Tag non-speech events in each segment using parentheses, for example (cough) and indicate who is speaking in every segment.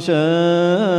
Speaker 1: sinh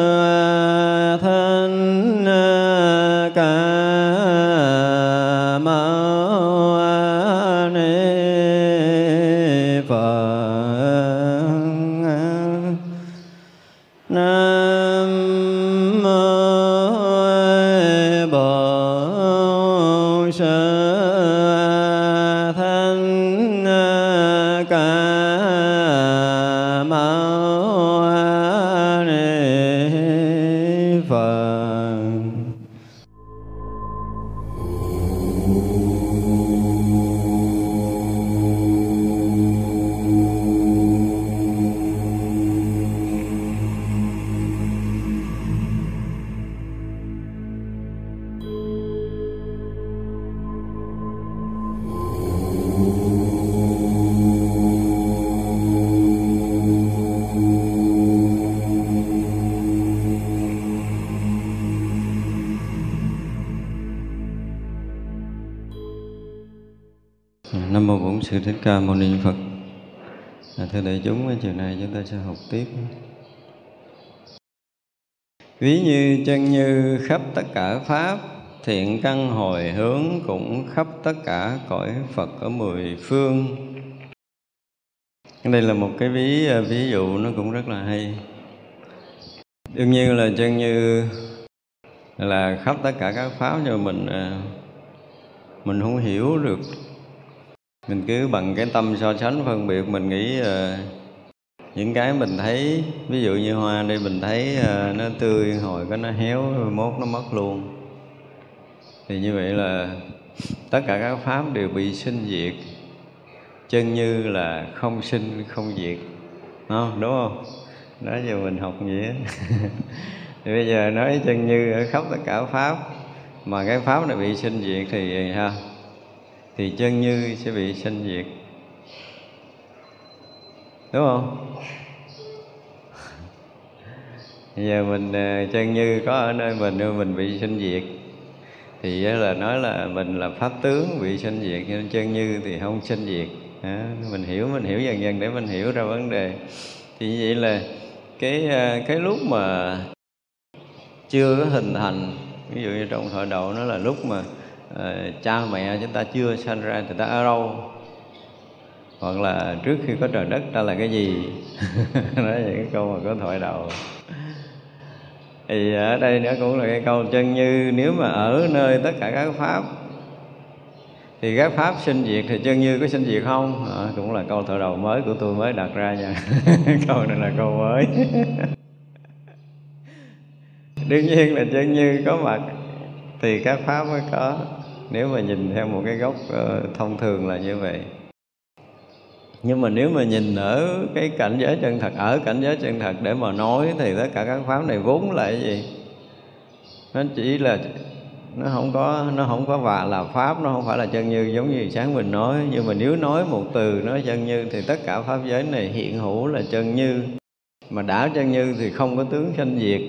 Speaker 1: chân như khắp tất cả pháp thiện căn hồi hướng cũng khắp tất cả cõi phật ở mười phương. Đây là một cái ví à, ví dụ nó cũng rất là hay. Đương nhiên là chân như là khắp tất cả các pháp nhưng mình à, mình không hiểu được. Mình cứ bằng cái tâm so sánh phân biệt mình nghĩ uh, những cái mình thấy ví dụ như hoa đây mình thấy uh, nó tươi hồi có nó héo mốt nó mất luôn. Thì như vậy là tất cả các pháp đều bị sinh diệt. Chân như là không sinh không diệt. Không? Đúng không? Đó giờ mình học gì (laughs) thì bây giờ nói chân như ở khắp tất cả pháp mà cái pháp này bị sinh diệt thì ha thì chân như sẽ bị sinh diệt đúng không? Bây giờ mình ờ, chân như có ở nơi mình mình bị sinh diệt. Thì là nói là mình là pháp tướng bị sinh diệt nhưng chân như thì không sinh diệt. À, mình hiểu mình hiểu dần dần để mình hiểu ra vấn đề. Thì vậy là cái ờ, cái lúc mà chưa có hình thành ví dụ như trong thời đầu nó là lúc mà uh, cha mẹ chúng ta chưa sanh ra thì ta ở đâu? Hoặc là trước khi có trời đất ta là cái gì? (laughs) Nói những cái câu mà có thoại đầu. Thì ở đây nữa cũng là cái câu chân như nếu mà ở nơi tất cả các pháp thì các pháp sinh diệt thì chân như có sinh diệt không? À, cũng là câu thoại đầu mới của tôi mới đặt ra nha. (laughs) Câu này là câu mới. (laughs) Đương nhiên là chân như có mặt thì các pháp mới có. Nếu mà nhìn theo một cái góc uh, thông thường là như vậy nhưng mà nếu mà nhìn ở cái cảnh giới chân thật, ở cảnh giới chân thật để mà nói thì tất cả các pháp này vốn là cái gì? Nó chỉ là, nó không có, nó không có và là pháp, nó không phải là chân như, giống như sáng mình nói. Nhưng mà nếu nói một từ nói chân như thì tất cả pháp giới này hiện hữu là chân như. Mà đã chân như thì không có tướng sanh diệt.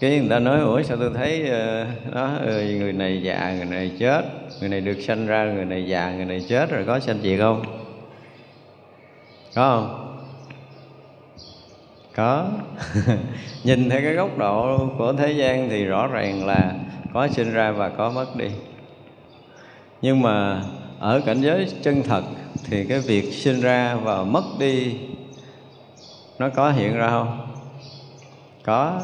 Speaker 1: Cái người ta nói, ủa, sao tôi thấy ờ, đó ờ, người này già, người này chết, người này được sanh ra, người này già, người này chết rồi có sanh diệt không? Có không? Có. (laughs) Nhìn theo cái góc độ của thế gian thì rõ ràng là có sinh ra và có mất đi. Nhưng mà ở cảnh giới chân thật thì cái việc sinh ra và mất đi nó có hiện ra không? Có.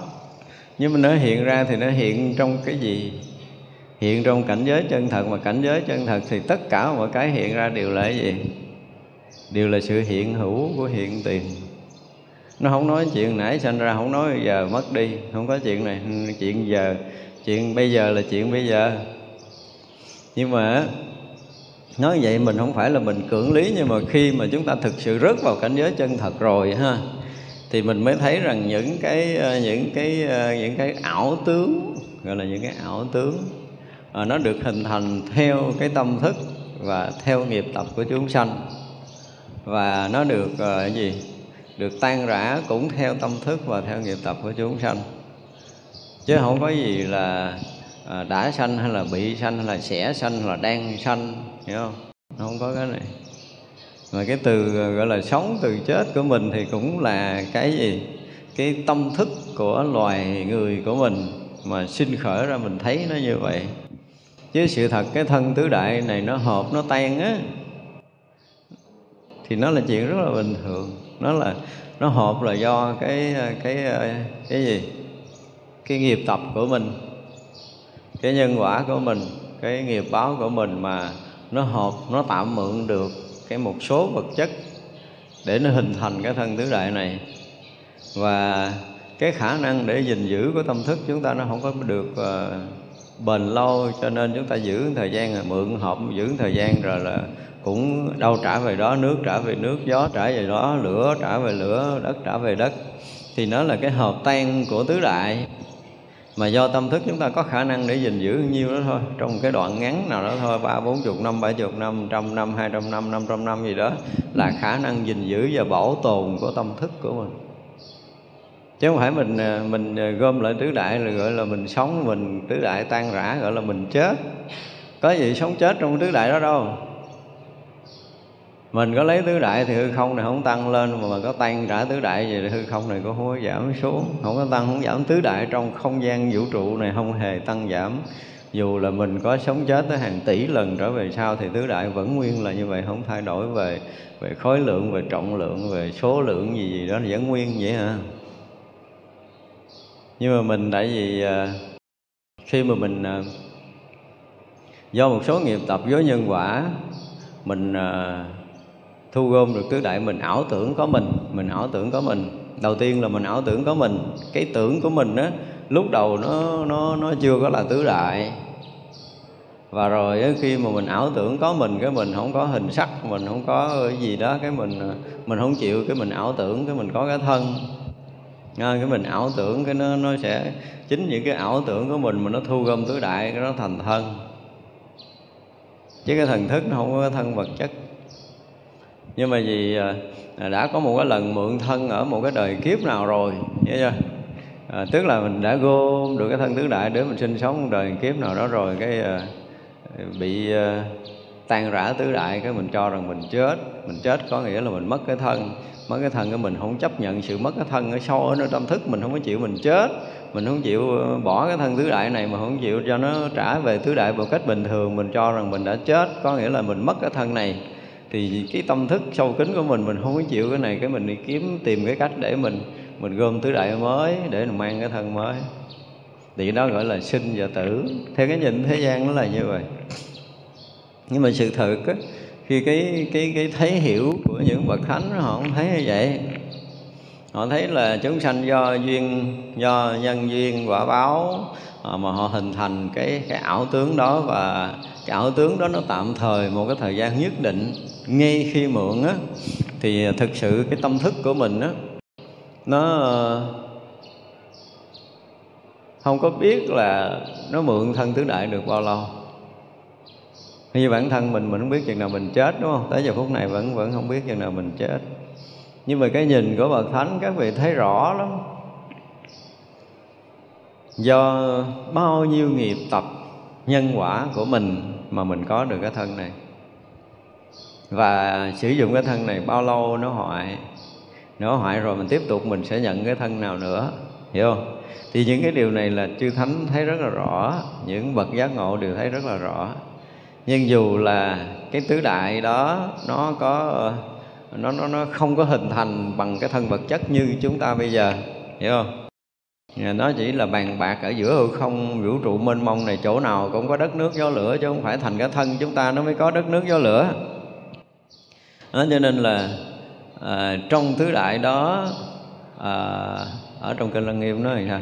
Speaker 1: Nhưng mà nó hiện ra thì nó hiện trong cái gì? Hiện trong cảnh giới chân thật. Mà cảnh giới chân thật thì tất cả mọi cái hiện ra đều là cái gì? Đều là sự hiện hữu của hiện tiền. Nó không nói chuyện nãy sanh ra, không nói giờ mất đi. Không có chuyện này, chuyện giờ. Chuyện bây giờ là chuyện bây giờ. Nhưng mà nói vậy mình không phải là mình cưỡng lý, nhưng mà khi mà chúng ta thực sự rớt vào cảnh giới chân thật rồi ha, thì mình mới thấy rằng những cái ờ, những cái ờ, những cái ảo tướng, gọi là những cái ảo tướng ờ, nó được hình thành theo cái tâm thức và theo nghiệp tập của chúng sanh và nó được uh, cái gì? Được tan rã cũng theo tâm thức và theo nghiệp tập của chúng sanh. Chứ không có gì là ờ, đã sanh hay là bị sanh hay là sẽ sanh hay là đang sanh hiểu không? Không có cái này. Mà cái từ ờ, gọi là sống từ chết của mình thì cũng là cái gì? Cái tâm thức của loài người của mình mà sinh khởi ra mình thấy nó như vậy. Chứ sự thật cái thân tứ đại này nó hợp nó tan á thì nó là chuyện rất là bình thường. Nó là nó hợp là do cái cái cái gì? Cái nghiệp tập của mình cái nhân quả của mình cái nghiệp báo của mình mà nó hợp nó tạm mượn được cái một số vật chất để nó hình thành cái thân tứ đại này. Và cái khả năng để gìn giữ của tâm thức chúng ta nó không có được uh, bền lâu, cho nên chúng ta giữ thời gian là mượn hộp, giữ thời gian rồi là cũng đâu trả về đó, nước trả về nước, gió trả về đó, lửa trả về lửa, đất trả về đất. Thì nó là cái hợp tan của tứ đại. Mà do tâm thức chúng ta có khả năng để gìn giữ nhiêu đó thôi, trong cái đoạn ngắn nào đó thôi, ba, bốn chục năm bảy chục năm, trăm năm, hai trăm năm năm trăm năm gì đó, là khả năng gìn giữ và bảo tồn của tâm thức của mình chứ không phải mình ờ, mình ờ, gom lại tứ đại là gọi là mình sống, mình tứ đại tan rã, gọi là mình chết. Có gì sống chết trong tứ đại đó đâu. Mình có lấy tứ đại thì hư không này không tăng lên, mà mình có tan rã tứ đại gì thì hư không này cũng không có giảm xuống. Không có tăng, không giảm tứ đại trong không gian vũ trụ này không hề tăng giảm. Dù là mình có sống chết tới hàng tỷ lần trở về sau thì tứ đại vẫn nguyên là như vậy, không thay đổi về về khối lượng, về trọng lượng, về số lượng gì gì đó vẫn nguyên vậy hả? Nhưng mà mình tại vì à, khi mà mình à, do một số nghiệp tập với nhân quả, mình à, thu gom được tứ đại mình, ảo tưởng có mình mình ảo tưởng có mình. Đầu tiên là mình ảo tưởng có mình, cái tưởng của mình á, lúc đầu nó nó nó chưa có là tứ đại. Và rồi khi mà mình ảo tưởng có mình, cái mình không có hình sắc, mình không có cái gì đó, cái mình mình không chịu, cái mình ảo tưởng, cái mình có cái thân à, cái mình ảo tưởng cái nó nó sẽ chính những cái ảo tưởng của mình mà nó thu gom tứ đại cái nó thành thân. Chứ cái thần thức nó không có thân vật chất. Nhưng mà vì à, đã có một cái lần mượn thân ở một cái đời kiếp nào rồi nhớ chưa? À, tức là mình đã gom được cái thân tứ đại để mình sinh sống một đời kiếp nào đó rồi cái à, bị à, tan rã tứ đại cái mình cho rằng mình chết. Mình chết có nghĩa là mình mất cái thân mất cái thân của mình không chấp nhận sự mất cái thân ở sâu ở nơi tâm thức mình không có chịu mình chết. Mình không chịu ờ, bỏ cái thân tứ đại này mà không chịu cho nó trả về tứ đại một cách bình thường. Mình cho rằng mình đã chết có nghĩa là mình mất cái thân này. Thì cái tâm thức sâu kín của mình mình không có chịu cái này cái mình đi kiếm tìm cái cách để mình mình gom tứ đại mới để mình mang cái thân mới. Thì đó gọi là sinh và tử. Theo cái nhìn thế gian nó là như vậy. Nhưng mà sự thực á, khi cái cái cái thấy hiểu những bậc thánh họ không thấy như vậy. Họ thấy là chúng sanh do duyên, do nhân duyên, quả báo à, mà họ hình thành cái cái ảo tướng đó và cái ảo tướng đó nó tạm thời một cái thời gian nhất định, ngay khi mượn á, thì thực sự cái tâm thức của mình á, nó, không có biết là nó mượn thân tứ đại được bao lâu như bản thân mình mình không biết chừng nào mình chết, đúng không? Tới giờ phút này vẫn vẫn không biết chừng nào mình chết. Nhưng mà cái nhìn của bậc thánh, các vị thấy rõ lắm. Do bao nhiêu nghiệp tập, nhân quả của mình mà mình có được cái thân này. Và sử dụng cái thân này bao lâu nó hoại. Nó hoại rồi mình tiếp tục mình sẽ nhận cái thân nào nữa, hiểu không? Thì những cái điều này là chư thánh thấy rất là rõ, những bậc giác ngộ đều thấy rất là rõ nhưng dù là cái tứ đại đó nó có nó nó nó không có hình thành bằng cái thân vật chất như chúng ta bây giờ hiểu không? Nó chỉ là bàn bạc ở giữa hư không vũ trụ mênh mông này chỗ nào cũng có đất nước gió lửa chứ không phải thành cái thân chúng ta nó mới có đất nước gió lửa. Đó, cho nên là à, trong tứ đại đó à, ở trong kinh lăng nghiêm nói là sao?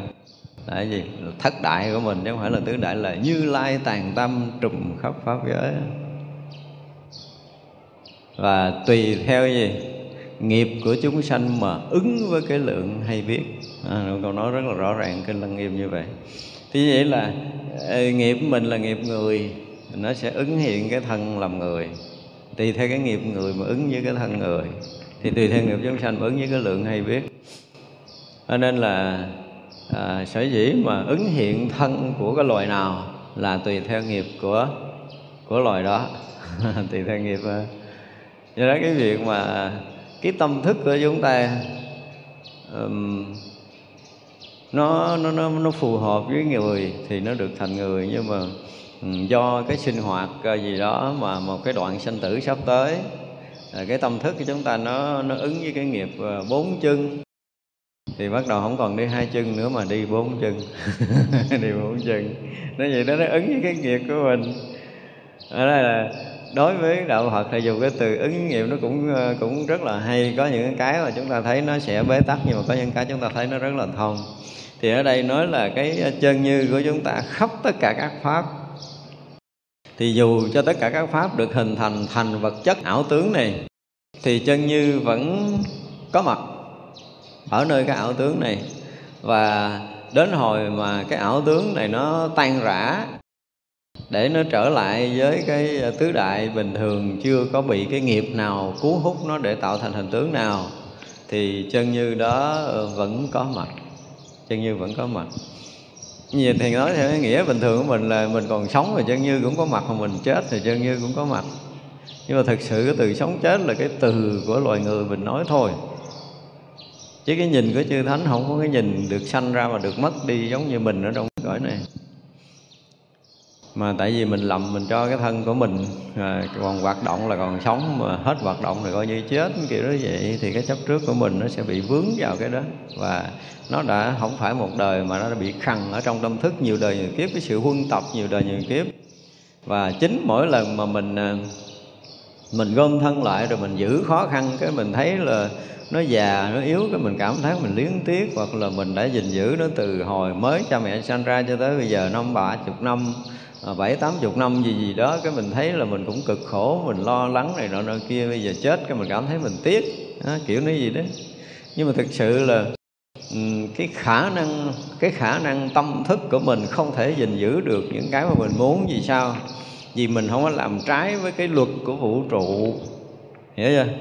Speaker 1: Là gì? Thất đại của mình chứ không phải là tứ đại là như lai tàn tâm trùm khắp pháp giới. Và tùy theo gì? Nghiệp của chúng sanh mà ứng với cái lượng hay biết. À, câu nói rất là rõ ràng kinh lăng nghiêm như vậy. Thì vậy là ờ, nghiệp mình là nghiệp người nó sẽ ứng hiện cái thân làm người. Tùy theo cái nghiệp người mà ứng với cái thân người. Thì tùy theo nghiệp chúng sanh mà ứng với cái lượng hay biết. Cho nên là à, sở dĩ mà ứng hiện thân của cái loài nào là tùy theo nghiệp của của loài đó. (laughs) Tùy theo nghiệp ờ. do đó cái việc mà cái tâm thức của chúng ta um, nó nó nó nó phù hợp với người thì nó được thành người. Nhưng mà um, do cái sinh hoạt ờ, gì đó mà một cái đoạn sanh tử sắp tới cái tâm thức của chúng ta nó nó ứng với cái nghiệp bốn chân thì bắt đầu không còn đi hai chân nữa mà đi bốn chân. (laughs) Đi bốn chân. Nó vậy đó, nó ứng với cái nghiệp của mình. Ở đây là đối với đạo Phật thì dùng cái từ ứng nghiệm nó cũng ờ, cũng rất là hay. Có những cái mà chúng ta thấy nó sẽ bế tắc, nhưng mà có những cái chúng ta thấy nó rất là thông. Thì ở đây nói là cái chân như của chúng ta khắp tất cả các pháp. Thì dù cho tất cả các pháp được hình thành thành vật chất ảo tướng này, thì chân như vẫn có mặt ở nơi cái ảo tướng này. Và đến hồi mà cái ảo tướng này nó tan rã, để nó trở lại với cái tứ đại bình thường, chưa có bị cái nghiệp nào cuốn hút nó để tạo thành hình tướng nào, thì chân như đó vẫn có mặt. Chân như vẫn có mặt. Như thì nói theo cái nghĩa bình thường của mình là mình còn sống thì chân như cũng có mặt, mà mình chết thì chân như cũng có mặt. Nhưng mà thực sự cái từ sống chết là cái từ của loài người mình nói thôi chứ cái nhìn của chư thánh không có cái nhìn được sanh ra mà được mất đi giống như mình ở trong cõi này. Mà tại vì mình lầm mình cho cái thân của mình à, còn hoạt động là còn sống mà hết hoạt động rồi coi như chết kiểu đó vậy. Thì cái chấp trước của mình nó sẽ bị vướng vào cái đó. Và nó đã không phải một đời mà nó đã bị khằn ở trong tâm thức nhiều đời nhiều kiếp cái sự huân tập nhiều đời nhiều kiếp. Và chính mỗi lần mà mình à, mình gom thân lại rồi mình giữ khó khăn cái mình thấy là nó già nó yếu cái mình cảm thấy mình liếng tiếc hoặc là mình đã gìn giữ nó từ hồi mới cha mẹ sanh ra cho tới bây giờ năm ba chục năm à, bảy tám chục năm gì gì đó cái mình thấy là mình cũng cực khổ mình lo lắng này nọ nọ kia bây giờ chết cái mình cảm thấy mình tiếc. Đó, kiểu nó gì đấy nhưng mà thực sự là cái khả năng cái khả năng tâm thức của mình không thể gìn giữ được những cái mà mình muốn vì sao? Vì mình không có làm trái với cái luật của vũ trụ. Hiểu chưa?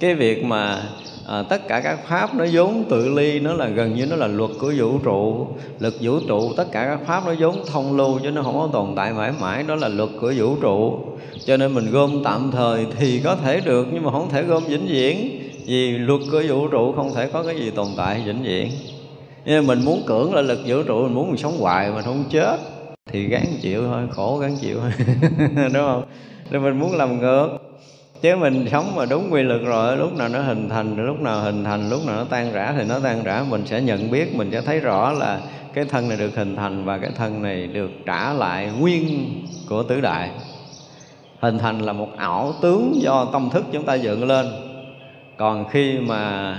Speaker 1: Cái việc mà à, tất cả các pháp nó vốn tự ly nó là gần như nó là luật của vũ trụ. Lực vũ trụ tất cả các pháp nó vốn thông lưu chứ nó không có tồn tại mãi mãi đó là luật của vũ trụ. Cho nên mình gom tạm thời thì có thể được nhưng mà không thể gom vĩnh viễn vì luật của vũ trụ không thể có cái gì tồn tại vĩnh viễn. Nên mình muốn cưỡng là lực vũ trụ mình muốn mình sống hoài mà không chết thì gắng chịu thôi khổ gắng chịu thôi (laughs) đúng không? Nên mình muốn làm ngược chứ mình sống mà đúng quy luật rồi, lúc nào nó hình thành, lúc nào hình thành, lúc nào nó tan rã thì nó tan rã. Mình sẽ nhận biết, mình sẽ thấy rõ là cái thân này được hình thành và cái thân này được trả lại nguyên của tứ đại. Hình thành là một ảo tướng do tâm thức chúng ta dựng lên. Còn khi mà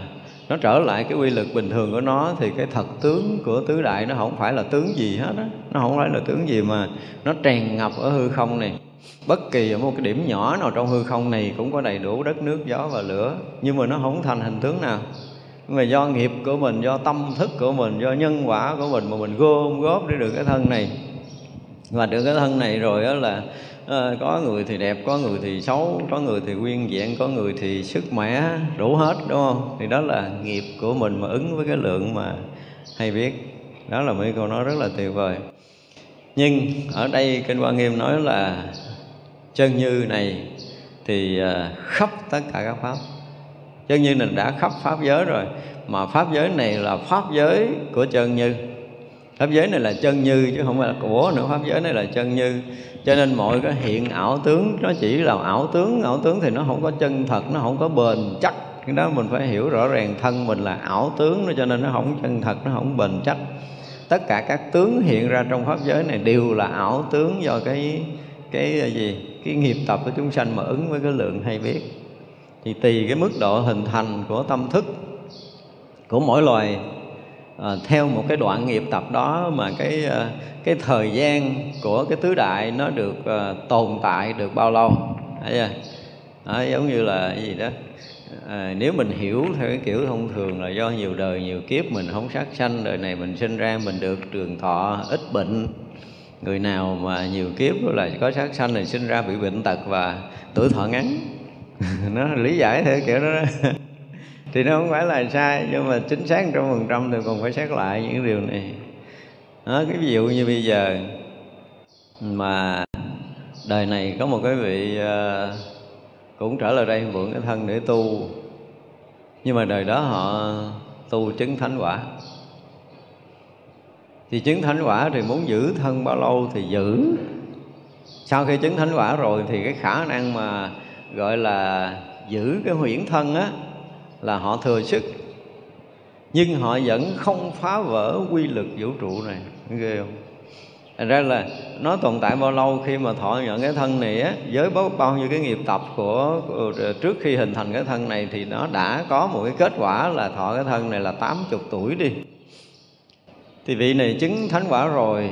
Speaker 1: nó trở lại cái quy luật bình thường của nó thì cái thật tướng của tứ đại nó không phải là tướng gì hết á. Nó không phải là tướng gì mà nó tràn ngập ở hư không này bất kỳ ở một cái điểm nhỏ nào trong hư không này cũng có đầy đủ đất nước gió và lửa nhưng mà nó không thành hình tướng nào. Nhưng mà do nghiệp của mình do tâm thức của mình do nhân quả của mình mà mình gom góp để được cái thân này. Và được cái thân này rồi đó là à, có người thì đẹp có người thì xấu có người thì nguyên vẹn có người thì sức mẻ đủ hết đúng không? Thì đó là nghiệp của mình mà ứng với cái lượng mà hay biết. Đó là mấy câu nói rất là tuyệt vời. Nhưng ở đây kinh quan nghiêm nói là chân như này thì ờ, khắp tất cả các pháp. Chân như này đã khắp pháp giới rồi, mà pháp giới này là pháp giới của chân như. Pháp giới này là chân như chứ không phải là của nữa, pháp giới này là chân như. Cho nên mọi cái hiện ảo tướng, nó chỉ là ảo tướng ảo tướng thì nó không có chân thật, nó không có bền chắc. Cái đó mình phải hiểu rõ ràng, thân mình là ảo tướng cho nên nó không chân thật, nó không bền chắc. Tất cả các tướng hiện ra trong pháp giới này đều là ảo tướng do cái cái gì? Cái nghiệp tập của chúng sanh mà ứng với cái lượng hay biết. Thì tùy cái mức độ hình thành của tâm thức của mỗi loài à, theo một cái đoạn nghiệp tập đó mà cái à, cái thời gian của cái tứ đại nó được à, tồn tại được bao lâu. Thấy chưa? À, giống như là cái gì đó. À, nếu mình hiểu theo cái kiểu thông thường là do nhiều đời nhiều kiếp mình không sát sanh đời này mình sinh ra mình được trường thọ ít bệnh người nào mà nhiều kiếp là có sát sanh thì sinh ra bị bệnh tật và tuổi thọ ngắn. (laughs) Nó lý giải theo kiểu đó, đó. (laughs) Thì nó không phải là sai nhưng mà chính xác trăm phần trăm thì còn phải xét lại những điều này. Đó, cái ví dụ như bây giờ mà đời này có một cái vị uh, cũng trở lại đây mượn cái thân để tu. Nhưng mà đời đó họ tu chứng thánh quả thì chứng thánh quả thì muốn giữ thân bao lâu thì giữ. Sau khi chứng thánh quả rồi thì cái khả năng mà gọi là giữ cái huyễn thân á là họ thừa sức. Nhưng họ vẫn không phá vỡ quy lực vũ trụ này. Ghê không? Thành ra là nó tồn tại bao lâu khi mà thọ nhận cái thân này á với bao, bao nhiêu cái nghiệp tập của, của ờ, trước khi hình thành cái thân này thì nó đã có một cái kết quả là thọ cái thân này là 80 tuổi đi thì vị này chứng thánh quả rồi,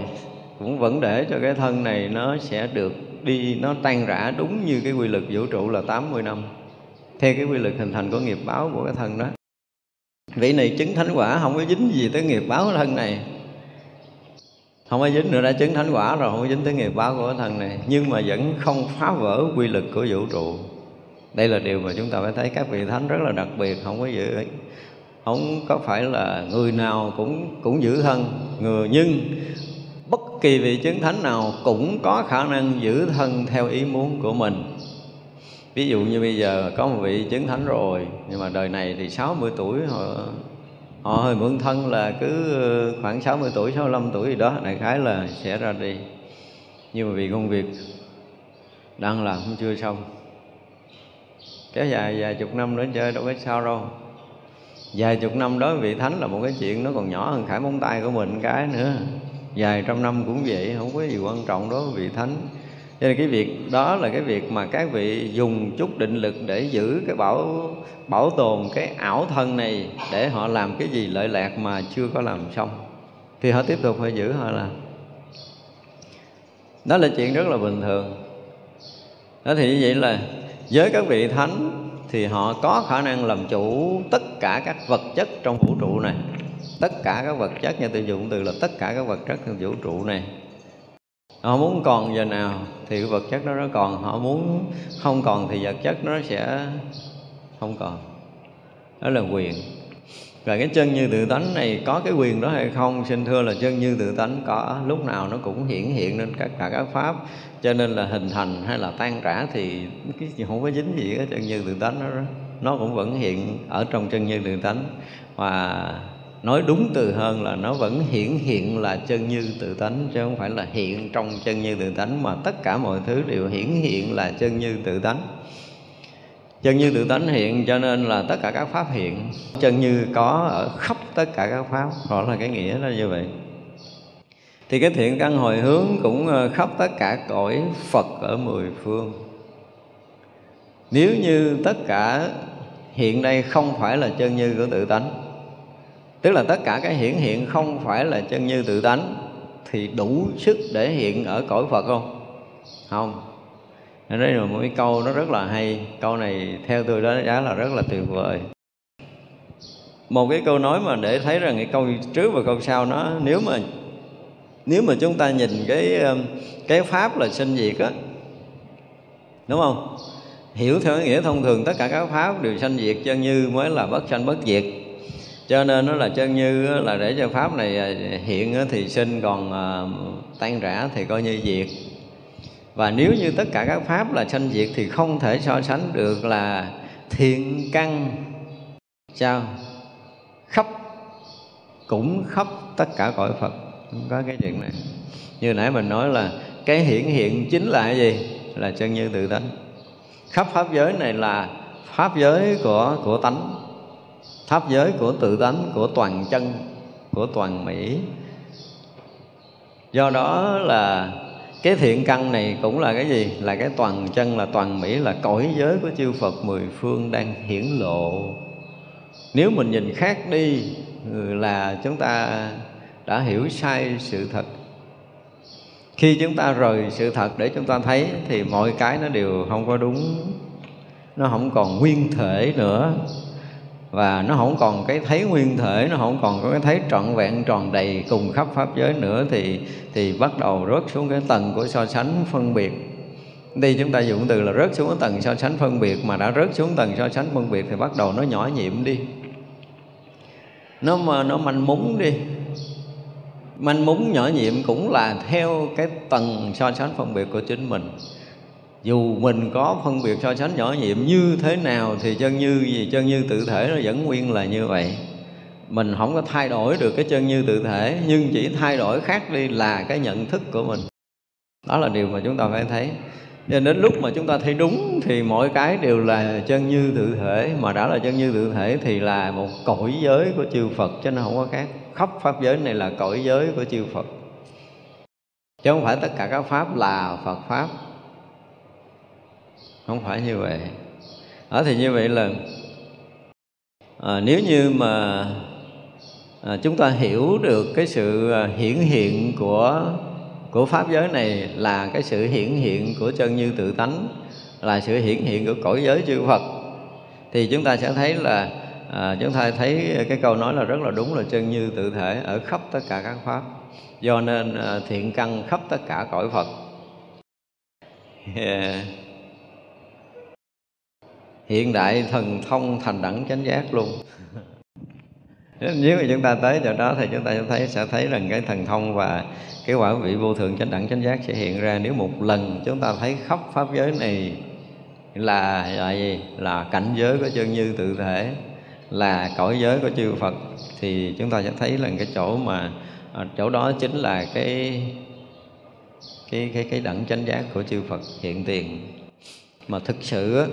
Speaker 1: cũng vẫn để cho cái thân này nó sẽ được đi, nó tan rã đúng như cái quy luật vũ trụ là 80 năm. Theo cái quy luật hình thành của nghiệp báo của cái thân đó. Vị này chứng thánh quả, không có dính gì tới nghiệp báo của thân này. Không có dính nữa, đã chứng thánh quả rồi, không có dính tới nghiệp báo của cái thân này. Nhưng mà vẫn không phá vỡ quy luật của vũ trụ. Đây là điều mà chúng ta phải thấy các vị thánh rất là đặc biệt, không có giữ không có phải là người nào cũng cũng giữ thân người nhưng bất kỳ vị chứng thánh nào cũng có khả năng giữ thân theo ý muốn của mình. Ví dụ như bây giờ có một vị chứng thánh rồi, nhưng mà đời này thì 60 tuổi, họ họ hơi mượn thân là cứ ờ, khoảng 60 tuổi 65 tuổi gì đó, đại khái là sẽ ra đi. Nhưng mà vì công việc đang làm cũng chưa xong. Kéo dài vài chục năm nữa chơi đâu có sao đâu vài chục năm đối với vị thánh là một cái chuyện nó còn nhỏ hơn khải móng tay của mình cái nữa. Vài trăm năm cũng vậy, không có gì quan trọng đối với vị thánh. Cho nên cái việc đó là cái việc mà các vị dùng chút định lực để giữ cái bảo bảo tồn cái ảo thân này để họ làm cái gì lợi lạc mà chưa có làm xong. Thì họ tiếp tục phải giữ họ làm đó là chuyện rất là bình thường. Đó thì như vậy là với các vị thánh thì họ có khả năng làm chủ tất cả các vật chất trong vũ trụ này. Tất cả các vật chất như tôi dùng từ là tất cả các vật chất trong vũ trụ này. Họ muốn còn giờ nào thì cái vật chất đó nó còn, họ muốn không còn thì vật chất nó sẽ không còn. Đó là quyền rồi cái chân như tự tánh này có cái quyền đó hay không? Xin thưa là chân như tự tánh có lúc nào nó cũng hiển hiện lên tất cả các pháp. Cho nên là hình thành hay là tan rã thì cái gì không có dính gì cái chân như tự tánh đó, đó. Nó cũng vẫn hiện ở trong chân như tự tánh. Và nói đúng từ hơn là nó vẫn hiển hiện là chân như tự tánh chứ không phải là hiện trong chân như tự tánh mà tất cả mọi thứ đều hiển hiện là chân như tự tánh chân như tự tánh hiện, cho nên là tất cả các pháp hiện. Chân như có ở khắp tất cả các pháp đó là cái nghĩa là như vậy. Thì cái thiện căn hồi hướng cũng ờ, khắp tất cả cõi phật ở mười phương. Nếu như tất cả hiện đây không phải là chân như của tự tánh, tức là tất cả cái hiển hiện không phải là chân như tự tánh, thì đủ sức để hiện ở cõi phật không? Không đây là một cái câu nó rất là hay. Câu này theo tôi đó giá là rất là tuyệt vời. Một cái câu nói mà để thấy rằng cái câu trước và câu sau nó, nếu mà nếu mà chúng ta nhìn cái um, cái pháp là sinh diệt á, đúng không? Hiểu theo nghĩa thông thường tất cả các pháp đều sanh diệt, chân như mới là bất sanh bất diệt. Cho nên nó là chân như là để cho pháp này à, hiện thì sinh, còn à, tan rã thì coi như diệt và nếu như tất cả các pháp là sanh diệt thì không thể so sánh được là thiện căn. Sao? Khắp, cũng khắp tất cả cõi phật. Không có cái chuyện này. Như nãy mình nói là cái hiển hiện chính là cái gì? Là chân như tự tánh. Khắp pháp giới này là pháp giới của của tánh. Pháp giới của tự tánh, của toàn chân, của toàn mỹ. Do đó là cái thiện căn này cũng là cái gì? Là cái toàn chân, là toàn mỹ, là cõi giới của chư phật mười phương đang hiển lộ. Nếu mình nhìn khác đi, là chúng ta đã hiểu sai sự thật. Khi chúng ta rời sự thật để chúng ta thấy, thì mọi cái nó đều không có đúng. Nó không còn nguyên thể nữa và nó không còn cái thấy nguyên thể, nó không còn có cái thấy trọn vẹn, tròn đầy cùng khắp pháp giới nữa thì thì bắt đầu rớt xuống cái tầng của so sánh phân biệt. Đây chúng ta dùng từ là rớt xuống cái tầng so sánh phân biệt, mà đã rớt xuống tầng so sánh phân biệt thì bắt đầu nó nhỏ nhiệm đi. Nó mà, nó manh múng đi. Manh múng nhỏ nhiệm cũng là theo cái tầng so sánh phân biệt của chính mình dù mình có phân biệt so sánh nhỏ nhiệm như thế nào thì chân như gì, chân như tự thể nó vẫn nguyên là như vậy. Mình không có thay đổi được cái chân như tự thể, nhưng chỉ thay đổi khác đi là cái nhận thức của mình. Đó là điều mà chúng ta phải thấy. Nên đến lúc mà chúng ta thấy đúng thì mỗi cái đều là chân như tự thể, mà đã là chân như tự thể thì là một cõi giới của chư Phật, chứ nó không có khác. Khắp pháp giới này là cõi giới của chư Phật. Chứ không phải tất cả các pháp là Phật pháp không phải như vậy. Ở thì như vậy là à, nếu như mà à, chúng ta hiểu được cái sự à, hiển hiện của của pháp giới này là cái sự hiển hiện của chân như tự tánh là sự hiển hiện của cõi giới chư Phật thì chúng ta sẽ thấy là à, chúng ta thấy cái câu nói là rất là đúng là chân như tự thể ở khắp tất cả các pháp. Do nên à, thiện căn khắp tất cả cõi Phật. Yeah hiện đại thần thông thành đẳng chánh giác luôn. Nếu mà chúng ta tới chỗ đó thì chúng ta sẽ thấy sẽ thấy rằng cái thần thông và cái quả vị vô thượng chánh đẳng chánh giác sẽ hiện ra. Nếu một lần chúng ta thấy khắp pháp giới này là là gì? Là cảnh giới của chân như tự thể, là cõi giới của chư Phật, thì chúng ta sẽ thấy là cái chỗ mà à, chỗ đó chính là cái cái cái cái đẳng chánh giác của chư Phật hiện tiền. Mà thực sự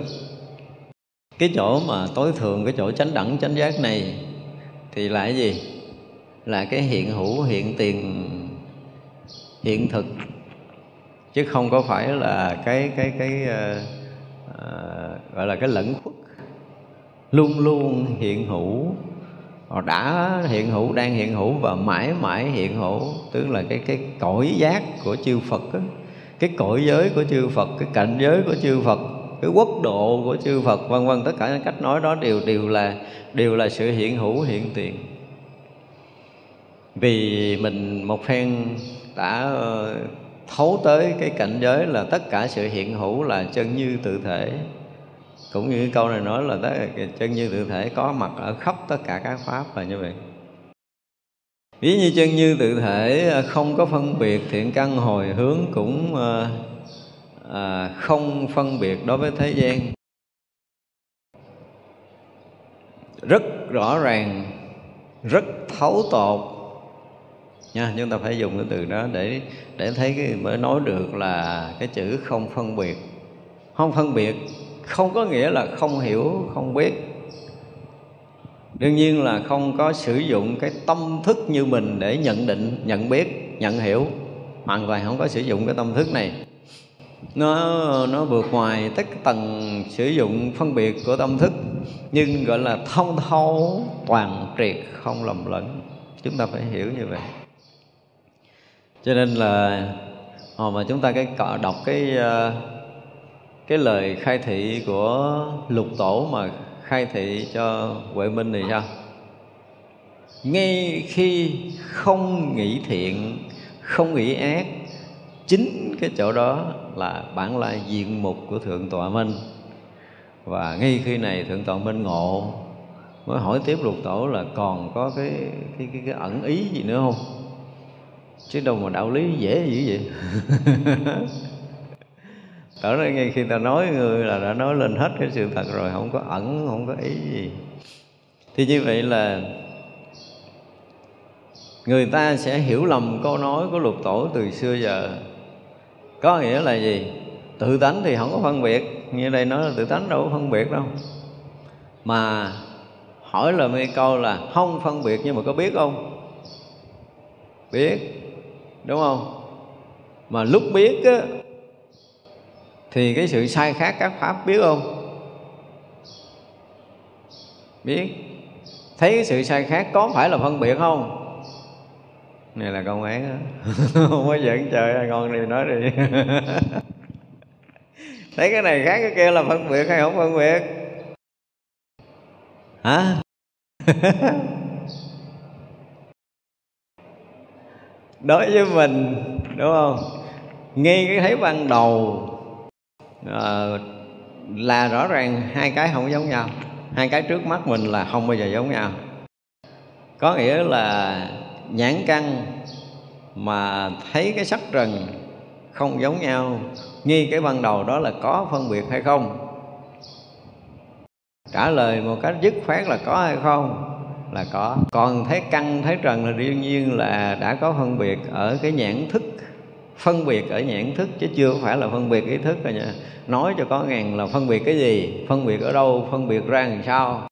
Speaker 1: cái chỗ mà tối thượng cái chỗ chánh đẳng chánh giác này thì là cái gì? Là cái hiện hữu hiện tiền hiện thực. Chứ không có phải là cái cái cái uh, uh, gọi là cái lẫn khuất. Luôn luôn hiện hữu. Họ đã hiện hữu đang hiện hữu và mãi mãi hiện hữu. Tức là cái cái cõi giác của chư Phật đó. cái cõi giới của chư Phật cái cảnh giới của chư Phật cái quốc độ của chư Phật, vân vân, tất cả những cách nói đó đều đều là đều là sự hiện hữu, hiện tiền. Vì mình một phen đã ờ, thấu tới cái cảnh giới là tất cả sự hiện hữu là chân như tự thể. Cũng như cái câu này nói là tất chân như tự thể có mặt ở khắp tất cả các pháp là như vậy. Ví như chân như tự thể ờ, không có phân biệt thiện căn hồi hướng cũng ờ, à, không phân biệt đối với thế gian. Rất rõ ràng rất thấu tột. Nha chúng ta phải dùng cái từ đó để để thấy cái mới nói được là cái chữ không phân biệt. Không phân biệt không có nghĩa là không hiểu không biết. Đương nhiên là không có sử dụng cái tâm thức như mình để nhận định nhận biết nhận hiểu. Hoàn toàn không có sử dụng cái tâm thức này nó nó vượt ngoài tất tầng sử dụng phân biệt của tâm thức, nhưng gọi là thông thấu, toàn triệt, không lầm lẫn. Chúng ta phải hiểu như vậy. Cho nên là hồi mà chúng ta cái đọc cái ờ, cái lời khai thị của lục tổ mà khai thị cho huệ minh thì sao ngay khi không nghĩ thiện, không nghĩ ác chính cái chỗ đó là bản lai diện mục của thượng tọa minh. Và ngay khi này thượng tọa minh ngộ mới hỏi tiếp lục tổ là còn có cái cái cái, cái ẩn ý gì nữa không? Chứ đâu mà đạo lý dễ dữ vậy. (laughs) Ở đây ngay khi ta nói người là đã nói lên hết cái sự thật rồi Không có ẩn, không có ý gì. Thì như vậy là Người ta sẽ hiểu lầm câu nói của lục tổ từ xưa giờ có nghĩa là gì? Tự tánh thì không có phân biệt. Như đây nói là tự tánh đâu có phân biệt đâu. Mà hỏi là mấy câu là không phân biệt nhưng mà có biết không? Biết. Đúng không? Mà lúc biết á, thì cái sự sai khác các pháp biết không? Biết. Thấy cái sự sai khác có phải là phân biệt không? Này là công án đó không có giỡn trời ngon đi nói đi. (laughs) Thấy cái này khác cái kia là phân biệt hay không phân biệt? Hả? (laughs) Đối với mình đúng không? Ngay cái thấy ban đầu à, là rõ ràng hai cái không giống nhau. Hai cái trước mắt mình là không bao giờ giống nhau. Có nghĩa là nhãn căn mà thấy cái sắc trần không giống nhau nghi cái ban đầu đó là có phân biệt hay không? Trả lời một cách dứt khoát là có hay không? Là có. Còn thấy căn thấy trần là đương nhiên là đã có phân biệt ở cái nhãn thức. Phân biệt ở nhãn thức chứ chưa phải là phân biệt ý thức rồi nha. Nói cho có ngàn là phân biệt cái gì? Phân biệt ở đâu? Phân biệt ra làm sao?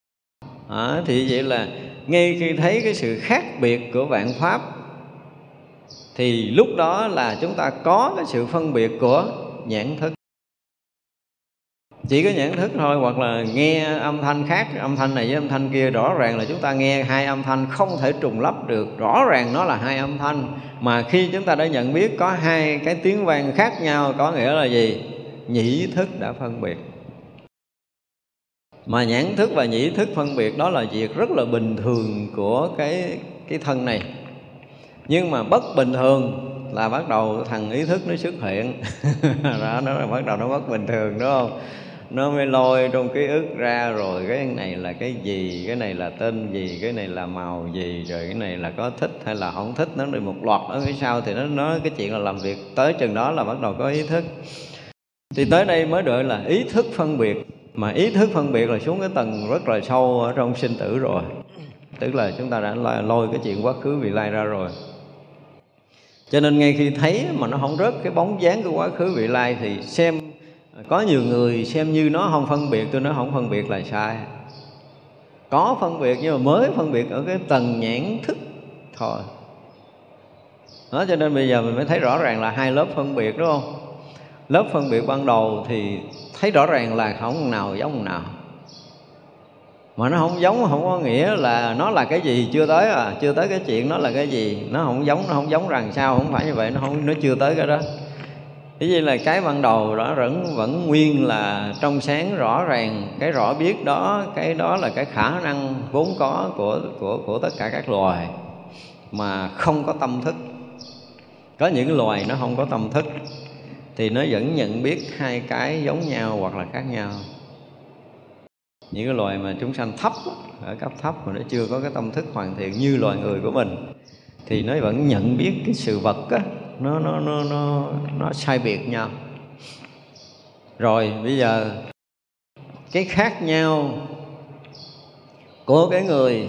Speaker 1: À, thì vậy là ngay khi thấy cái sự khác biệt của vạn pháp, thì lúc đó là chúng ta có cái sự phân biệt của nhãn thức. Chỉ có nhãn thức thôi, hoặc là nghe âm thanh khác, âm thanh này với âm thanh kia, rõ ràng là chúng ta nghe hai âm thanh không thể trùng lắp được. Rõ ràng nó là hai âm thanh, mà khi chúng ta đã nhận biết có hai cái tiếng vang khác nhau, có nghĩa là gì? Nhĩ thức đã phân biệt mà nhãn thức và nhĩ thức phân biệt đó là việc rất là bình thường của cái cái thân này. Nhưng mà bất bình thường là bắt đầu thằng ý thức nó xuất hiện. (laughs) Đó, nó là bắt đầu nó bất bình thường, đúng không? Nó mới lôi trong ký ức ra rồi cái này là cái gì, cái này là tên gì, cái này là màu gì, rồi cái này là có thích hay là không thích, nó được một loạt ở phía sau thì nó nói cái chuyện là làm việc tới chừng đó là bắt đầu có ý thức. Thì tới đây mới đợi là ý thức phân biệt mà ý thức phân biệt là xuống cái tầng rất là sâu ở trong sinh tử rồi. Tức là chúng ta đã lôi cái chuyện quá khứ vị lai ra rồi. Cho nên ngay khi thấy mà nó không rớt cái bóng dáng của quá khứ vị lai thì xem, có nhiều người xem như nó không phân biệt, tôi nói không phân biệt là sai. Có phân biệt nhưng mà mới phân biệt ở cái tầng nhãn thức thôi. Đó, cho nên bây giờ mình mới thấy rõ ràng là hai lớp phân biệt, đúng không? Lớp phân biệt ban đầu thì thấy rõ ràng là không nào giống nào. Mà nó không giống, không có nghĩa là nó là cái gì chưa tới à chưa tới cái chuyện nó là cái gì. Nó không giống, nó không giống rằng sao, không phải như vậy, nó không, nó chưa tới cái đó. Thế vậy là cái ban đầu đó vẫn vẫn nguyên là trong sáng rõ ràng, cái rõ biết đó, cái đó là cái khả năng vốn có của của của tất cả các loài mà không có tâm thức. Có những loài nó không có tâm thức thì nó vẫn nhận biết hai cái giống nhau hoặc là khác nhau. Những cái loài mà chúng sanh thấp, ở cấp thấp mà nó chưa có cái tâm thức hoàn thiện như loài người của mình, thì nó vẫn nhận biết cái sự vật á, nó nó nó nó nó sai biệt nhau. Rồi, bây giờ, cái khác nhau của cái người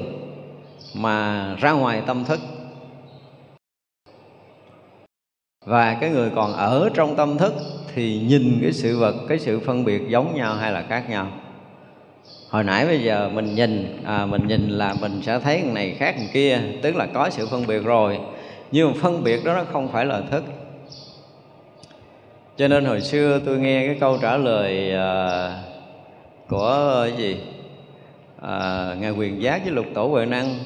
Speaker 1: mà ra ngoài tâm thức và cái người còn ở trong tâm thức thì nhìn cái sự vật cái sự phân biệt giống nhau hay là khác nhau. Hồi nãy bây giờ mình nhìn à, mình nhìn là mình sẽ thấy cái này khác cái kia tức là có sự phân biệt rồi. Nhưng mà phân biệt đó nó không phải là thức. Cho nên hồi xưa tôi nghe cái câu trả lời à, của cái gì? À, ngài quyền giác với lục tổ huệ năng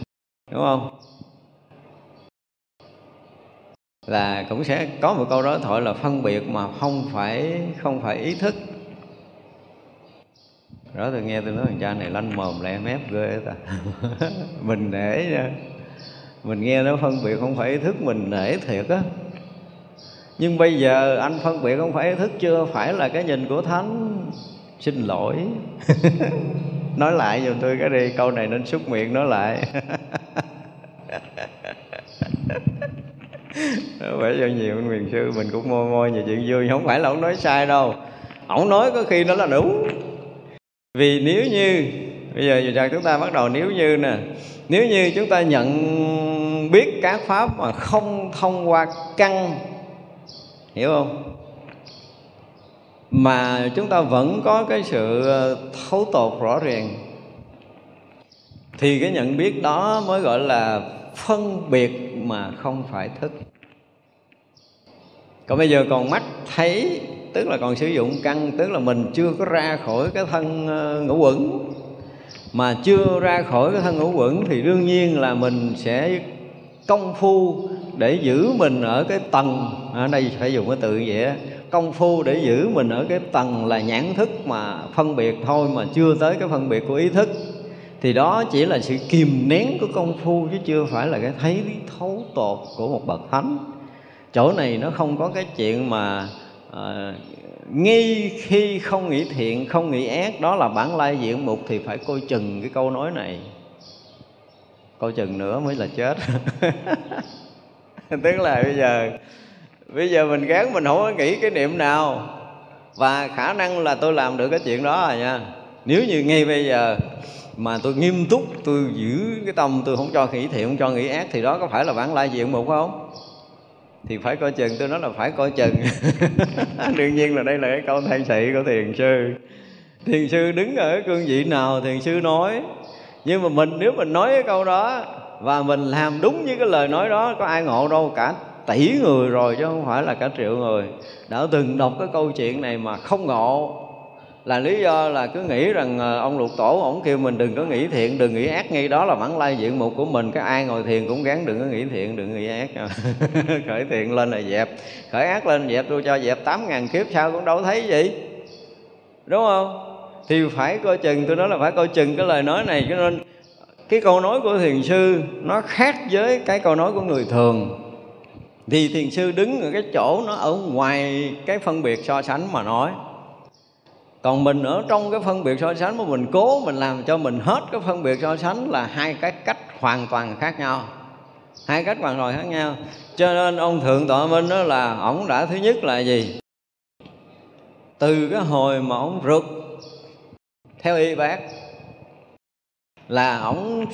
Speaker 1: đúng không? Là cũng sẽ có một câu đó thoại là phân biệt mà không phải không phải ý thức. Đó tôi nghe tôi nói thằng cha này lanh mồm, lẹ mép ghê ta. (laughs) Mình nể nha. Mình nghe nó phân biệt không phải ý thức, mình nể thiệt á. Nhưng bây giờ anh phân biệt không phải ý thức chưa phải là cái nhìn của thánh. Xin lỗi. (laughs) Nói lại giùm tôi cái đi, câu này nên xúc miệng nói lại. (laughs) bởi cho nhiều anh quyền sư mình cũng môi môi nhiều chuyện vui. Không phải là ông nói sai đâu. Ông nói có khi nó là đúng. Vì nếu như, bây giờ giờ chúng ta bắt đầu nếu như nè. Nếu như chúng ta nhận biết các pháp mà không thông qua căn, hiểu không? Mà chúng ta vẫn có cái sự ờ, thấu tột rõ ràng, thì cái nhận biết đó mới gọi là phân biệt mà không phải thức còn bây giờ còn mắt thấy, tức là còn sử dụng căn tức là mình chưa có ra khỏi cái thân ờ, ngũ quẩn. Mà chưa ra khỏi cái thân ngũ quẩn thì đương nhiên là mình sẽ công phu để giữ mình ở cái tầng, ở đây phải dùng cái từ vậy công phu để giữ mình ở cái tầng là nhãn thức mà phân biệt thôi mà chưa tới cái phân biệt của ý thức. Thì đó chỉ là sự kìm nén của công phu chứ chưa phải là cái thấy thấu tột của một bậc thánh chỗ này nó không có cái chuyện mà à, nghi khi không nghĩ thiện không nghĩ ác đó là bản lai diện mục thì phải coi chừng cái câu nói này. Coi chừng nữa mới là chết. (laughs) Tức là bây giờ bây giờ mình gán mình không có nghĩ cái niệm nào. Và khả năng là tôi làm được cái chuyện đó rồi nha. Nếu như ngay bây giờ mà tôi nghiêm túc tôi giữ cái tâm tôi không cho nghĩ thiện không cho nghĩ ác thì đó có phải là bản lai diện mục không? Thì phải coi chừng, tôi nói là phải coi chừng. (laughs) Đương nhiên là đây là cái câu than sĩ của thiền sư. Thiền sư đứng ở cương vị nào, thiền sư nói. Nhưng mà mình, nếu mình nói cái câu đó, và mình làm đúng với cái lời nói đó, có ai ngộ đâu, cả tỷ người rồi, chứ không phải là cả triệu người. Đã từng đọc cái câu chuyện này mà không ngộ là lý do là cứ nghĩ rằng ờ, ông lục tổ ổng kêu mình đừng có nghĩ thiện, đừng nghĩ ác, ngay đó là bản lai diện mục của mình. Cái ai ngồi thiền cũng gắng đừng có nghĩ thiện, đừng nghĩ ác. (laughs) Khởi thiện lên là dẹp, khởi ác lên dẹp, tôi cho dẹp tám ngàn kiếp, sao cũng đâu thấy gì? Đúng không? Thì phải coi chừng, tôi nói là phải coi chừng cái lời nói này, cho nên cái câu nói của thiền sư nó khác với cái câu nói của người thường. Thì thiền sư đứng ở cái chỗ nó ở ngoài cái phân biệt so sánh mà nói còn mình ở trong cái phân biệt so sánh mà mình, cố mình làm cho mình hết cái phân biệt so sánh là hai cái cách hoàn toàn khác nhau. Hai cách hoàn toàn khác nhau. Cho nên ông thượng tọa minh đó là ổng đã thứ nhất là gì? Từ cái hồi mà ổng rượt theo y bác là ổng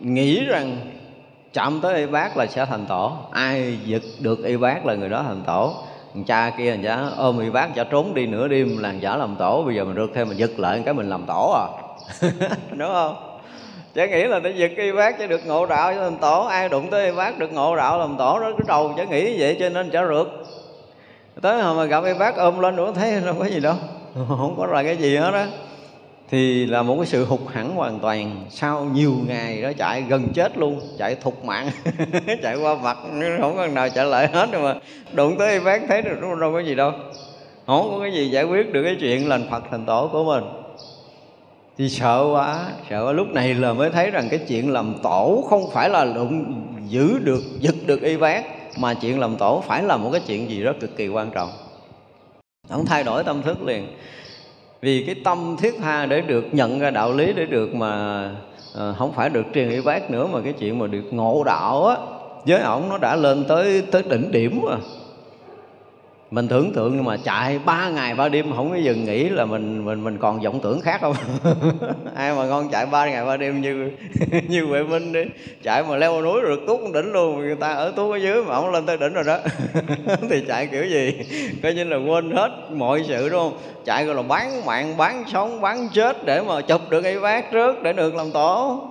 Speaker 1: nghĩ rằng chạm tới y bác là sẽ thành tổ. Ai giật được y bác là người đó thành tổ thằng cha kia thằng giả ôm y bác cho trốn đi nửa đêm là giả làm tổ, bây giờ mình rượt thêm mình giật lại cái mình làm tổ à. (laughs) Đúng không? Chả nghĩ là nó giật y bác cho được ngộ đạo cho làm tổ. Ai đụng tới y bác được ngộ đạo làm tổ đó cái đầu chả nghĩ vậy cho nên chả rượt tới hồi mà gặp y bác ôm lên nữa, thấy đâu có gì đâu. (laughs) Không có là cái gì hết á thì là một cái sự hụt hẳn hoàn toàn. Sau nhiều ngày đó chạy gần chết luôn chạy thục mạng (laughs) chạy qua mặt không có nào chạy lại hết rồi mà. Đụng tới y bác thấy được đâu, đâu có gì đâu. Không có cái gì giải quyết được cái chuyện lành phật thành tổ của mình. Thì sợ quá sợ quá. Lúc này là mới thấy rằng cái chuyện làm tổ không phải là đụng giữ được giật được y bác mà chuyện làm tổ phải là một cái chuyện gì đó cực kỳ quan trọng. Ông thay đổi tâm thức liền vì cái tâm thiết tha để được nhận ra đạo lý để được mà à, không phải được truyền y bác nữa mà cái chuyện mà được ngộ đạo á với ổng nó đã lên tới tới đỉnh điểm rồi mình tưởng tượng nhưng mà chạy ba ngày ba đêm, không có dừng nghỉ là mình mình mình còn vọng tưởng khác không? (laughs) Ai mà ngon chạy ba ngày ba đêm như (laughs) như huệ minh đi. Chạy mà leo núi được tuốt đỉnh luôn, người ta ở tuốt ở dưới mà không lên tới đỉnh rồi đó. (laughs) Thì chạy kiểu gì? Coi như là quên hết mọi sự, đúng không? Chạy gọi là bán mạng, bán sống, bán chết để mà chụp được cái vác trước để được làm tổ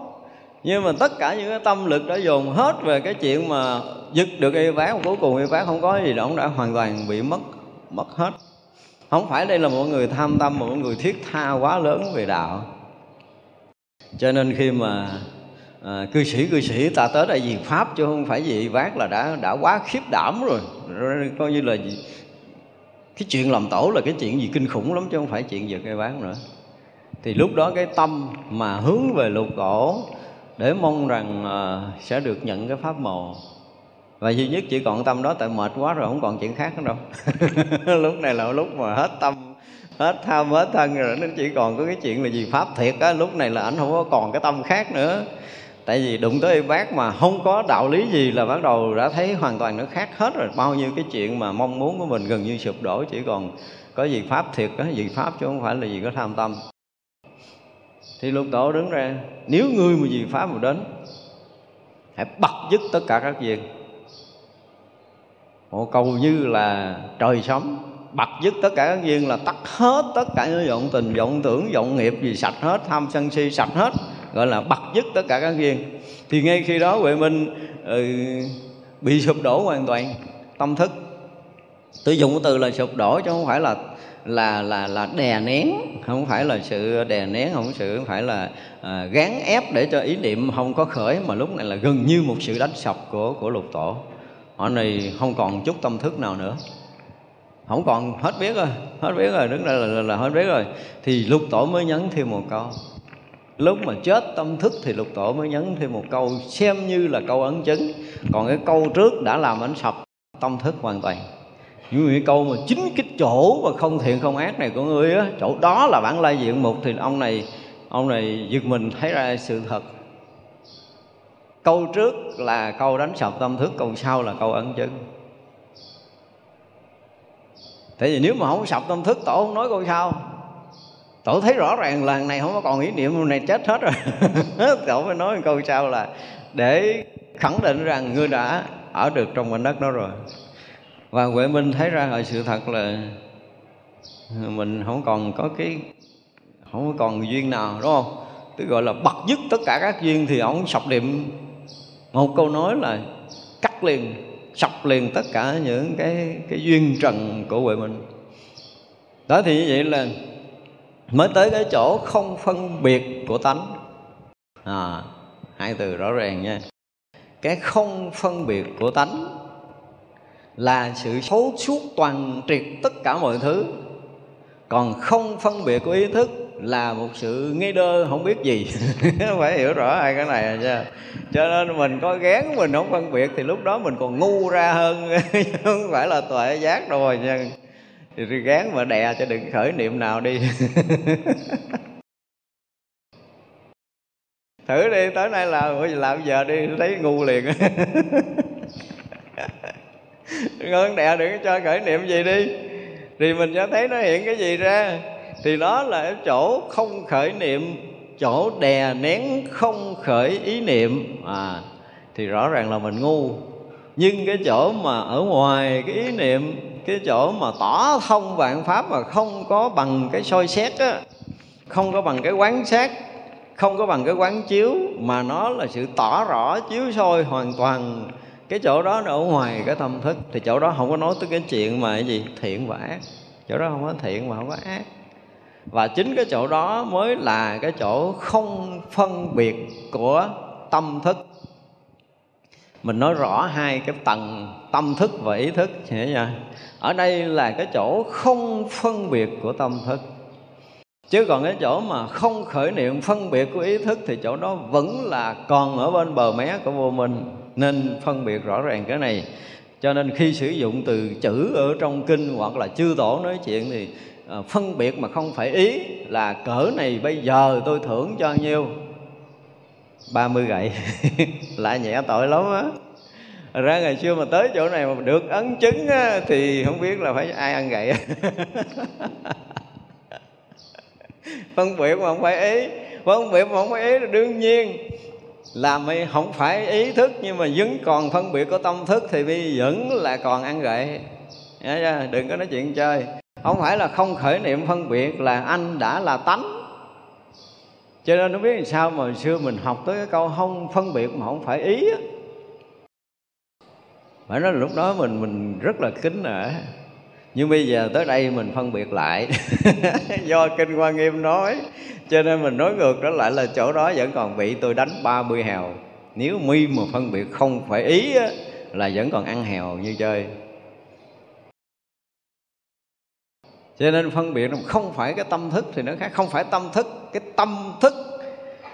Speaker 1: nhưng mà tất cả những cái tâm lực đã dồn hết về cái chuyện mà giật được y bác cuối cùng y bác không có gì đó ông đã hoàn toàn bị mất mất hết. Không phải đây là một người tham tâm một người thiết tha quá lớn về đạo. Cho nên khi mà à, cư sĩ cư sĩ ta tới đây vì pháp chứ không phải vì vác là đã đã quá khiếp đảm rồi. Coi như là gì? Cái chuyện làm tổ là cái chuyện gì kinh khủng lắm chứ không phải chuyện giật cây bác nữa. Thì lúc đó cái tâm mà hướng về lục cổ để mong rằng uh, sẽ được nhận cái pháp màu. Và duy nhất chỉ còn tâm đó tại mệt quá rồi không còn chuyện khác nữa đâu. (laughs) Lúc này là lúc mà hết tâm hết tham hết thân rồi nên chỉ còn có cái chuyện là gì pháp thiệt á. Lúc này là ảnh không có còn cái tâm khác nữa. Tại vì đụng tới bác mà không có đạo lý gì là bắt đầu đã thấy hoàn toàn nó khác hết rồi. Bao nhiêu cái chuyện mà mong muốn của mình gần như sụp đổ chỉ còn có gì pháp thiệt á gì pháp chứ không phải là gì có tham tâm thì lục tổ đứng ra nếu ngươi mà gì pháp mà đến hãy bật dứt tất cả các duyên một câu như là trời sống bật dứt tất cả các duyên là tắt hết tất cả những vọng tình vọng tưởng vọng nghiệp gì sạch hết tham sân si sạch hết gọi là bật dứt tất cả các duyên thì ngay khi đó huệ minh ừ, bị sụp đổ hoàn toàn tâm thức. Tôi dùng cái từ là sụp đổ chứ không phải là là là là đè nén. Không phải là sự đè nén không sự không phải là à, gán ép để cho ý niệm không có khởi mà lúc này là gần như một sự đánh sập của của lục tổ. Họ này không còn chút tâm thức nào nữa. Không còn hết biết rồi hết biết rồi đứng đây là, là, là hết biết rồi. Thì lục tổ mới nhấn thêm một câu. Lúc mà chết tâm thức thì lục tổ mới nhấn thêm một câu xem như là câu ấn chứng. Còn cái câu trước đã làm ảnh sập tâm thức hoàn toàn như cái câu mà chính cái chỗ và không thiện không ác này của ngươi á, chỗ đó là bản lai diện mục, thì ông này ông này giật mình thấy ra sự thật. Câu trước là câu đánh sập tâm thức, câu sau là câu ấn chứng. Tại vì nếu mà không sập tâm thức, tổ không nói câu sau. Tổ thấy rõ ràng lần này không có còn ý niệm này chết hết rồi. (laughs) Tổ mới nói câu sau là để khẳng định rằng ngươi đã ở được trong mảnh đất đó rồi và huệ minh thấy ra ở sự thật là mình không còn có cái, không còn duyên nào, đúng không? Tức gọi là bật dứt tất cả các duyên thì ông sọc điểm một câu nói là cắt liền sọc liền tất cả những cái cái duyên trần của huệ minh. Đó thì như vậy là mới tới cái chỗ không phân biệt của tánh. À hai từ rõ ràng nha. Cái không phân biệt của tánh là sự thấu suốt toàn triệt tất cả mọi thứ. Còn không phân biệt của ý thức là một sự ngây đơ, không biết gì. (laughs) Phải hiểu rõ hai cái này nha cho nên mình có gán, mình không phân biệt thì lúc đó mình còn ngu ra hơn. (laughs) Không phải là tuệ giác đâu rồi nha. Thì gán mà đè cho đừng khởi niệm nào đi. (laughs) Thử đi, tới nay là làm giờ đi, thấy ngu liền. (laughs) ngon đè đừng cho khởi niệm gì đi. Thì mình sẽ thấy nó hiện cái gì ra. Thì đó là chỗ không khởi niệm, chỗ đè nén không khởi ý niệm. À thì rõ ràng là mình ngu. Nhưng cái chỗ mà ở ngoài cái ý niệm, cái chỗ mà tỏ thông vạn pháp mà không có bằng cái soi xét á, không có bằng cái quán sát, không có bằng cái quán chiếu, mà nó là sự tỏ rõ, chiếu soi hoàn toàn cái chỗ đó nó ở ngoài cái tâm thức, thì chỗ đó không có nói tới cái chuyện mà cái gì, thiện và ác. Chỗ đó không có thiện mà không có ác. Và chính cái chỗ đó mới là cái chỗ không phân biệt của tâm thức. Mình nói rõ hai cái tầng tâm thức và ý thức, hiểu chưa? Ở đây là cái chỗ không phân biệt của tâm thức chứ còn cái chỗ mà không khởi niệm phân biệt của ý thức thì chỗ đó vẫn là còn ở bên bờ mé của vô minh. Nên phân biệt rõ ràng cái này. Cho nên khi sử dụng từ chữ ở trong kinh hoặc là chư tổ nói chuyện thì à, phân biệt mà không phải ý là cỡ này bây giờ tôi thưởng cho nhiêu? 30 gậy. (laughs) Lại nhẹ tội lắm á. Ra ngày xưa mà tới chỗ này mà được ấn chứng á, thì không biết là phải ai ăn gậy. (laughs) phân biệt mà không phải ý. Phân biệt mà không phải ý là đương nhiên là mày không phải ý thức, nhưng mà vẫn còn phân biệt của tâm thức thì bây vẫn là còn ăn gậy đừng có nói chuyện chơi. Không phải là không khởi niệm phân biệt là anh đã là tánh. Cho nên nó biết làm sao mà xưa mình học tới cái câu không phân biệt mà không phải ý á. Phải nói là lúc đó mình mình rất là kính nể nhưng bây giờ tới đây mình phân biệt lại. (laughs) Do kinh quan nghiêm nói. Cho nên mình nói ngược đó lại là chỗ đó vẫn còn bị tôi đánh 30 hào nếu mi mà phân biệt không phải ý á, là vẫn còn ăn hèo như chơi. Cho nên phân biệt không phải cái tâm thức thì nó khác. Không phải tâm thức cái tâm thức.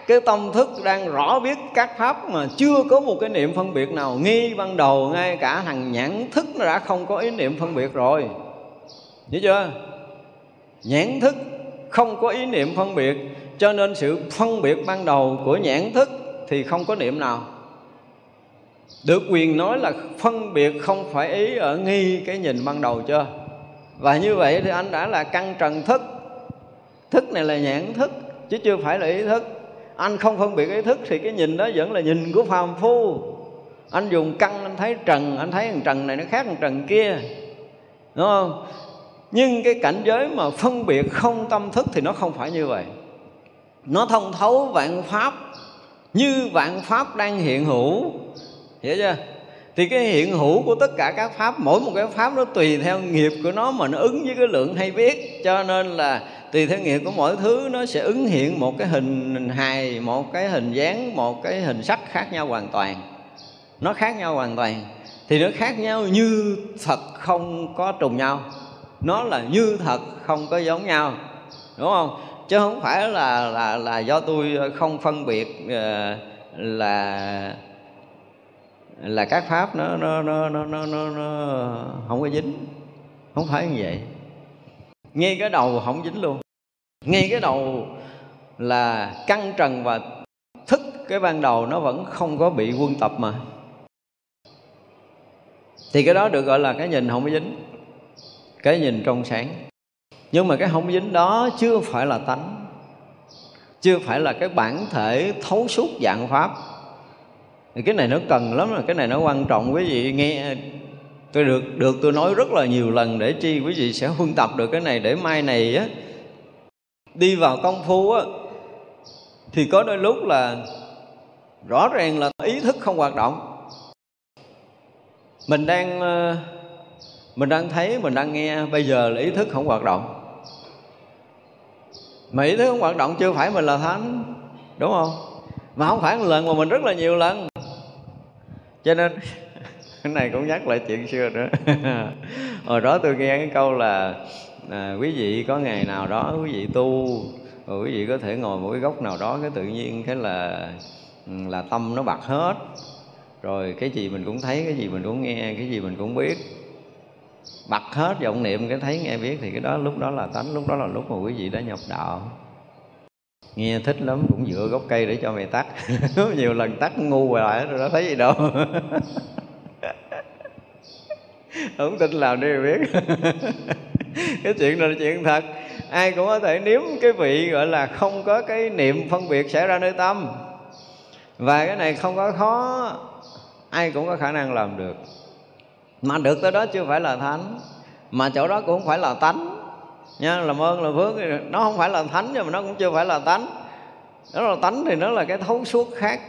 Speaker 1: Cái tâm thức đang rõ biết các pháp mà chưa có một cái niệm phân biệt nào. Nghi ban đầu ngay cả thằng nhãn thức nó đã không có ý niệm phân biệt rồi hiểu chưa? Nhãn thức không có ý niệm phân biệt, cho nên sự phân biệt ban đầu của nhãn thức thì không có niệm nào. Được quyền nói là phân biệt không phải ý ở nghi cái nhìn ban đầu chưa? Và như vậy thì anh đã là căn trần thức. Thức này là nhãn thức, chứ chưa phải là ý thức. Anh không phân biệt ý thức thì cái nhìn đó vẫn là nhìn của phàm phu. Anh dùng căn, anh thấy trần, anh thấy thằng trần này nó khác thằng trần kia. Đúng không? Nhưng cái cảnh giới mà phân biệt không tâm thức thì nó không phải như vậy. Nó thông thấu vạn pháp, như vạn pháp đang hiện hữu. Hiểu chưa? Thì cái hiện hữu của tất cả các pháp, mỗi một cái pháp nó tùy theo nghiệp của nó mà nó ứng với cái lượng hay biết. Cho nên là tùy theo nghiệp của mỗi thứ nó sẽ ứng hiện một cái hình hài, một cái hình dáng, một cái hình sắc khác nhau hoàn toàn. Nó khác nhau hoàn toàn. Thì nó khác nhau như thật không có trùng nhau nó là như thật không có giống nhau đúng không? Chứ không phải là là là do tôi không phân biệt ờ, là là các pháp nó nó nó nó nó nó, nó không có dính. Không phải như vậy. Ngay cái đầu không dính luôn. Ngay cái đầu là căng trần và thức cái ban đầu nó vẫn không có bị quân tập mà. Thì cái đó được gọi là cái nhìn không có dính cái nhìn trong sáng. Nhưng mà cái không dính đó chưa phải là tánh, chưa phải là cái bản thể thấu suốt dạng pháp. Thì cái này nó cần lắm là cái này nó quan trọng. Quý vị nghe, tôi được được tôi nói rất là nhiều lần để chi quý vị sẽ huân tập được cái này để mai này á, đi vào công phu á, thì có đôi lúc là rõ ràng là ý thức không hoạt động. Mình đang ờ, mình đang thấy mình đang nghe bây giờ là ý thức không hoạt động. Mà ý thức không hoạt động chưa phải mình là thánh đúng không? Mà không phải một lần mà mình rất là nhiều lần. Cho nên (laughs) cái này cũng nhắc lại chuyện xưa nữa. (laughs) Hồi đó tôi nghe cái câu là à, quý vị có ngày nào đó quý vị tu rồi quý vị có thể ngồi một cái góc nào đó cái tự nhiên cái là ừ, là tâm nó bật hết. Rồi cái gì mình cũng thấy cái gì mình cũng nghe cái gì mình cũng biết bật hết vọng niệm cái thấy nghe biết thì cái đó lúc đó là tánh, lúc đó là lúc mà quý vị đã nhập đạo. Nghe thích lắm, cũng dựa gốc cây để cho mày tắt. (laughs) Nhiều lần tắt ngu hoài rồi đó thấy gì đâu. (laughs) Không tin làm đi biết. (laughs) Cái chuyện này là chuyện thật. Ai cũng có thể nếm cái vị gọi là không có cái niệm phân biệt xảy ra nơi tâm. Và cái này không có khó. Ai cũng có khả năng làm được mà được tới đó chưa phải là thánh. Mà chỗ đó cũng không phải là tánh. Nha làm ơn là phước nó không phải là thánh nhưng mà nó cũng chưa phải là tánh. Nó là tánh thì nó là cái thấu suốt khác.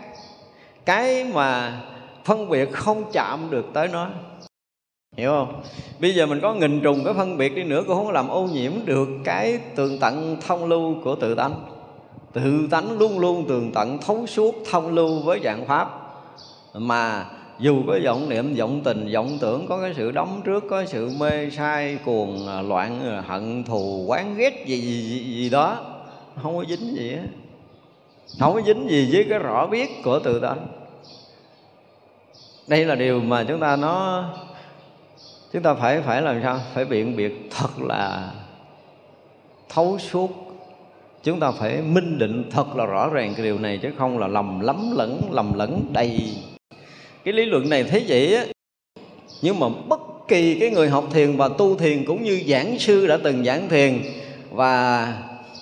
Speaker 1: Cái mà phân biệt không chạm được tới nó. Hiểu không? Bây giờ mình có nghìn trùng cái phân biệt đi nữa cũng không làm ô nhiễm được cái tường tận thông lưu của tự tánh. Tự tánh luôn luôn tường tận thấu suốt thông lưu với dạng pháp. Mà dù có vọng niệm vọng tình vọng tưởng có cái sự đóng trước có sự mê sai cuồng à, loạn à, hận thù quán ghét gì gì, gì, gì đó không có dính gì á không có dính gì với cái rõ biết của tự tánh. Đây là điều mà chúng ta nó chúng ta phải phải làm sao? Phải biện biệt thật là thấu suốt. Chúng ta phải minh định thật là rõ ràng cái điều này chứ không là lầm lắm lẫn lầm lẫn đầy cái lý luận này thấy vậy á, nhưng mà bất kỳ cái người học thiền và tu thiền cũng như giảng sư đã từng giảng thiền, và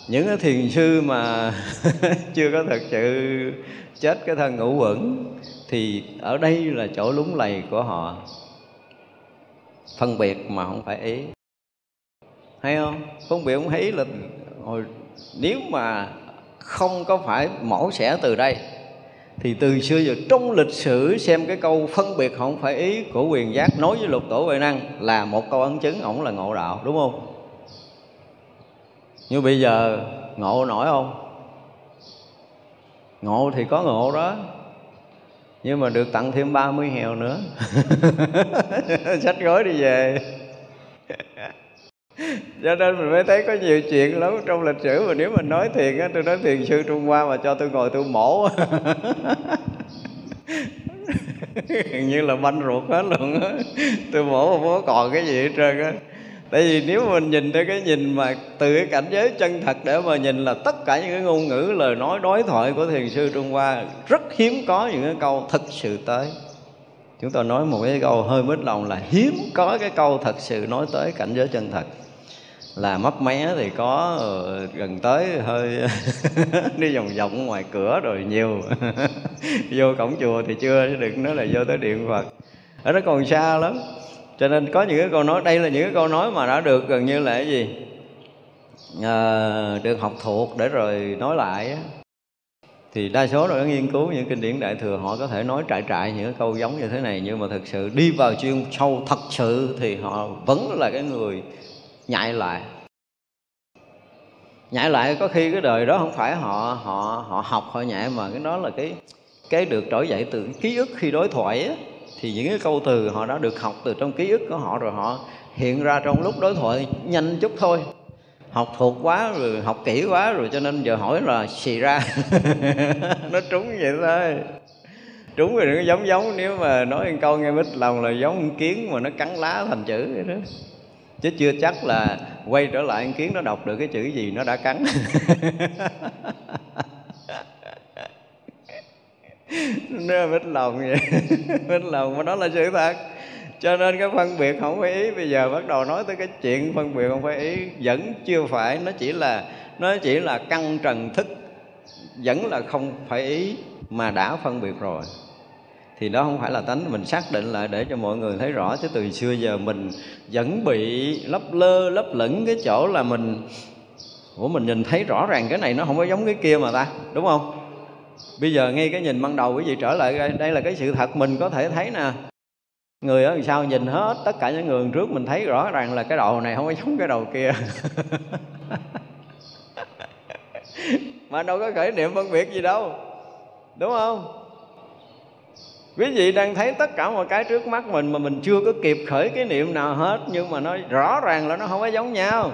Speaker 1: những cái thiền sư mà (laughs) chưa có thật sự chết cái thân ngũ quẩn thì ở đây là chỗ lúng lầy của họ. Phân biệt mà không phải ý. Hay không? Phân biệt không thấy là hồi, nếu mà không có phải mổ xẻ từ đây thì từ xưa giờ trong lịch sử xem cái câu phân biệt không phải ý của quyền giác nói với lục tổ huệ năng là một câu ấn chứng, ổng là ngộ đạo, đúng không? Như bây giờ, ngộ nổi không? Ngộ thì có ngộ đó, nhưng mà được tặng thêm 30 hèo nữa. (laughs) Sách gói đi về cho nên mình mới thấy có nhiều chuyện lắm trong lịch sử mà nếu mình nói thiền á, tôi nói thiền sư trung hoa mà cho tôi ngồi tôi mổ. Gần (laughs) như là banh ruột hết luôn á. Tôi mổ mà không có còn cái gì hết trơn á. Tại vì nếu mình nhìn theo cái nhìn mà từ cái cảnh giới chân thật để mà nhìn là tất cả những cái ngôn ngữ, lời nói, đối thoại của thiền sư trung hoa rất hiếm có những cái câu thật sự tới. Chúng ta nói một cái câu hơi mít lòng là hiếm có cái câu thật sự nói tới cảnh giới chân thật là mấp mé thì có ờ, gần tới hơi (laughs) đi vòng vòng ngoài cửa rồi nhiều. (laughs) Vô cổng chùa thì chưa chứ đừng nói là vô tới điện phật. Ở đó còn xa lắm. Cho nên có những cái câu nói đây là những cái câu nói mà đã được gần như là cái gì? À, được học thuộc để rồi nói lại thì đa số rồi nghiên cứu những kinh điển đại thừa họ có thể nói trại trại những cái câu giống như thế này nhưng mà thực sự đi vào chuyên sâu thật sự thì họ vẫn là cái người nhại lại. Nhại lại có khi cái đời đó không phải họ họ họ học, họ nhại mà cái đó là cái cái được trỗi dậy từ ký ức khi đối thoại á. Thì những cái câu từ họ đã được học từ trong ký ức của họ rồi họ hiện ra trong lúc đối thoại nhanh chút thôi. Học thuộc quá rồi, học kỹ quá rồi cho nên giờ hỏi là xì ra. (laughs) Nó trúng vậy thôi. Trúng rồi nó giống giống, nếu mà nói một câu nghe mít lòng là giống kiến mà nó cắn lá thành chữ vậy đó chứ chưa chắc là quay trở lại con kiến nó đọc được cái chữ gì nó đã cắn. (laughs) Nó mít lòng vậy. (laughs) Mít lòng, mà đó là sự thật. Cho nên cái phân biệt không phải ý, bây giờ bắt đầu nói tới cái chuyện phân biệt không phải ý, vẫn chưa phải. Nó chỉ là, nó chỉ là căn trần thức, vẫn là không phải ý mà đã phân biệt rồi thì đó không phải là tánh. Mình xác định lại để cho mọi người thấy rõ, chứ từ xưa giờ mình vẫn bị lấp lơ, lấp lửng cái chỗ là mình của mình nhìn thấy rõ ràng cái này nó không có giống cái kia mà ta, đúng không? Bây giờ ngay cái nhìn ban đầu quý vị trở lại đây là cái sự thật mình có thể thấy nè. Người ở sau nhìn hết tất cả những người trước mình thấy rõ ràng là cái đầu này không có giống cái đầu kia. (laughs) Mà đâu có khởi niệm phân biệt gì đâu, đúng không? Quý vị đang thấy tất cả mọi cái trước mắt mình mà mình chưa có kịp khởi cái niệm nào hết, nhưng mà nó rõ ràng là nó không có giống nhau.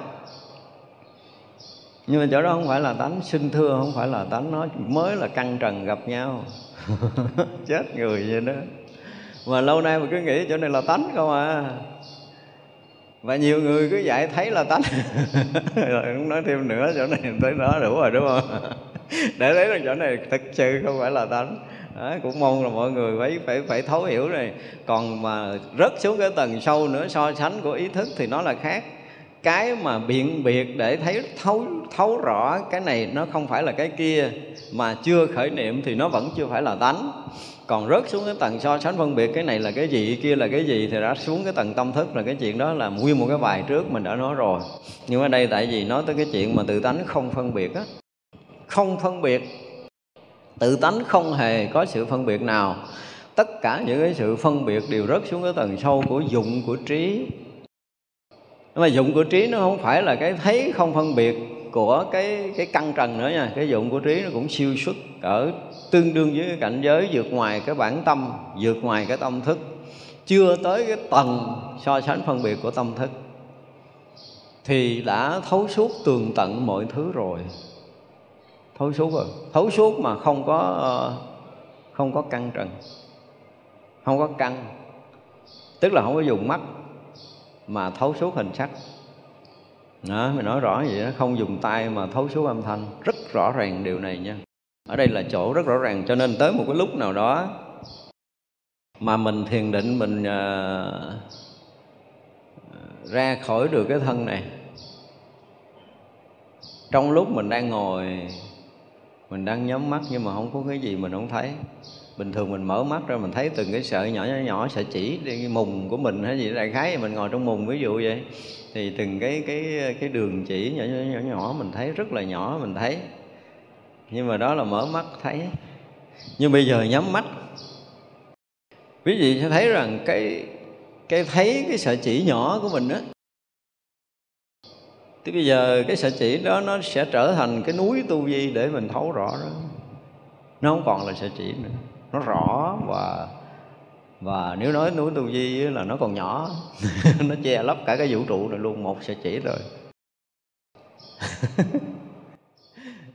Speaker 1: Nhưng mà chỗ đó không phải là tánh sinh thưa không phải là tánh nó mới là căng trần gặp nhau. (laughs) Chết người vậy đó. Mà lâu nay mà cứ nghĩ chỗ này là tánh không à. Và nhiều người cứ dạy thấy là tánh. (laughs) Rồi không nói thêm nữa, chỗ này tới nó đủ rồi, đúng không? (laughs) Để thấy rằng chỗ này thật sự không phải là tánh đó, cũng mong là mọi người phải phải phải thấu hiểu này. Còn mà rớt xuống cái tầng sâu nữa so sánh của ý thức thì nó là khác. Cái mà biện biệt để thấy thấu thấu rõ cái này nó không phải là cái kia mà chưa khởi niệm thì nó vẫn chưa phải là tánh. Còn rớt xuống cái tầng so sánh phân biệt cái này là cái gì kia là cái gì thì đã xuống cái tầng tâm thức là cái chuyện đó là nguyên một cái bài trước mình đã nói rồi. Nhưng ở đây tại vì nói tới cái chuyện mà tự tánh không phân biệt á không phân biệt tự tánh không hề có sự phân biệt nào. Tất cả những cái sự phân biệt đều rớt xuống cái tầng sâu của dụng của trí. Nhưng mà dụng của trí nó không phải là cái thấy không phân biệt của cái cái căn trần nữa nha. Cái dụng của trí nó cũng siêu xuất ở tương đương với cái cảnh giới vượt ngoài cái bản tâm, vượt ngoài cái tâm thức. Chưa tới cái tầng so sánh phân biệt của tâm thức. Thì đã thấu suốt tường tận mọi thứ rồi thấu suốt rồi. Thấu suốt mà không có ờ, không có căng trần. Không có căng. Tức là không có dùng mắt mà thấu suốt hình sắc. Đó, mình nói rõ vậy đó. Không dùng tay mà thấu suốt âm thanh. Rất rõ ràng điều này nha. Ở đây là chỗ rất rõ ràng. Cho nên tới một cái lúc nào đó mà mình thiền định mình uh, ra khỏi được cái thân này trong lúc mình đang ngồi mình đang nhắm mắt nhưng mà không có cái gì mình không thấy. Bình thường mình mở mắt ra mình thấy từng cái sợi nhỏ nhỏ nhỏ, sợi chỉ cái mùng của mình hay gì đại khái mình ngồi trong mùng ví dụ vậy. Thì từng cái cái cái đường chỉ nhỏ nhỏ nhỏ nhỏ mình thấy, rất là nhỏ mình thấy. Nhưng mà đó là mở mắt thấy. Nhưng bây giờ nhắm mắt. Quý vị sẽ thấy rằng cái cái thấy cái sợi chỉ nhỏ của mình á thì bây giờ cái sợi chỉ đó nó sẽ trở thành cái núi tu vi để mình thấu rõ đó. Nó không còn là sợi chỉ nữa. Nó rõ và và nếu nói núi tu di là nó còn nhỏ. (laughs) Nó che lấp cả cái vũ trụ này luôn, một sợi chỉ rồi. (laughs)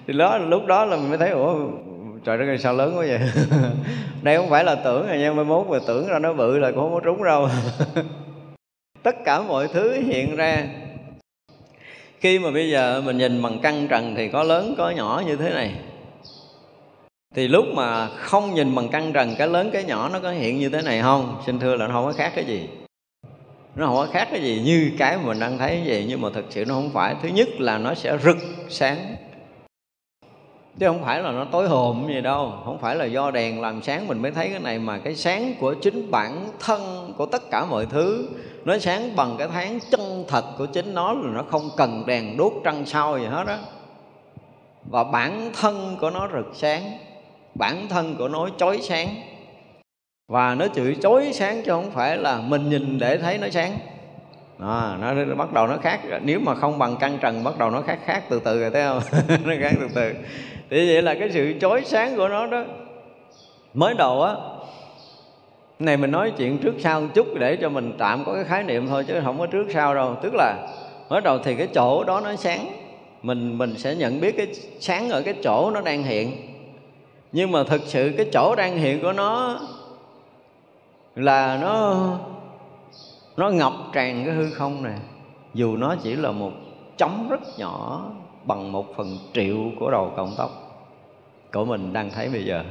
Speaker 1: Thì đó, lúc đó là mình mới thấy, ủa, trời đất ơi, sao lớn quá vậy? (laughs) Đây không phải là tưởng rồi nha, mai mốt mà tưởng ra nó bự là cũng không có trúng đâu. Tất cả mọi thứ hiện ra khi mà bây giờ mình nhìn bằng căng trần thì có lớn, có nhỏ như thế này. Thì lúc mà không nhìn bằng căng trần, cái lớn, cái nhỏ nó có hiện như thế này không? Xin thưa là nó không có khác cái gì. Nó không có khác cái gì như cái mà mình đang thấy vậy, nhưng mà thực sự nó không phải. Thứ nhất là nó sẽ rực sáng chứ không phải là nó tối hồn gì đâu. Không phải là do đèn làm sáng mình mới thấy cái này, mà cái sáng của chính bản thân của tất cả mọi thứ, nó sáng bằng cái tháng chân thật của chính nó là nó không cần đèn đốt trăng sao gì hết á. Và bản thân của nó rực sáng, bản thân của nó chói sáng. Và nó chữ chói sáng chứ không phải là mình nhìn để thấy nó sáng đó, nó, nó bắt đầu nó khác. Nếu mà không bằng căn trần bắt đầu nó khác khác từ từ rồi thấy không? (laughs) Nó khác từ từ. Thì vậy là cái sự chói sáng của nó đó. Mới đầu á này mình nói chuyện trước sau một chút để cho mình tạm có cái khái niệm thôi chứ không có trước sau đâu. Tức là mới đầu thì cái chỗ đó nó sáng. Mình mình sẽ nhận biết cái sáng ở cái chỗ nó đang hiện. Nhưng mà thực sự cái chỗ đang hiện của nó là nó nó ngập tràn cái hư không này. Dù nó chỉ là một chấm rất nhỏ bằng một phần triệu của đầu cộng tóc của mình đang thấy bây giờ.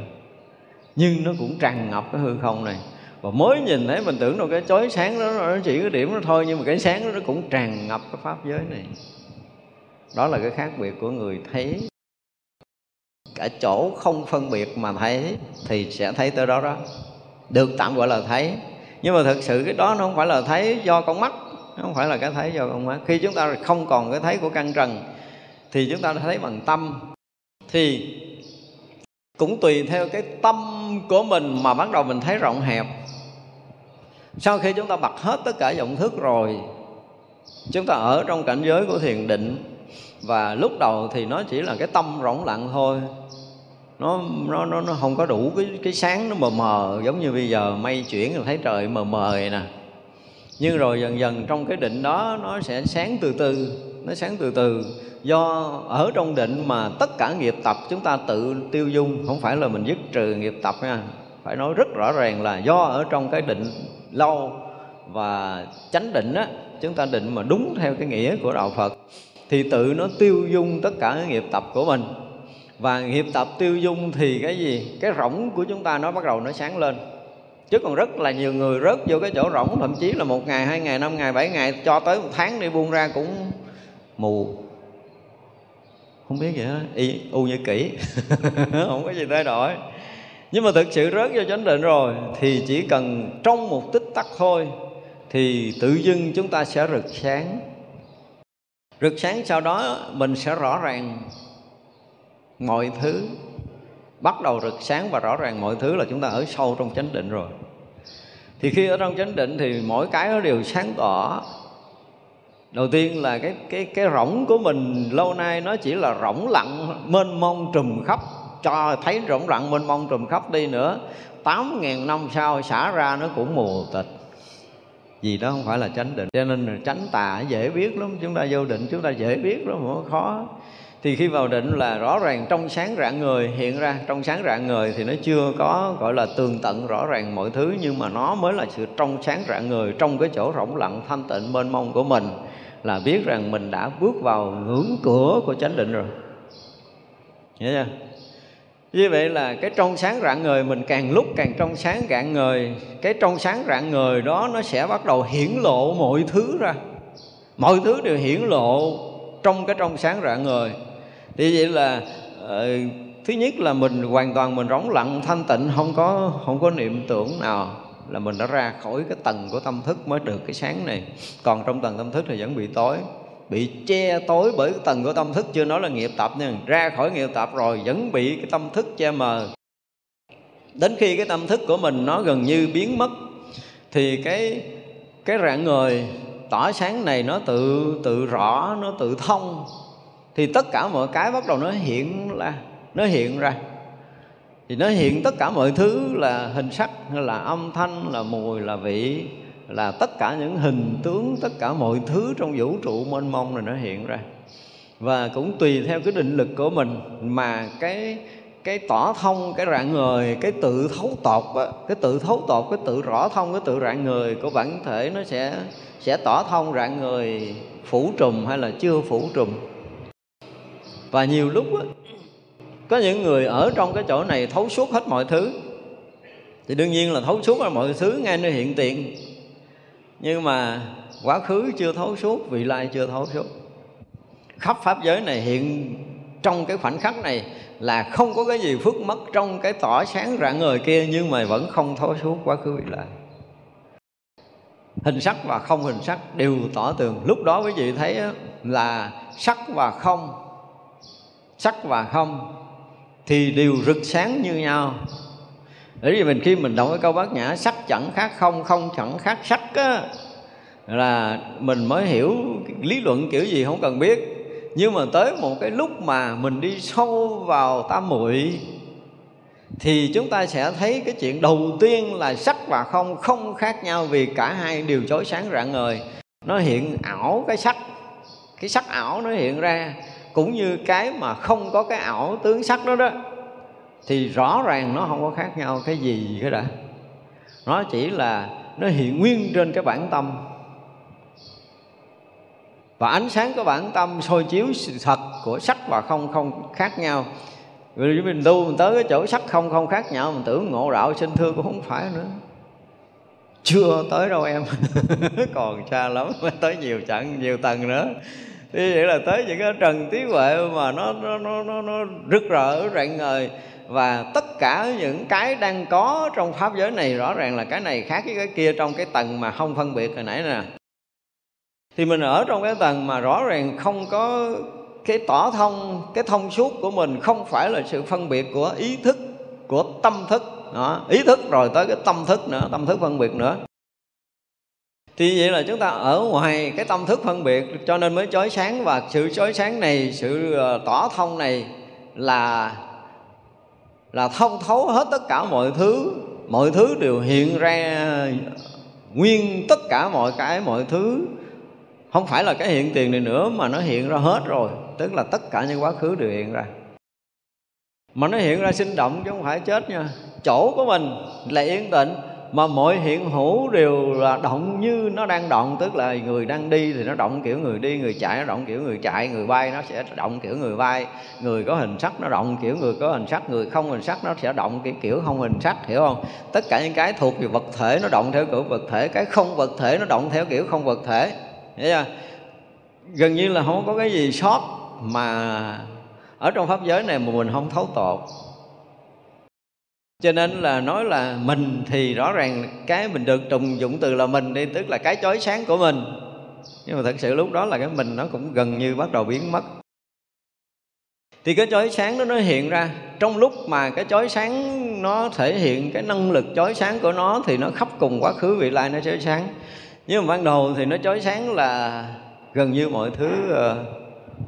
Speaker 1: Nhưng nó cũng tràn ngập cái hư không này. Và mới nhìn thấy mình tưởng đâu cái chói sáng đó, nó chỉ cái điểm đó thôi, nhưng mà cái sáng đó nó cũng tràn ngập cái pháp giới này. Đó là cái khác biệt của người thấy. Cả chỗ không phân biệt mà thấy thì sẽ thấy tới đó đó. Được tạm gọi là thấy nhưng mà thực sự cái đó nó không phải là thấy do con mắt, nó không phải là cái thấy do con mắt. Khi chúng ta không còn cái thấy của căn trần, thì chúng ta thấy bằng tâm. Thì cũng tùy theo cái tâm của mình mà bắt đầu mình thấy rộng hẹp. Sau khi chúng ta bật hết tất cả vọng thức rồi, chúng ta ở trong cảnh giới của thiền định, và lúc đầu thì nó chỉ là cái tâm rỗng lặng thôi nó nó nó nó không có đủ cái cái sáng, nó mờ mờ, giống như bây giờ mây chuyển rồi thấy trời mờ mờ này nè. Nhưng rồi dần dần trong cái định đó, nó sẽ sáng từ từ, nó sáng từ từ. Do ở trong định mà tất cả nghiệp tập chúng ta tự tiêu dung, không phải là mình dứt trừ nghiệp tập nha. Phải nói rất rõ ràng là do ở trong cái định lâu và chánh định á, chúng ta định mà đúng theo cái nghĩa của đạo Phật, thì tự nó tiêu dung tất cả cái nghiệp tập của mình và nghiệp tập tiêu dung thì cái gì? Cái rỗng của chúng ta nó bắt đầu nó sáng lên. Chứ còn rất là nhiều người rớt vô cái chỗ rỗng, thậm chí là một ngày, hai ngày, năm ngày, bảy ngày, cho tới một tháng đi buông ra cũng mù. Không biết vậy đó. Y, u như kỹ (laughs) không có gì thay đổi. Nhưng mà thực sự rớt vô chánh định rồi, thì chỉ cần trong một tích tắc thôi, thì tự dưng chúng ta sẽ rực sáng. Rực sáng sau đó mình sẽ rõ ràng mọi thứ bắt đầu rực sáng và rõ ràng mọi thứ là chúng ta ở sâu trong chánh định rồi. Thì khi ở trong chánh định thì mỗi cái nó đều sáng tỏ. Đầu tiên là cái cái cái rỗng của mình lâu nay nó chỉ là rỗng lặng mênh mông trùm khắp. Cho thấy rỗng lặng mênh mông trùm khắp đi nữa, tám ngàn năm sau xả ra nó cũng mù tịch vì đó không phải là chánh định. Cho nên tránh tà dễ biết lắm, chúng ta vô định chúng ta dễ biết lắm, không khó thì khi vào định là rõ ràng trong sáng rạng người hiện ra. Trong sáng rạng người thì nó chưa có, gọi là, tường tận rõ ràng mọi thứ, nhưng mà nó mới là sự trong sáng rạng người trong cái chỗ rỗng lặng, thanh tịnh mênh mông của mình, là biết rằng mình đã bước vào ngưỡng cửa của chánh định rồi. Hiểu chưa? Như vậy là cái trong sáng rạng người mình càng lúc càng trong sáng rạng người cái trong sáng rạng người đó nó sẽ bắt đầu hiển lộ mọi thứ ra. Mọi thứ đều hiển lộ trong cái trong sáng rạng người thì vậy là uh, thứ nhất là mình hoàn toàn mình rỗng lặng thanh tịnh không có không có niệm tưởng nào là mình đã ra khỏi cái tầng của tâm thức mới được cái sáng này. Còn trong tầng tâm thức thì vẫn bị tối bị che tối bởi cái tầng của tâm thức chưa nói là nghiệp tập nha. Ra khỏi nghiệp tập rồi vẫn bị cái tâm thức che mờ. Đến khi cái tâm thức của mình nó gần như biến mất thì cái cái rạng người tỏ sáng này nó tự tự rõ nó tự thông thì tất cả mọi cái bắt đầu nó hiện ra nó hiện ra. Thì nó hiện tất cả mọi thứ là hình sắc hay là âm thanh là mùi là vị là tất cả những hình tướng tất cả mọi thứ trong vũ trụ mênh mông này nó hiện ra. Và cũng tùy theo cái định lực của mình mà cái cái tỏ thông cái rạng người cái tự thấu tột á, cái tự thấu tột cái tự rõ thông cái tự rạng người của bản thể nó sẽ sẽ tỏ thông rạng người phủ trùm hay là chưa phủ trùm và nhiều lúc đó, có những người ở trong cái chỗ này thấu suốt hết mọi thứ. Thì đương nhiên là thấu suốt là mọi thứ ngay nơi hiện tiền nhưng mà quá khứ chưa thấu suốt vị lai chưa thấu suốt. Khắp pháp giới này hiện trong cái khoảnh khắc này là không có cái gì phước mất trong cái tỏ sáng rạng ngời kia nhưng mà vẫn không thấu suốt quá khứ vị lai. Hình sắc và không hình sắc đều tỏ tường. Lúc đó quý vị thấy là sắc và không sắc và không thì đều rực sáng như nhau. Bởi vì mình khi mình đọc cái câu bát nhã, sắc chẳng khác không không chẳng khác sắc á, là mình mới hiểu lý luận kiểu gì không cần biết. Nhưng mà tới một cái lúc mà mình đi sâu vào tam muội, thì chúng ta sẽ thấy cái chuyện đầu tiên là sắc và không không khác nhau vì cả hai đều chói sáng rạng ngời. Nó hiện ảo cái sắc cái sắc ảo nó hiện ra cũng như cái mà không có cái ảo tướng sắc đó đó, thì rõ ràng nó không có khác nhau cái gì cái đã. Nó chỉ là, nó hiện nguyên trên cái bản tâm. Và ánh sáng của bản tâm soi chiếu sự thật của sắc và không không khác nhau. Rồi mình tu mình tới cái chỗ sắc không không khác nhau, mình tưởng ngộ đạo sinh thương cũng không phải nữa. Chưa tới đâu em, (laughs) còn xa lắm mới (laughs) tới nhiều chặng nhiều tầng nữa như vậy là tới những cái trần trí huệ mà nó nó nó nó, nó rực rỡ rạng ngời. Và tất cả những cái đang có trong pháp giới này rõ ràng là cái này khác với cái kia trong cái tầng mà không phân biệt hồi nãy nè. Thì mình ở trong cái tầng mà rõ ràng không có cái tỏ thông cái thông suốt của mình không phải là sự phân biệt của ý thức của tâm thức. Đó, ý thức rồi tới cái tâm thức nữa tâm thức phân biệt nữa thì vậy là chúng ta ở ngoài cái tâm thức phân biệt, cho nên mới chói sáng. Và sự chói sáng này, sự ờ, tỏ thông này là là thông thấu hết tất cả mọi thứ. Mọi thứ đều hiện ra nguyên tất cả mọi cái, mọi thứ. Không phải là cái hiện tiền này nữa, mà nó hiện ra hết rồi. Tức là tất cả những quá khứ đều hiện ra. Mà nó hiện ra sinh động chứ không phải chết nha. Chỗ của mình là yên tĩnh mà mọi hiện hữu đều là động như nó đang động, tức là người đang đi thì nó động kiểu người đi, người chạy nó động kiểu người chạy, người bay nó sẽ động kiểu người bay. Người có hình sắc nó động kiểu người có hình sắc, người không hình sắc nó sẽ động kiểu kiểu không hình sắc, hiểu không? Tất cả những cái thuộc về vật thể nó động theo kiểu vật thể, cái không vật thể nó động theo kiểu không vật thể, hiểu chưa? Gần như là không có cái gì sót mà ở trong pháp giới này mà mình không thấu tột cho nên là nói là mình thì rõ ràng cái mình được trùng dụng từ là mình đi, tức là cái chói sáng của mình. Nhưng mà thật sự lúc đó là cái mình nó cũng gần như bắt đầu biến mất. Thì cái chói sáng đó nó hiện ra. Trong lúc mà cái chói sáng nó thể hiện cái năng lực chói sáng của nó thì nó khắp cùng quá khứ vị lai nó chói sáng. Nhưng mà ban đầu thì nó chói sáng là gần như mọi thứ ờ,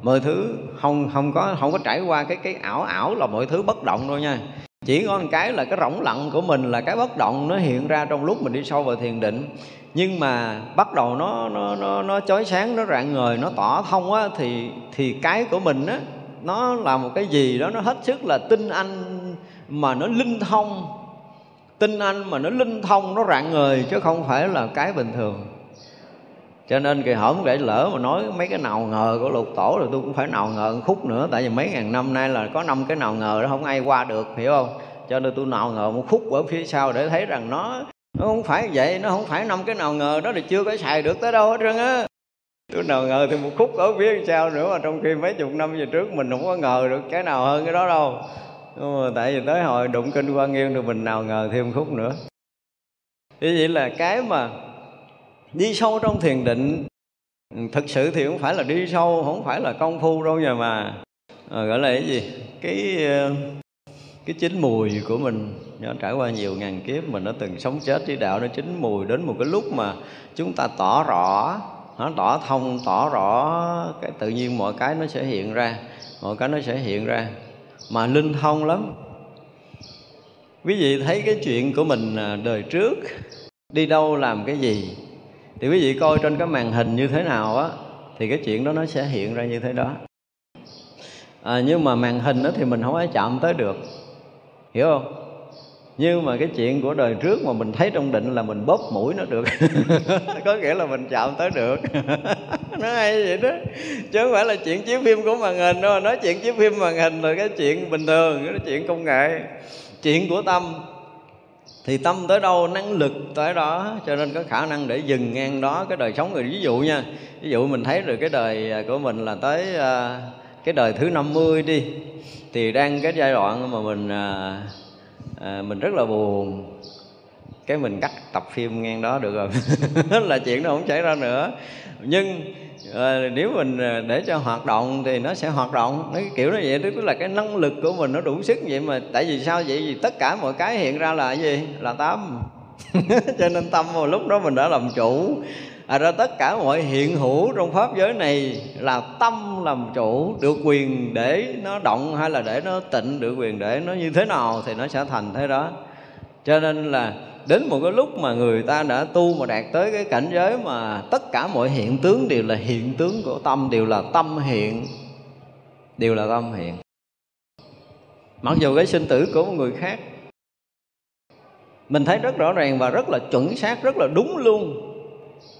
Speaker 1: mọi thứ không không có không có trải qua cái cái ảo ảo là mọi thứ bất động đâu nha chỉ có một cái là cái rỗng lặng của mình là cái bất động nó hiện ra trong lúc mình đi sâu vào thiền định. Nhưng mà bắt đầu nó nó nó nó chói sáng, nó rạng ngời, nó tỏ thông á, thì thì cái của mình á, nó là một cái gì đó nó hết sức là tinh anh mà nó linh thông. Tinh anh mà nó linh thông, nó rạng ngời chứ không phải là cái bình thường cho nên kỳ hổm để lỡ mà nói mấy cái nào ngờ của lục tổ rồi tôi cũng phải nào ngờ một khúc nữa. Tại vì mấy ngàn năm nay là có năm cái nào ngờ đó không ai qua được, hiểu không? Cho nên tôi nào ngờ một khúc ở phía sau để thấy rằng nó nó không phải vậy, nó không phải năm cái nào ngờ đó thì chưa có xài được tới đâu hết trơn á. Tôi nào ngờ thì một khúc ở phía sau nữa mà trong khi mấy chục năm về trước mình không có ngờ được cái nào hơn cái đó đâu. Nhưng mà tại vì tới hồi đụng kinh quan nghiêm thì mình nào ngờ thêm khúc nữa. Như vậy là cái mà đi sâu trong thiền định thực sự thì không phải là đi sâu không phải là công phu đâu nhà mà ờ, à, gọi là cái gì? Cái ờ, cái chín mùi của mình nó trải qua nhiều ngàn kiếp mình nó từng sống chết với đạo nó chín mùi đến một cái lúc mà chúng ta tỏ rõ nó tỏ thông tỏ rõ cái tự nhiên mọi cái nó sẽ hiện ra mọi cái nó sẽ hiện ra. Mà linh thông lắm. Quý vị thấy cái chuyện của mình à, đời trước đi đâu làm cái gì? Thì quý vị coi trên cái màn hình như thế nào á thì cái chuyện đó nó sẽ hiện ra như thế đó. À, nhưng mà màn hình đó thì mình không có chạm tới được. Hiểu không? Nhưng mà cái chuyện của đời trước mà mình thấy trong định là mình bóp mũi nó được. (laughs) Có nghĩa là mình chạm tới được. (laughs) Nó hay vậy đó. Chứ không phải là chuyện chiếu phim của màn hình đâu. Nói chuyện chiếu phim màn hình là cái chuyện bình thường cái chuyện công nghệ. Chuyện của tâm thì tâm tới đâu năng lực tới đó. Cho nên có khả năng để dừng ngang đó cái đời sống. Người ví dụ nha ví dụ mình thấy được cái đời của mình là tới à, cái đời thứ 50 đi thì đang cái giai đoạn mà mình à, à, mình rất là buồn. Cái mình cắt tập phim ngang đó được rồi. (laughs) Là chuyện nó không xảy ra nữa. Nhưng Ờ, nếu mình ờ, để cho hoạt động thì nó sẽ hoạt động. Nó kiểu nó vậy, tức là cái năng lực của mình nó đủ sức vậy mà, tại vì sao vậy? Vì tất cả mọi cái hiện ra là cái gì? Là tâm. (laughs) Cho nên tâm vào lúc đó mình đã làm chủ. À ra tất cả mọi hiện hữu trong pháp giới này là tâm làm chủ. Được quyền để nó động hay là để nó tịnh, được quyền để nó như thế nào thì nó sẽ thành thế đó. Cho nên là đến một cái lúc mà người ta đã tu mà đạt tới cái cảnh giới mà tất cả mọi hiện tướng đều là hiện tướng của tâm đều là tâm hiện đều là tâm hiện. Mặc dù cái sinh tử của một người khác mình thấy rất rõ ràng và rất là chuẩn xác rất là đúng luôn.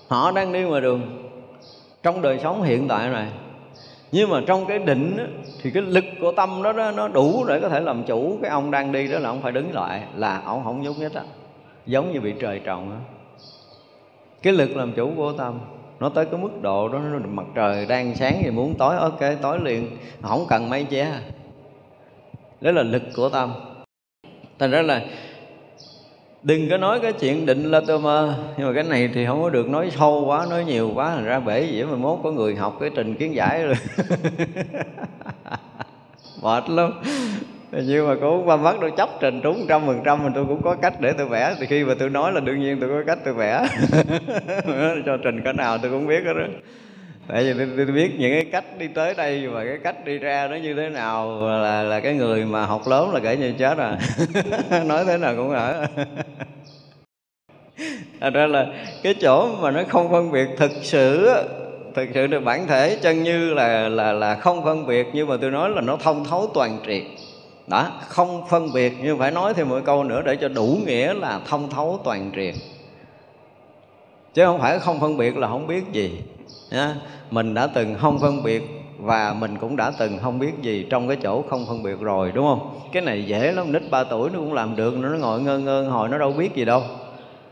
Speaker 1: Họ đang đi ngoài đường trong đời sống hiện tại này. Nhưng mà trong cái định thì cái lực của tâm đó, đó nó đủ để có thể làm chủ cái ông đang đi đó là ông phải đứng lại là ông không nhúc nhích á giống như bị trời trồng á. Cái lực làm chủ của tâm, nó tới cái mức độ đó mặt trời đang sáng thì muốn tối, ok, tối liền. Không cần mây che. Đó là lực của tâm. Thành ra là đừng có nói cái chuyện định là tôi mơ, nhưng mà cái này thì không có được, nói sâu quá, nói nhiều quá, thành ra bể dễ mà mốt có người học cái trình kiến giải rồi. (laughs) Mệt lắm nhưng mà cũng qua mắt tôi chấp trình trúng trăm phần trăm mình tôi cũng có cách để tôi vẽ. Thì khi mà tôi nói là đương nhiên tôi có cách tôi vẽ. (laughs) Cho trình cái nào tôi cũng biết hết đó tại vì tôi, tôi biết những cái cách đi tới đây và cái cách đi ra nó như thế nào. Là là cái người mà học lớn là kể như chết à. (laughs) Nói thế nào cũng ở (laughs) Thật ra là cái chỗ mà nó không phân biệt thực sự thực sự là bản thể chân như là là là không phân biệt nhưng mà tôi nói là nó thông thấu toàn triệt đó, không phân biệt nhưng phải nói thêm một câu nữa để cho đủ nghĩa là thông thấu toàn triệt chứ không phải không phân biệt là không biết gì nha mình đã từng không phân biệt và mình cũng đã từng không biết gì trong cái chỗ không phân biệt rồi, đúng không? Cái này dễ lắm, nít 3 tuổi nó cũng làm được, nó ngồi ngơ ngơ hồi nó đâu biết gì đâu.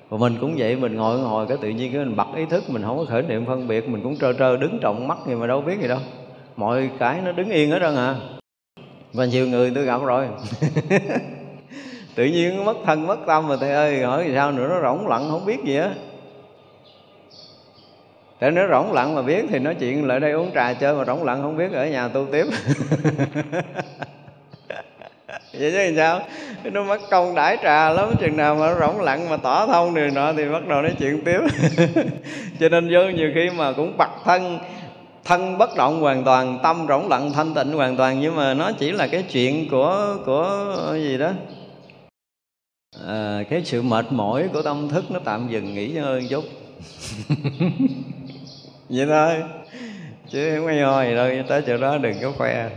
Speaker 1: Và mình cũng vậy, mình ngồi ngồi cái tự nhiên cái mình bật ý thức, mình không có khởi niệm phân biệt, mình cũng trơ trơ đứng trọng mắt gì mà đâu biết gì đâu. Mọi cái nó đứng yên hết trơn à và nhiều người tôi gặp rồi. (laughs) Tự nhiên mất thân, mất tâm mà thầy ơi, hỏi sao nữa, nó rỗng lặng, không biết gì á. Để nó rỗng lặng mà biết thì nói chuyện lại đây uống trà chơi, mà rỗng lặng không biết ở nhà tu tiếp. (laughs) Vậy chứ làm sao? Nó mất công đãi trà lắm, chừng nào mà nó rỗng lặng mà tỏ thông điều nọ thì bắt đầu nói chuyện tiếp. (laughs) Cho nên vô nhiều khi mà cũng bật thân thân bất động hoàn toàn tâm rỗng lặng thanh tịnh hoàn toàn. Nhưng mà nó chỉ là cái chuyện của của gì đó. À, cái sự mệt mỏi của tâm thức nó tạm dừng nghỉ hơn chút. (laughs) Vậy thôi. Chứ không ai hồi đâu tới chỗ đó đừng có khoe.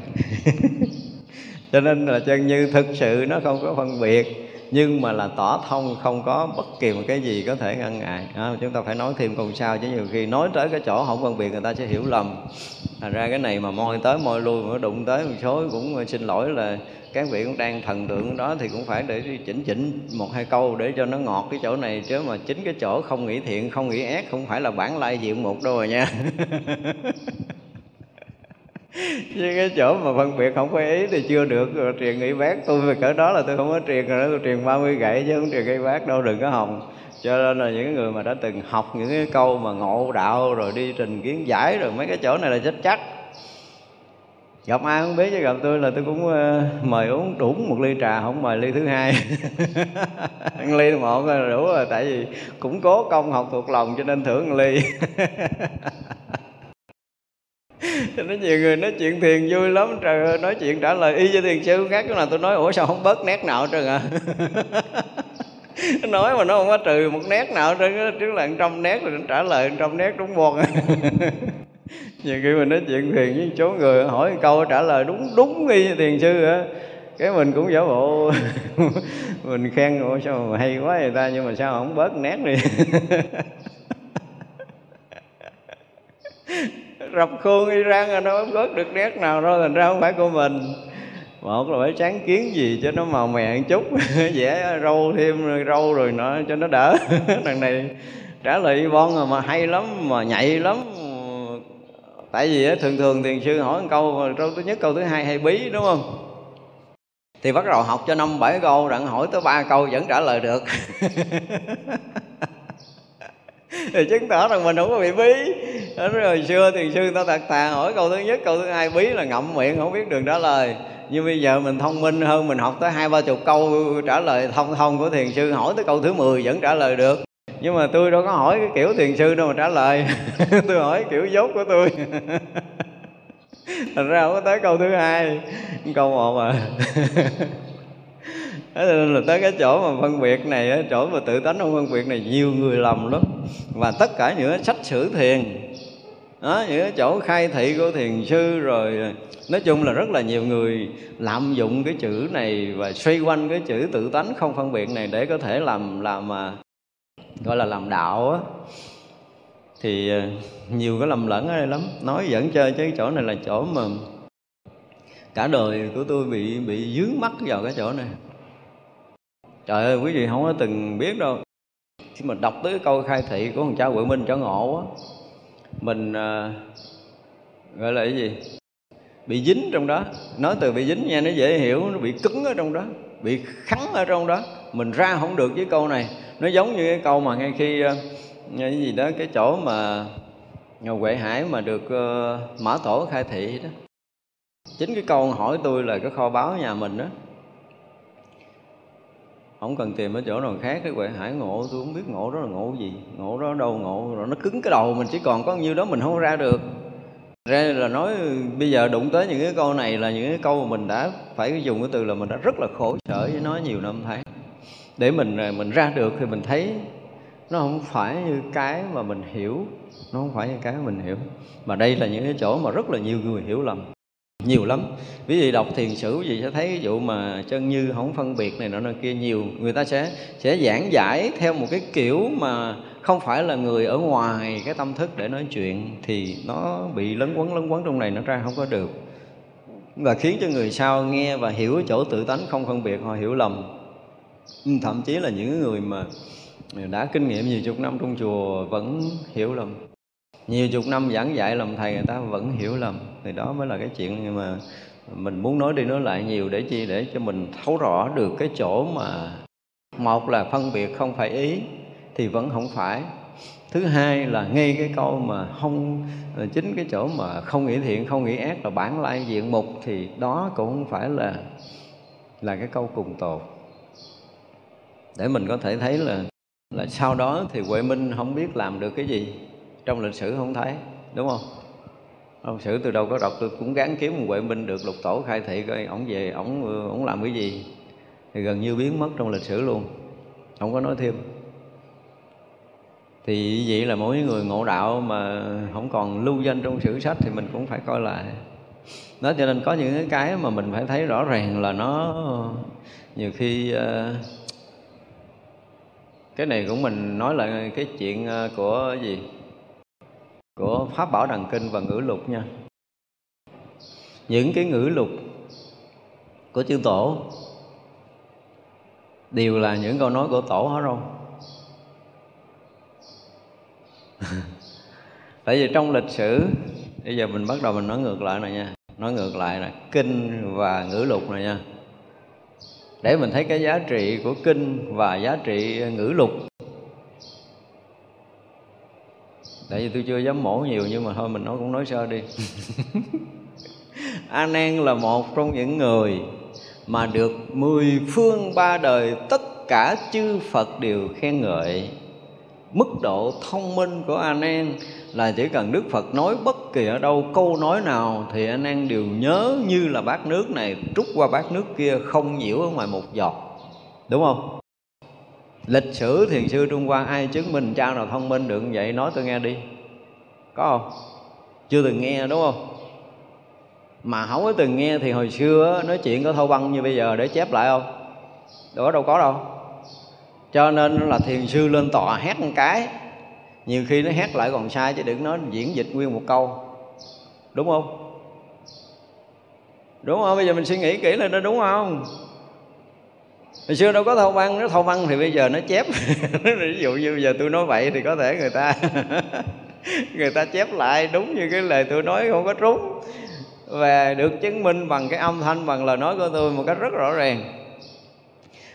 Speaker 1: (laughs) Cho nên là chân như thực sự nó không có phân biệt nhưng mà là tỏ thông không có bất kỳ một cái gì có thể ngăn ngại. À, chúng ta phải nói thêm câu sao chứ nhiều khi nói tới cái chỗ không phân biệt người ta sẽ hiểu lầm. Thành ra cái này mà môi tới môi lui mà đụng tới một số cũng xin lỗi là các vị cũng đang thần tượng đó thì cũng phải để chỉnh chỉnh một hai câu để cho nó ngọt cái chỗ này. Chứ mà chính cái chỗ không nghĩ thiện không nghĩ ác không phải là bản lai diện một đâu rồi nha. (laughs) chứ cái chỗ mà phân biệt không có ý thì chưa được. Rồi truyền nghĩ bác tôi về cỡ đó là tôi không có truyền rồi tôi truyền 30 gậy chứ không truyền gây bác đâu đừng có hồng cho nên là những người mà đã từng học những cái câu mà ngộ đạo rồi đi trình kiến giải rồi mấy cái chỗ này là chết chắc. Gặp ai không biết chứ gặp tôi là tôi cũng uh, mời uống đủ một ly trà không mời ly thứ hai. (laughs) Ăn ly một là đủ rồi tại vì cũng cố công học thuộc lòng cho nên thưởng ly. (laughs) (laughs) nó nhiều người nói chuyện thiền vui lắm, trời ơi, nói chuyện trả lời y cho thiền sư khác, cái nào tôi nói, ủa sao không bớt nét nào trơn à? (laughs) Nói mà nó không có trừ một nét nào trơn trước là trăm nét rồi trả lời trăm nét đúng buồn. (laughs) Nhiều khi mình nói chuyện thiền với số người, hỏi một câu trả lời đúng đúng y thiền sư á, cái mình cũng giả bộ. Mình khen, ủa sao mà hay quá người ta, nhưng mà sao không bớt nét đi? Rập khuôn Iran rồi nó bớt được nét nào đâu, thành ra không phải của mình. Một là phải sáng kiến gì cho nó màu mè một chút (laughs) vẽ râu thêm, râu rồi nó, cho nó đỡ. (laughs) Đằng này trả lời bon à, mà hay lắm, mà nhạy lắm. Tại vì thường thường thiền sư hỏi một câu câu thứ nhất, câu thứ hai hay bí, đúng không? Thì bắt đầu học cho năm bảy câu đặng hỏi tới ba câu vẫn trả lời được. (laughs) thì chứng tỏ rằng mình không có bị bí. Rồi hồi xưa thiền sư ta tạc tà hỏi câu thứ nhất, câu thứ hai bí là ngậm miệng, không biết đường trả lời. Nhưng bây giờ mình thông minh hơn, mình học tới hai, ba chục câu trả lời thông thông của thiền sư, hỏi tới câu thứ 10 vẫn trả lời được. Nhưng mà tôi đâu có hỏi cái kiểu thiền sư đâu mà trả lời. (laughs) Tôi hỏi kiểu dốt của tôi. (laughs) Thành ra không có tới câu thứ hai. Câu một mà (laughs) là tới cái chỗ mà phân biệt này chỗ mà tự tánh không phân biệt này, nhiều người lầm lắm. Và tất cả những sách sử thiền, đó, những cái chỗ khai thị của thiền sư rồi, nói chung là rất là nhiều người lạm dụng cái chữ này và xoay quanh cái chữ tự tánh không phân biệt này để có thể làm làm mà gọi là làm đạo á. Thì à, nhiều cái lầm lẫn ở đây lắm. Nói dẫn chơi chứ chỗ này là chỗ mà cả đời của tôi bị bị dướng mắt vào cái chỗ này trời ơi quý vị không có từng biết đâu. Khi mà đọc tới cái câu khai thị của thằng cha Huệ Minh cho ngộ á mình uh, gọi là cái gì? Bị dính trong đó. Nói từ bị dính nha nó dễ hiểu nó bị cứng ở trong đó bị khắn ở trong đó. Mình ra không được với câu này. Nó giống như cái câu mà ngay khi uh, cái gì đó cái chỗ mà à, Huệ Hải mà được uh, Mã Tổ khai thị đó. Chính cái câu hỏi tôi là cái kho báo nhà mình đó không cần tìm ở chỗ nào khác cái huệ hải ngộ, tôi không biết ngộ đó là ngộ gì, ngộ đó đâu ngộ, rồi nó cứng cái đầu mình, chỉ còn có nhiêu đó mình không ra được. Ra là nói, bây giờ đụng tới những cái câu này là những cái câu mà mình đã phải dùng cái từ là mình đã rất là khổ sở với nó nhiều năm tháng. Để mình à, mình ra được thì mình thấy nó không phải như cái mà mình hiểu, nó không phải như cái mà mình hiểu. Mà đây là những cái chỗ mà rất là nhiều người hiểu lầm nhiều lắm. Ví dụ đọc thiền sử gì sẽ thấy ví dụ mà chân như không phân biệt này nọ nọ kia, nhiều người ta sẽ sẽ giảng giải theo một cái kiểu mà không phải là người ở ngoài cái tâm thức để nói chuyện thì nó bị lấn quấn lấn quấn trong này, nó ra không có được. Và khiến cho người sau nghe và hiểu chỗ tự tánh không phân biệt, họ hiểu lầm. Ừ, thậm chí là những người mà đã kinh nghiệm nhiều chục năm trong chùa vẫn hiểu lầm nhiều chục năm giảng dạy làm thầy, người ta vẫn hiểu lầm. Thì đó mới là cái chuyện nhưng mà mình muốn nói đi nói lại nhiều để chi để cho mình thấu rõ được cái chỗ mà một là phân biệt không phải ý thì vẫn không phải. Thứ hai là ngay cái câu mà không ờ, chính cái chỗ mà không nghĩ thiện, không nghĩ ác là bản lai diện mục thì đó cũng không phải là là cái câu cùng tột. Để mình có thể thấy là là sau đó thì huệ minh không biết làm được cái gì trong lịch sử không thấy, đúng không? Ông sử từ đâu có đọc tôi cũng gán kiếm một huệ minh được, lục tổ khai thị coi ổng về ổng ổng làm cái gì. Thì gần như biến mất trong lịch sử luôn, không có nói thêm. Thì vậy là mỗi người ngộ đạo mà không còn lưu danh trong sử sách thì mình cũng phải coi lại. Đó cho nên có những cái mà mình phải thấy rõ ràng là nó nhiều khi ờ, cái này cũng mình nói lại cái chuyện ờ, của gì? Của Pháp Bảo Đằng Kinh và ngữ lục nha. Những cái ngữ lục của chư Tổ đều là những câu nói của Tổ hết không? (laughs) Tại vì trong lịch sử, Bây giờ mình bắt đầu mình nói ngược lại này nha. Nói ngược lại là kinh và ngữ lục này nha. Để mình thấy cái giá trị của kinh và giá trị ngữ lục tại vì tôi chưa dám mổ nhiều nhưng mà thôi mình nói cũng nói sơ đi. (laughs) A nan là một trong những người mà được mười phương ba đời tất cả chư phật đều khen ngợi. Mức độ thông minh của a nan là chỉ cần đức phật nói bất kỳ ở đâu câu nói nào thì a nan đều nhớ như là bát nước này trút qua bát nước kia không nhiễu ở ngoài một giọt. Đúng không lịch sử thiền sư trung hoa, ai chứng minh cha nào thông minh được vậy? Nói tôi nghe đi. Có không? Chưa từng nghe, đúng không? Mà không có từng nghe thì hồi xưa nói chuyện có thâu băng như bây giờ để chép lại không? Đó đâu, có đâu. Cho nên là thiền sư lên tòa hét một cái. Nhiều khi nó hét lại còn sai chứ đừng nói diễn dịch nguyên một câu. Đúng không? Đúng không? Bây giờ mình suy nghĩ kỹ lên nó đúng không? Hồi xưa đâu có thâu văn nó thâu văn thì bây giờ nó chép. (laughs) Ví dụ như bây giờ tôi nói vậy thì có thể người ta (laughs) người ta chép lại đúng như cái lời tôi nói, không có trúng. Và được chứng minh bằng cái âm thanh, bằng lời nói của tôi một cách rất rõ ràng.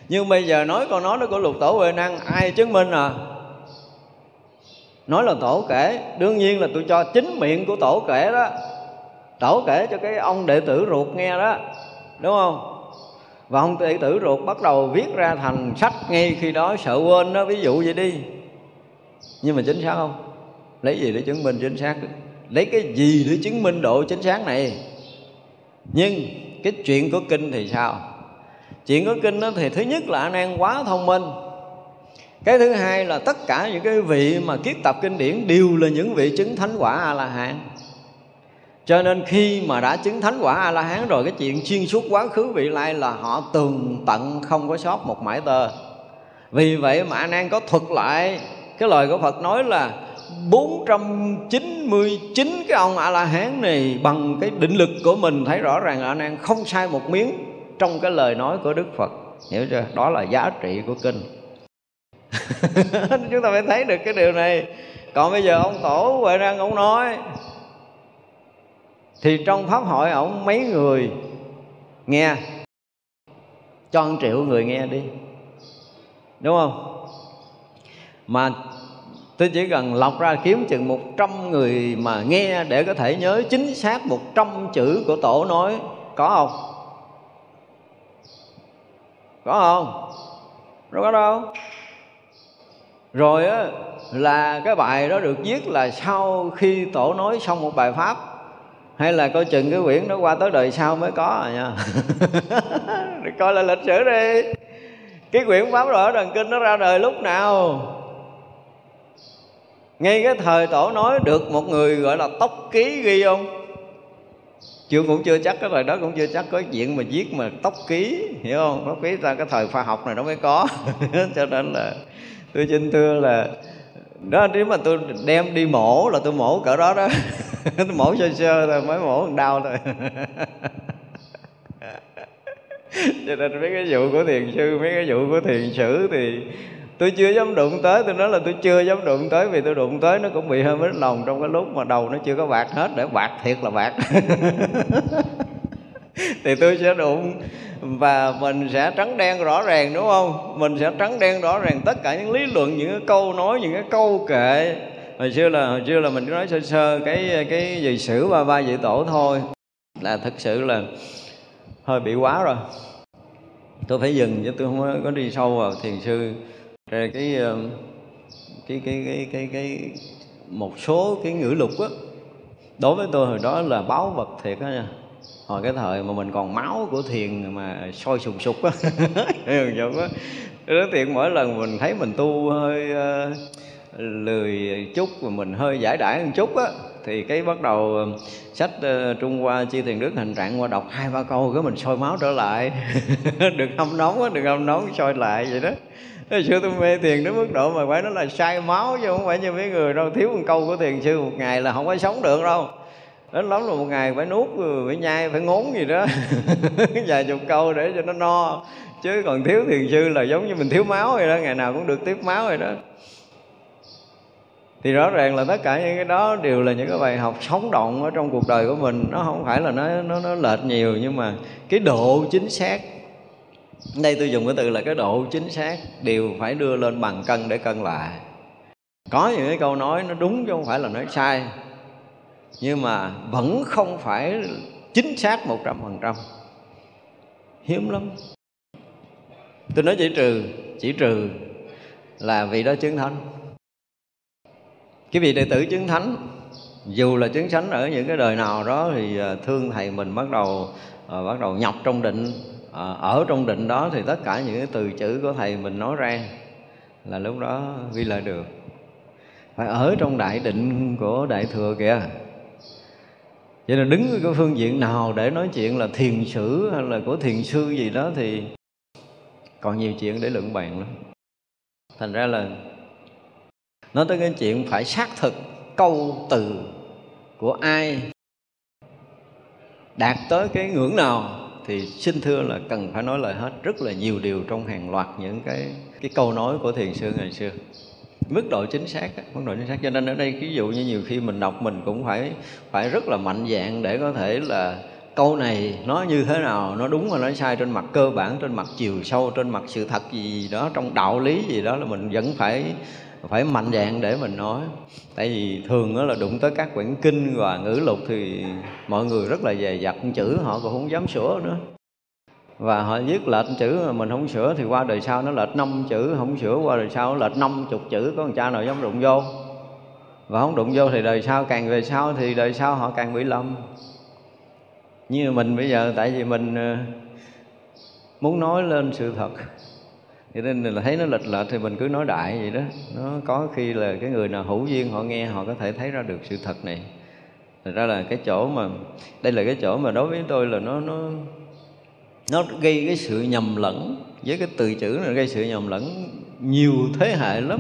Speaker 1: Nhưng bây giờ nói câu nói đó của lục tổ huệ năng, ai chứng minh à? Nói là tổ kể. Đương nhiên là tôi cho chính miệng của tổ kể đó. Tổ kể cho cái ông đệ tử ruột nghe đó. Đúng không? Và ông đệ tử ruột bắt đầu viết ra thành sách ngay khi đó, sợ quên đó ví dụ vậy đi. Nhưng mà chính xác không? Lấy gì để chứng minh chính xác? Lấy cái gì để chứng minh độ chính xác này? Nhưng cái chuyện của kinh thì sao? Chuyện của kinh đó thì thứ nhất là anh em quá thông minh. Cái thứ hai là tất cả những cái vị mà kiết tập kinh điển đều là những vị chứng thánh quả a la hán cho nên khi mà đã chứng thánh quả a la hán rồi, cái chuyện xuyên suốt quá khứ vị lai là họ tường tận không có sót một mãi tơ. Vì vậy mà anh an có thuật lại cái lời của phật nói là 499 cái ông a la hán này bằng cái định lực của mình, thấy rõ ràng là anh an không sai một miếng trong cái lời nói của đức phật. Hiểu chưa? Đó là giá trị của kinh. (laughs) Chúng ta phải thấy được cái điều này. Còn bây giờ ông tổ huệ năng ông nói thì trong pháp hội ổng mấy người nghe? Cho một triệu người nghe đi. Đúng không? Mà tôi chỉ cần lọc ra kiếm chừng một trăm người mà nghe để có thể nhớ chính xác một trăm chữ của tổ nói. Có không? Có không? Đâu có đâu? Rồi á, là cái bài đó được viết là sau khi tổ nói xong một bài pháp hay là coi chừng cái quyển nó qua tới đời sau mới có à nha. (laughs) Coi là lịch sử đi. Cái quyển pháp rõ đàn kinh nó ra đời lúc nào? Ngay cái thời tổ nói được một người gọi là tóc ký ghi không? Chưa cũng chưa chắc, cái thời đó cũng chưa chắc có chuyện mà viết mà tóc ký, hiểu không? Tóc ký ra cái thời khoa học này nó mới có. (laughs) Cho nên là tôi xin thưa là đó, nếu mà tôi đem đi mổ là tôi mổ cỡ đó đó. (laughs) (laughs) mổ sơ sơ thôi mới mổ còn đau thôi. (laughs) Cho nên mấy cái vụ của thiền sư, mấy cái vụ của thiền sử thì tôi chưa dám đụng tới, tôi nói là tôi chưa dám đụng tới vì tôi đụng tới nó cũng bị hơi mít lòng trong cái lúc mà đầu nó chưa có bạc hết, để bạc thiệt là bạc. (laughs) Thì tôi sẽ đụng và mình sẽ trắng đen rõ ràng, đúng không? Mình sẽ trắng đen rõ ràng tất cả những lý luận, những cái câu nói, những cái câu kệ hồi xưa là hồi xưa là mình nói sơ sơ cái cái gì sử ba ba dự tổ thôi. Là thực sự là hơi bị quá rồi. Tôi phải dừng chứ tôi không có đi sâu vào thiền sư. Rồi cái cái cái cái cái, cái một số cái ngữ lục á đối với tôi hồi đó là báo vật thiệt á nha. Hồi cái thời mà mình còn máu của thiền mà sôi sùng sục á (laughs) sùng á đó thiện mỗi lần mình thấy mình tu hơi uh, lười chút và mình hơi giải đãi một chút á thì cái bắt đầu sách uh, trung hoa chi thiền đức hành trạng qua đọc hai ba câu cái mình sôi máu trở lại. (laughs) Được hâm nóng á được hâm nóng sôi lại vậy đó. Hồi xưa tôi mê thiền đến mức độ mà phải nói là sai máu chứ không phải như mấy người đâu thiếu một câu của thiền sư một ngày là không có sống được đâu. Đến lắm là một ngày phải nuốt ừ, phải nhai phải ngốn gì đó. (laughs) Vài chục câu để cho nó no. Chứ còn thiếu thiền sư là giống như mình thiếu máu vậy đó ngày nào cũng được tiếp máu vậy đó thì rõ ràng là tất cả những cái đó đều là những cái bài học sống động ở trong cuộc đời của mình. Nó không phải là nó nó nó lệch nhiều, nhưng mà cái độ chính xác, đây tôi dùng cái từ là cái độ chính xác đều phải đưa lên bằng cân để cân lại. Có những cái câu nói nó đúng chứ không phải là nói sai, nhưng mà vẫn không phải chính xác một trăm phần trăm. Hiếm lắm. Tôi nói chỉ trừ chỉ trừ là vì đó chứng thánh cái vị đệ tử chứng thánh, dù là chứng thánh ở những cái đời nào đó thì à, thương thầy mình bắt đầu à, bắt đầu nhập trong định à, ở trong định đó thì tất cả những cái từ chữ của thầy mình nói ra là lúc đó ghi lại được. Phải ở trong đại định của đại thừa kìa. Vậy là đứng cái phương diện nào để nói chuyện là thiền sử hay là của thiền sư gì đó thì còn nhiều chuyện để luận bàn lắm. Thành ra là nói tới cái chuyện phải xác thực câu từ của ai đạt tới cái ngưỡng nào thì xin thưa là cần phải nói lời hết rất là nhiều điều trong hàng loạt những cái cái câu nói của thiền sư ngày xưa. Mức độ chính xác mức độ chính xác. Cho nên ở đây ví dụ như nhiều khi mình đọc mình cũng phải phải rất là mạnh dạng để có thể là câu này nó như thế nào, nó đúng và nó sai trên mặt cơ bản, trên mặt chiều sâu, trên mặt sự thật gì đó, trong đạo lý gì đó là mình vẫn phải phải mạnh dạng để mình nói. Tại vì thường đó là đụng tới các quyển kinh và ngữ lục thì mọi người rất là dè dặt chữ, họ cũng không dám sửa nữa. Và họ viết lệch chữ mà mình không sửa thì qua đời sau nó lệch năm chữ, không sửa qua đời sau nó lệch năm chục chữ, có con cha nào dám đụng vô? Và không đụng vô thì đời sau càng về sau thì đời sau họ càng bị lầm. Như mình bây giờ, tại vì mình ờ, muốn nói lên sự thật cho nên là thấy nó lệch lệch thì mình cứ nói đại vậy đó. Nó có khi là cái người nào hữu duyên họ nghe họ có thể thấy ra được sự thật này. Thật ra là cái chỗ mà, đây là cái chỗ mà đối với tôi là nó nó nó gây cái sự nhầm lẫn với cái từ chữ này, gây sự nhầm lẫn nhiều thế hệ lắm.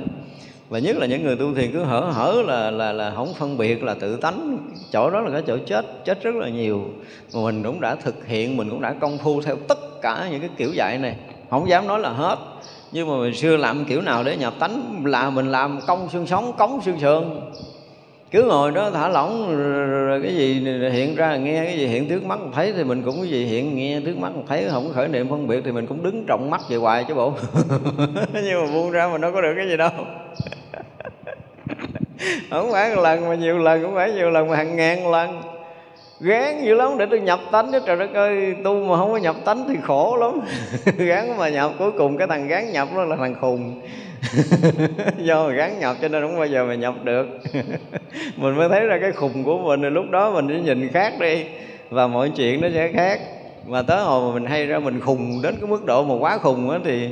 Speaker 1: Và nhất là những người tu thiền cứ hở hở là là là không phân biệt, là tự tánh. Chỗ đó là cái chỗ chết chết rất là nhiều. Mà mình cũng đã thực hiện, mình cũng đã công phu theo tất cả những cái kiểu dạy này không dám nói là hết. Nhưng mà mình xưa làm kiểu nào để nhập tánh, là mình làm công xương sống, cống xương sườn. Cứ ngồi đó thả lỏng, rồi cái gì hiện ra, nghe cái gì hiện trước mắt thấy thì mình cũng cái gì hiện, nghe trước mắt thấy, không khởi niệm phân biệt thì mình cũng đứng trọng mắt về hoài chứ bộ. (laughs) Nhưng mà buông ra mình đâu có được cái gì đâu. (laughs) Không phải một lần mà nhiều lần cũng phải nhiều lần mà hàng ngàn lần gán dữ lắm, để tôi nhập tánh chứ trời đất ơi, tu mà không có nhập tánh thì khổ lắm. (laughs) Gán mà nhập, cuối cùng cái thằng gán nhập đó là thằng khùng. (laughs) Do mà gán nhập cho nên không bao giờ mà nhập được. (laughs) Mình mới thấy ra cái khùng của mình, rồi lúc đó mình sẽ nhìn khác đi, và mọi chuyện nó sẽ khác. Mà tới hồi mà mình hay ra mình khùng đến cái mức độ mà quá khùng á thì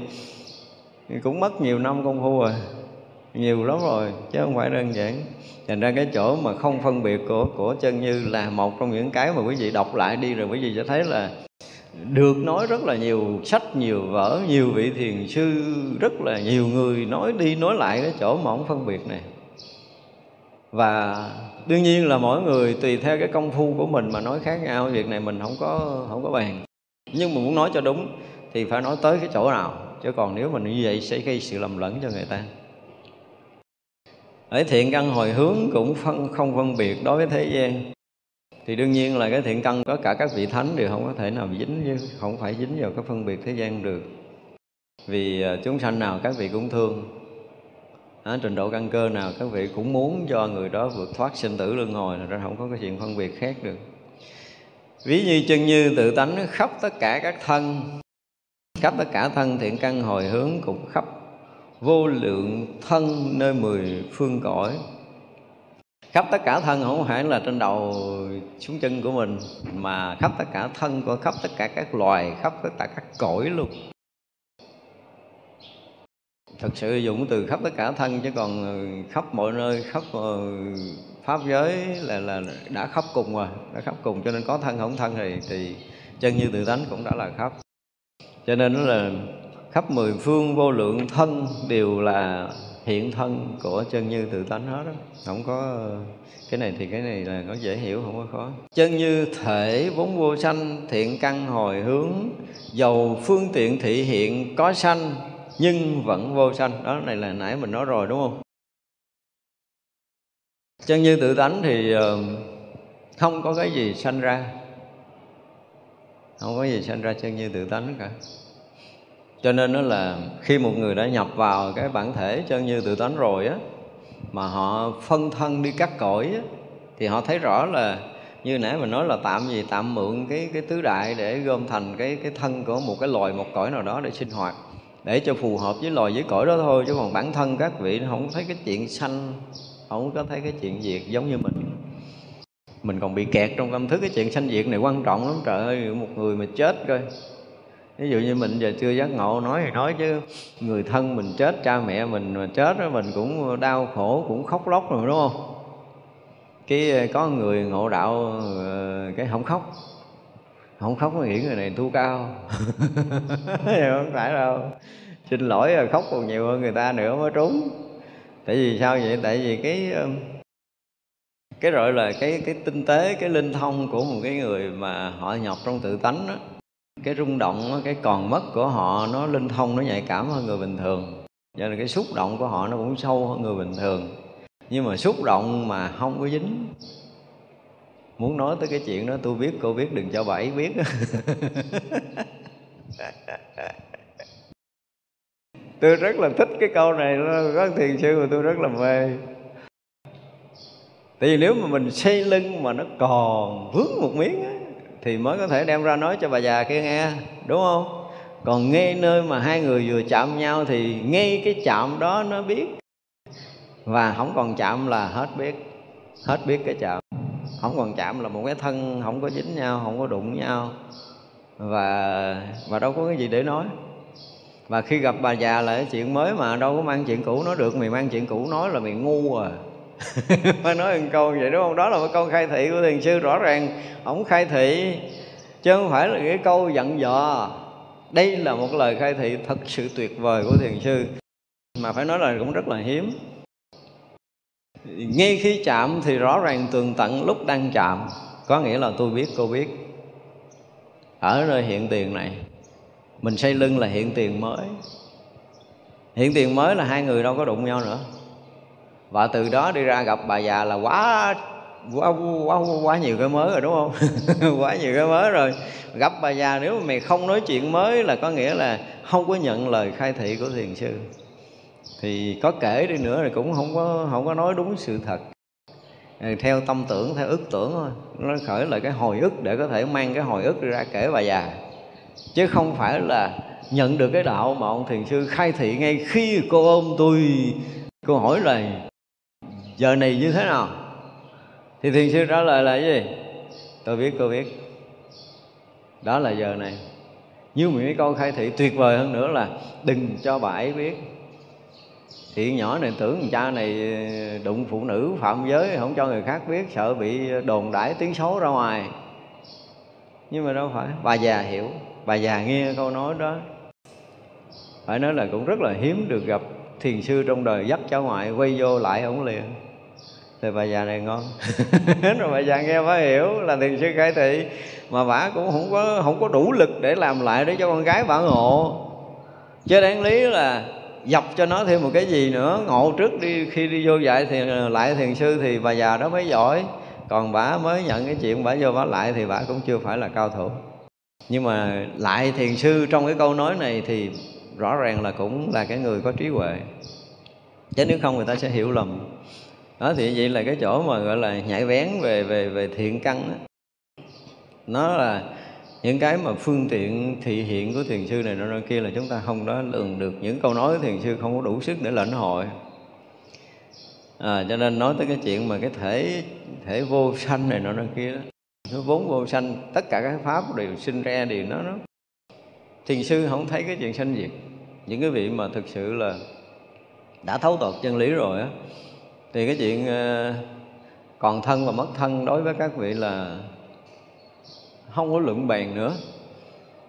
Speaker 1: cũng mất nhiều năm công phu rồi nhiều lắm rồi, chứ không phải đơn giản. Thành ra cái chỗ mà không phân biệt của của chân như là một trong những cái mà quý vị đọc lại đi rồi quý vị sẽ thấy là được nói rất là nhiều sách, nhiều vở, nhiều vị thiền sư, rất là nhiều người nói đi nói lại cái chỗ mà không phân biệt này. Và đương nhiên là mỗi người tùy theo cái công phu của mình mà nói khác nhau, việc này mình không có không có bàn. Nhưng mà muốn nói cho đúng thì phải nói tới cái chỗ nào, chứ còn nếu mình như vậy sẽ gây sự lầm lẫn cho người ta ở thiện căn hồi hướng cũng phân, không phân biệt đối với thế gian. Thì đương nhiên là cái thiện căn có cả các vị thánh đều không có thể nào dính như không phải dính vào cái phân biệt thế gian được. Vì à, chúng sanh nào các vị cũng thương. À, trình độ căn cơ nào các vị cũng muốn cho người đó vượt thoát sinh tử luân hồi là không có cái chuyện phân biệt khác được. Ví như chân như tự tánh khắp tất cả các thân khắp tất cả thân thiện căn hồi hướng cũng khắp vô lượng thân nơi mười phương cõi. Khắp tất cả thân, không phải là trên đầu xuống chân của mình, mà khắp tất cả thân của khắp tất cả các loài, khắp tất cả các cõi luôn. Thực sự dùng từ khắp tất cả thân, chứ còn ờ, khắp mọi nơi, khắp ờ, pháp giới là là đã khắp cùng rồi, đã khắp cùng. Cho nên có thân, không thân thì thì chân như tự tánh cũng đã là khắp. Cho nên nó là khắp mười phương vô lượng thân đều là hiện thân của chân như tự tánh hết đó không có, cái này thì cái này là nó dễ hiểu, không có khó. Chân như thể vốn vô sanh, thiện căn hồi hướng dầu phương tiện thị hiện, có sanh nhưng vẫn vô sanh. Đó, này là nãy mình nói rồi, đúng không? Chân như tự tánh thì ờ, không có cái gì sanh ra. Không có gì sanh ra chân như tự tánh cả cho nên đó là khi một người đã nhập vào cái bản thể chân như tự tánh rồi á mà họ phân thân đi cắt cõi á, thì họ thấy rõ là như nãy mình nói là tạm gì tạm mượn cái cái tứ đại để gom thành cái cái thân của một cái loài một cõi nào đó để sinh hoạt để cho phù hợp với loài với cõi đó thôi chứ còn bản thân các vị không thấy cái chuyện sanh không có thấy cái chuyện diệt giống như mình. Mình còn bị kẹt trong tâm thức cái chuyện sanh diệt này quan trọng lắm trời ơi một người mà chết coi ví dụ như mình giờ chưa giác ngộ, nói thì nói chứ. Người thân mình chết, cha mẹ mình mà chết đó mình cũng đau khổ, cũng khóc lóc rồi, đúng không? Cái, có người ngộ đạo ờ, cái không khóc. Không khóc mà nghĩ người này thu cao. (laughs) Không? Phải đâu. Xin lỗi rồi khóc còn nhiều hơn người ta nữa mới trúng. Tại vì sao vậy? Tại vì cái ờ, cái gọi là cái cái tinh tế, cái linh thông của một cái người mà họ nhập trong tự tánh đó cái rung động cái còn mất của họ, nó linh thông, nó nhạy cảm hơn người bình thường. Cho nên cái xúc động của họ nó cũng sâu hơn người bình thường. Nhưng mà xúc động mà không có dính. Muốn nói tới cái chuyện đó, tôi biết, cô biết, đừng cho bảy biết. (laughs) Tôi rất là thích cái câu này, nó có thiền sư mà tôi rất là mê. Tại vì nếu mà mình xây lưng mà nó còn vướng một miếng á thì mới có thể đem ra nói cho bà già kia nghe, đúng không? Còn ngay nơi mà hai người vừa chạm nhau thì ngay cái chạm đó nó biết. Và không còn chạm là hết biết hết biết cái chạm. Không còn chạm là một cái thân không có dính nhau, không có đụng nhau. Và và đâu có cái gì để nói. Và khi gặp bà già là cái chuyện mới mà, đâu có mang chuyện cũ nói được. Mày mang chuyện cũ nói là mày ngu à. (laughs) mới nói một câu vậy đúng không? Đó là một câu khai thị của thiền sư, rõ ràng ổng khai thị, chứ không phải là cái câu giận dò. Đây là một lời khai thị thật sự tuyệt vời của thiền sư, mà phải nói là cũng rất là hiếm. Ngay khi chạm thì rõ ràng tường tận lúc đang chạm, có nghĩa là tôi biết, cô biết. Ở nơi hiện tiền này, mình xây lưng là hiện tiền mới. Hiện tiền mới là hai người đâu có đụng nhau nữa và từ đó đi ra gặp bà già là quá quá quá quá nhiều cái mới rồi, đúng không? (laughs) Quá nhiều cái mới rồi. Gặp bà già nếu mà mày không nói chuyện mới là có nghĩa là không có nhận lời khai thị của thiền sư. Thì có kể đi nữa thì cũng không có không có nói đúng sự thật. Ừ, theo tâm tưởng, theo ức tưởng thôi. Nó khởi lại cái hồi ức để có thể mang cái hồi ức ra kể bà già. Chứ không phải là nhận được cái đạo mà ông thiền sư khai thị ngay khi cô ôm tôi. Cô hỏi là giờ này như thế nào? Thì thiền sư trả lời là cái gì? Tôi biết cô biết. Đó là giờ này. Như mấy câu khai thị, tuyệt vời hơn nữa là đừng cho bà ấy biết. Thì nhỏ này tưởng cha này đụng phụ nữ phạm giới, không cho người khác biết, sợ bị đồn đãi tiếng xấu ra ngoài. Nhưng mà đâu phải. Bà già hiểu. Bà già nghe câu nói đó. Phải nói là cũng rất là hiếm được gặp thiền sư trong đời dắt cháu ngoại quay vô lại ổng liền thì bà già này ngon. (laughs) Rồi bà già nghe bà hiểu là thiền sư khai thị. Mà bà cũng không có không có đủ lực để làm lại để cho con gái bà ngộ. Chứ đáng lý là dập cho nó thêm một cái gì nữa. Ngộ trước đi, khi đi vô dạy thì lại thiền sư thì bà già đó mới giỏi. Còn bà mới nhận cái chuyện bà vô bà lại thì bà cũng chưa phải là cao thủ. Nhưng mà lại thiền sư trong cái câu nói này thì rõ ràng là cũng là cái người có trí huệ. Chứ nếu không người ta sẽ hiểu lầm đó thì vậy là cái chỗ mà gọi là nhảy bén về về về thiện căn đó. nó là những cái mà phương tiện thị hiện của thiền sư này nọ kia là chúng ta không đó lường được. Những câu nói của thiền sư không có đủ sức để lãnh hội. À, cho nên nói tới cái chuyện mà cái thể thể vô sanh này nọ kia đó nó vốn vô sanh tất cả các pháp đều sinh ra đều nó nó. Thiền sư không thấy cái chuyện sanh diệt. Những cái vị mà thực sự là đã thấu tột chân lý rồi á thì cái chuyện ờ, còn thân và mất thân đối với các vị là không có luận bàn nữa.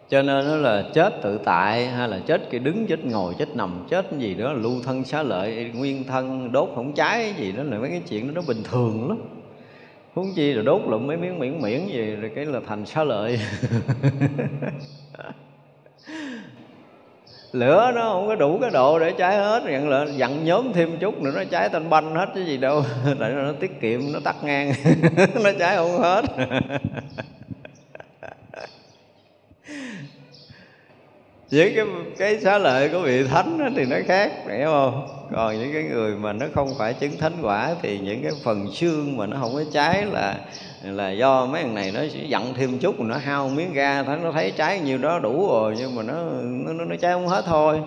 Speaker 1: Cho nên nó là chết tự tại hay là chết cái đứng, chết ngồi, chết nằm, chết gì đó, lưu thân xá lợi, nguyên thân, đốt không cháy gì đó là mấy cái chuyện đó nó bình thường lắm. Huống chi rồi đốt lụm mấy miếng miễn miễn gì rồi cái là thành xá lợi. (laughs) lửa nó không có đủ cái độ để cháy hết. Dặn là dặn nhóm thêm chút nữa, nó cháy tên banh hết chứ gì đâu. (laughs) Tại nó tiết kiệm, nó tắt ngang. (laughs) Nó cháy không hết. (laughs) Với cái cái xá lợi của vị thánh đó thì nó khác, hiểu không? Còn những cái người mà nó không phải chứng thánh quả thì những cái phần xương mà nó không có cháy là là do mấy thằng này nó sẽ dặn thêm chút nó hao miếng ga thấy nó thấy cháy nhiều đó đủ rồi nhưng mà nó nó, nó cháy không hết thôi.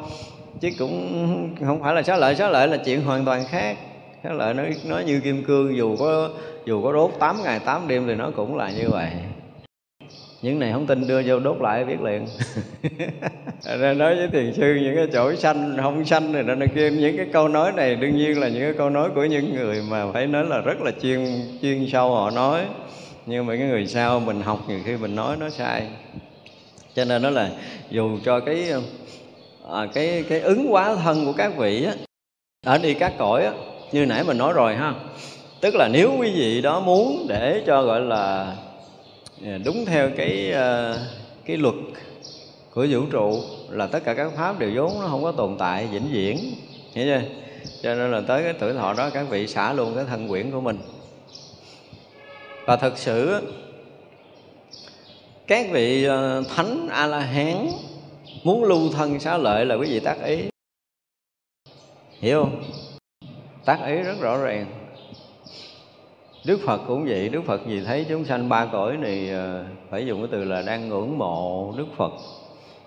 Speaker 1: Chứ cũng không phải là xá lợi xá lợi là chuyện hoàn toàn khác. Xá lợi nó nó như kim cương dù có dù có đốt 8 ngày 8 đêm thì nó cũng là như vậy những này không tin đưa vô đốt lại biết liền. (laughs) Ra nói với thiền sư những cái chỗ xanh không xanh này đó kia. Những cái câu nói này đương nhiên là những cái câu nói của những người mà phải nói là rất là chuyên chuyên sâu họ nói. Nhưng mà cái người sau mình học nhiều khi mình nói nó sai. Cho nên đó là dù cho cái à, cái cái ứng quá thân của các vị á ở đi các cõi á như nãy mình nói rồi ha. Tức là nếu quý vị đó muốn để cho gọi là Dạ, đúng theo cái ờ, cái luật của vũ trụ là tất cả các pháp đều vốn nó không có tồn tại, vĩnh viễn. Hiểu chưa? Cho nên là tới cái tuổi thọ đó các vị xả luôn cái thân quyển của mình. Và thật sự các vị ờ, thánh a la hán muốn lưu thân xá lợi là quý vị tác ý. Hiểu không? Tác ý rất rõ ràng. Đức Phật cũng vậy, Đức Phật vì thấy chúng sanh ba cõi này ờ, phải dùng cái từ là đang ngưỡng mộ Đức Phật,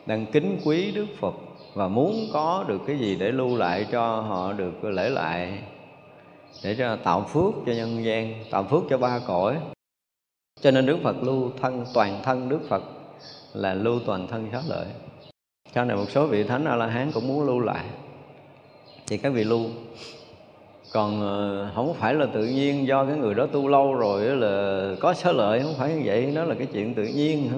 Speaker 1: đang kính quý Đức Phật và muốn có được cái gì để lưu lại cho họ được lễ lại để cho tạo phước cho nhân gian, tạo phước cho ba cõi. Cho nên Đức Phật lưu thân toàn thân Đức Phật là lưu toàn thân xá lợi. Sau này một số vị thánh A La Hán cũng muốn lưu lại thì các vị lưu còn ờ, không phải là tự nhiên do cái người đó tu lâu rồi là có xá lợi không phải như vậy nó là cái chuyện tự nhiên.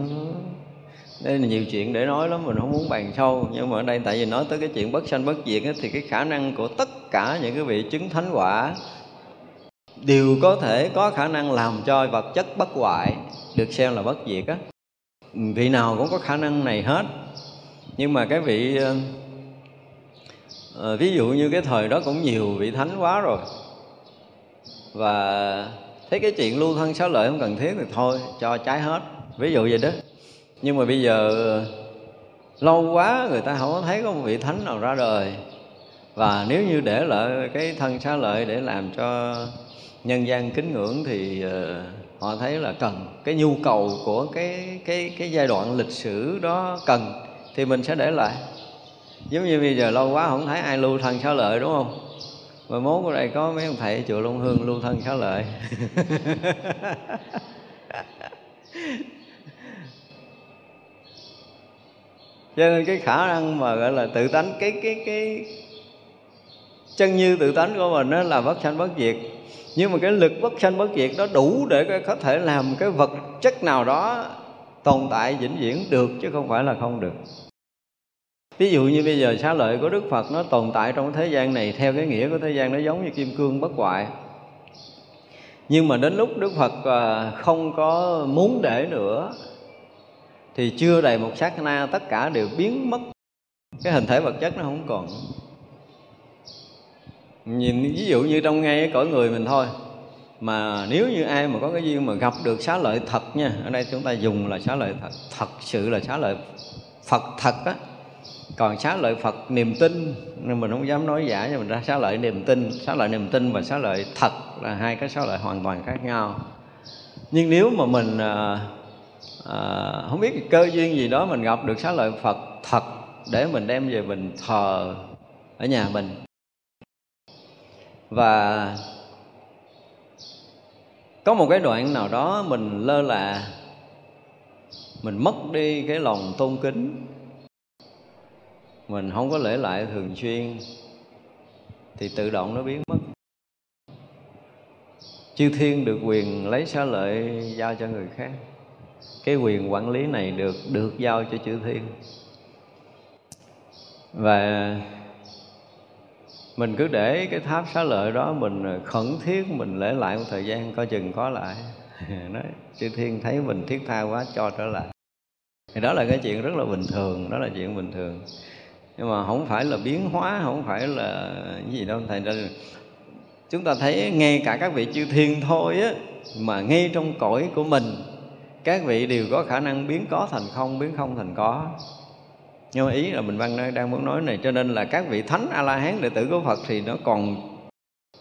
Speaker 1: Đây là nhiều chuyện để nói lắm mình không muốn bàn sâu. Nhưng mà ở đây tại vì nói tới cái chuyện bất sanh bất diệt ấy, thì cái khả năng của tất cả những cái vị chứng thánh quả đều có thể có khả năng làm cho vật chất bất hoại được xem là bất diệt á. Vị nào cũng có khả năng này hết. Nhưng mà cái vị ờ, à, ví dụ như cái thời đó cũng nhiều vị thánh quá rồi. Và thấy cái chuyện lưu thân xá lợi không cần thiết thì thôi cho trái hết. Ví dụ vậy đó. Nhưng mà bây giờ lâu quá người ta không có thấy có một vị thánh nào ra đời. Và nếu như để lại cái thân xá lợi để làm cho nhân gian kính ngưỡng thì ờ, họ thấy là cần. Cái nhu cầu của cái cái cái giai đoạn lịch sử đó cần thì mình sẽ để lại giống như bây giờ lâu quá không thấy ai lưu thân xá lợi, đúng không? Mà mốt ở đây có mấy ông thầy chùa Long Hương lưu thân xá lợi. (laughs) Cho nên cái khả năng mà gọi là tự tánh, cái cái cái chân như tự tánh của mình đó là bất sanh bất diệt. Nhưng mà cái lực bất sanh bất diệt đó đủ để có thể làm cái vật chất nào đó tồn tại, vĩnh viễn được chứ không phải là không được ví dụ như bây giờ xá lợi của đức phật nó tồn tại trong thế gian này theo cái nghĩa của thế gian nó giống như kim cương bất hoại. Nhưng mà đến lúc đức phật à, không có muốn để nữa, thì chưa đầy một sát na tất cả đều biến mất. Cái hình thể vật chất nó không còn. Nhìn ví dụ như trong ngay cõi người mình thôi, mà nếu như ai mà có cái duyên mà gặp được xá lợi thật nha, ở đây chúng ta dùng là xá lợi thật thật sự là xá lợi phật thật á còn xá lợi phật niềm tin. Nên mình không dám nói giả nhưng mình ra xá lợi niềm tin. Xá lợi niềm tin và xá lợi thật là hai cái xá lợi hoàn toàn khác nhau. Nhưng nếu mà mình à, à, không biết cơ duyên gì đó mình gặp được xá lợi phật thật để mình đem về mình thờ ở nhà mình. Và có một cái đoạn nào đó mình lơ là mình mất đi cái lòng tôn kính mình không có lễ lại thường xuyên, thì tự động nó biến mất. Chư thiên được quyền lấy xá lợi giao cho người khác. Cái quyền quản lý này được được giao cho chư thiên. Và mình cứ để cái tháp xá lợi đó, mình khẩn thiết mình lễ lại một thời gian, coi chừng có lại. (laughs) Nói, chư thiên thấy mình thiết tha quá, cho trở lại. Thì đó là cái chuyện rất là bình thường, đó là chuyện bình thường nhưng mà không phải là biến hóa, không phải là cái gì đâu. Thầy ra chúng ta thấy ngay cả các vị chư thiên thôi á, mà ngay trong cõi của mình, các vị đều có khả năng biến có thành không, biến không thành có. Nhưng mà ý là mình văn đang muốn nói này, cho nên là các vị thánh a la hán đệ tử của phật thì nó còn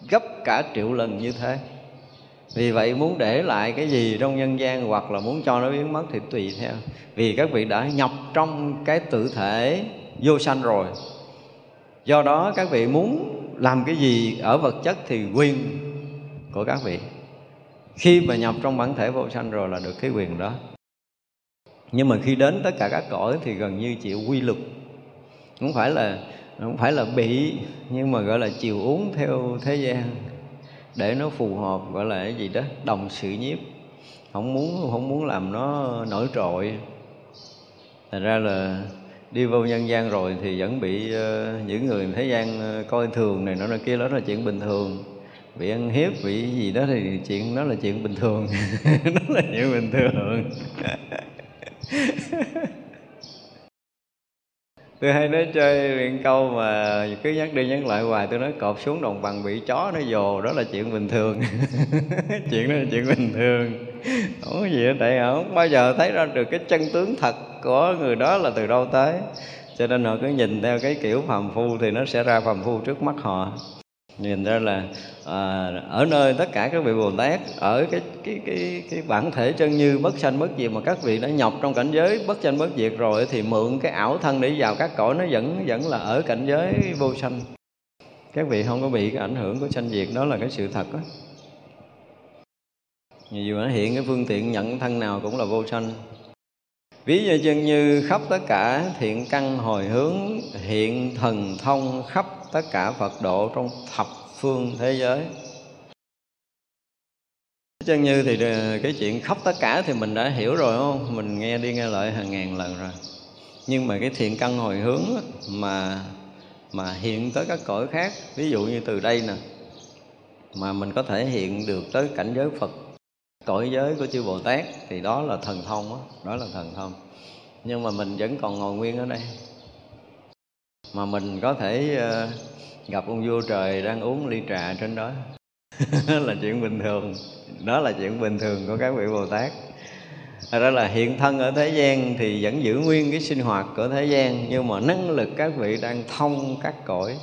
Speaker 1: gấp cả triệu lần như thế. Vì vậy muốn để lại cái gì trong nhân gian hoặc là muốn cho nó biến mất thì tùy theo. Vì các vị đã nhập trong cái tự thể vô sanh rồi. Do đó các vị muốn làm cái gì ở vật chất thì quyền của các vị. Khi mà nhập trong bản thể vô sanh rồi là được cái quyền đó. Nhưng mà khi đến tất cả các cõi thì gần như chịu quy luật. Không phải là, không phải là bị, nhưng mà gọi là chiều uống theo thế gian. Để nó phù hợp, gọi là cái gì đó, đồng sự nhiếp. Không muốn không muốn làm nó nổi trội. Thành ra là đi vô nhân gian rồi thì vẫn bị uh, những người thế gian ờ, coi thường này nó là kia đó là chuyện bình thường. Bị ăn hiếp bị gì đó thì chuyện đó là chuyện bình thường. (laughs) Đó là chuyện bình thường. (laughs) tôi hay nói chơi miệng câu mà cứ nhắc đi nhắc lại hoài, tôi nói cột xuống đồng bằng bị chó nó dồ, đó là chuyện bình thường. (laughs) Chuyện đó là chuyện bình thường. Không có gì ở tại họ không bao giờ thấy ra được cái chân tướng thật của người đó là từ đâu tới. Cho nên họ cứ nhìn theo cái kiểu phàm phu thì nó sẽ ra phàm phu trước mắt họ nhìn ra là à, ở nơi tất cả các vị bồ tát ở cái cái cái cái bản thể chân như bất sanh bất diệt mà các vị đã nhập trong cảnh giới bất sanh bất diệt rồi thì mượn cái ảo thân để vào các cõi nó vẫn vẫn là ở cảnh giới vô sanh. Các vị không có bị cái ảnh hưởng của sanh diệt đó là cái sự thật đó dù nó hiện cái phương tiện nhận thân nào cũng là vô sanh. Ví như chân như khắp tất cả thiện căn hồi hướng hiện thần thông khắp tất cả phật độ trong thập phương thế giới. Chân như thì ờ, cái chuyện khắp tất cả thì mình đã hiểu rồi không? Mình nghe đi nghe lại hàng ngàn lần rồi. Nhưng mà cái thiện căn hồi hướng mà mà hiện tới các cõi khác ví dụ như từ đây nè mà mình có thể hiện được tới cảnh giới phật cõi giới của chư bồ tát thì đó là thần thông đó, đó là thần thông. Nhưng mà mình vẫn còn ngồi nguyên ở đây mà mình có thể uh, gặp ông vua trời đang uống ly trà trên đó. (laughs) Là chuyện bình thường. Đó là chuyện bình thường của các vị bồ tát. Thật ra là hiện thân ở thế gian thì vẫn giữ nguyên cái sinh hoạt của thế gian Nhưng mà năng lực các vị đang thông các cõi.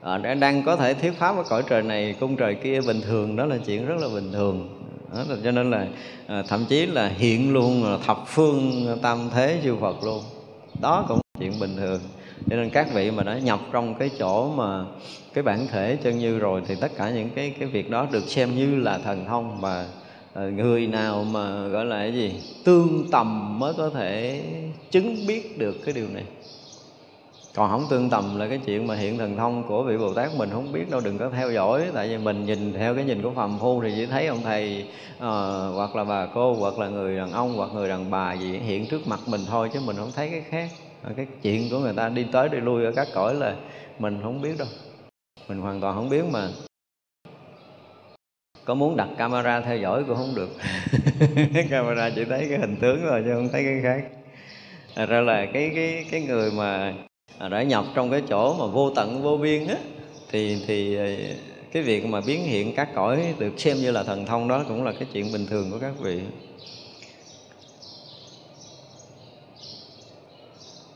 Speaker 1: À, Đang có thể thuyết pháp ở cõi trời này, cung trời kia bình thường Đó là chuyện rất là bình thường. Đó là cho nên là à, thậm chí là hiện luôn là thập phương tam thế chư Phật luôn. Đó cũng là chuyện bình thường cho nên các vị mà đã nhập trong cái chỗ mà cái bản thể chân như rồi thì tất cả những cái cái việc đó được xem như là thần thông mà ờ, người nào mà gọi là cái gì tương tầm mới có thể chứng biết được cái điều này. Còn không tương tầm là cái chuyện mà hiện thần thông của vị bồ tát mình không biết đâu đừng có theo dõi. Tại vì mình nhìn theo cái nhìn của phàm phu thì chỉ thấy ông thầy uh, hoặc là bà cô hoặc là người đàn ông hoặc người đàn bà gì hiện trước mặt mình thôi chứ mình không thấy cái khác cái chuyện của người ta đi tới đi lui ở các cõi là mình không biết đâu. Mình hoàn toàn không biết mà. Có muốn đặt camera theo dõi cũng không được. (laughs) Camera chỉ thấy cái hình tướng rồi chứ không thấy cái khác. Thật ra là cái cái cái người mà đã nhập trong cái chỗ mà vô tận, vô biên á, thì thì ờ, cái việc mà biến hiện các cõi được xem như là thần thông đó cũng là cái chuyện bình thường của các vị.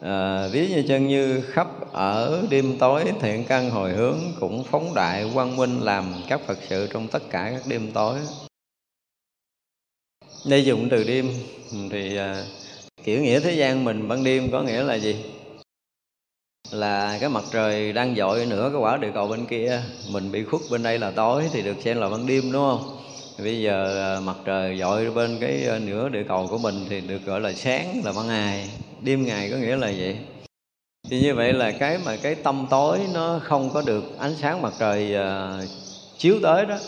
Speaker 1: À, ví như chân như khắp ở đêm tối thiện căn hồi hướng cũng phóng đại quang minh làm các phật sự trong tất cả các đêm tối. Đây dùng từ đêm thì à, kiểu nghĩa thế gian mình ban đêm có nghĩa là gì? Là cái mặt trời đang dội nửa cái quả địa cầu bên kia mình bị khuất bên đây là tối thì được xem là ban đêm đúng không? Bây giờ à, mặt trời dội bên cái à, nửa địa cầu của mình thì được gọi là sáng là ban ngày đêm ngày có nghĩa là vậy. Thì như vậy là cái mà cái tâm tối nó không có được ánh sáng mặt trời uh, chiếu tới đó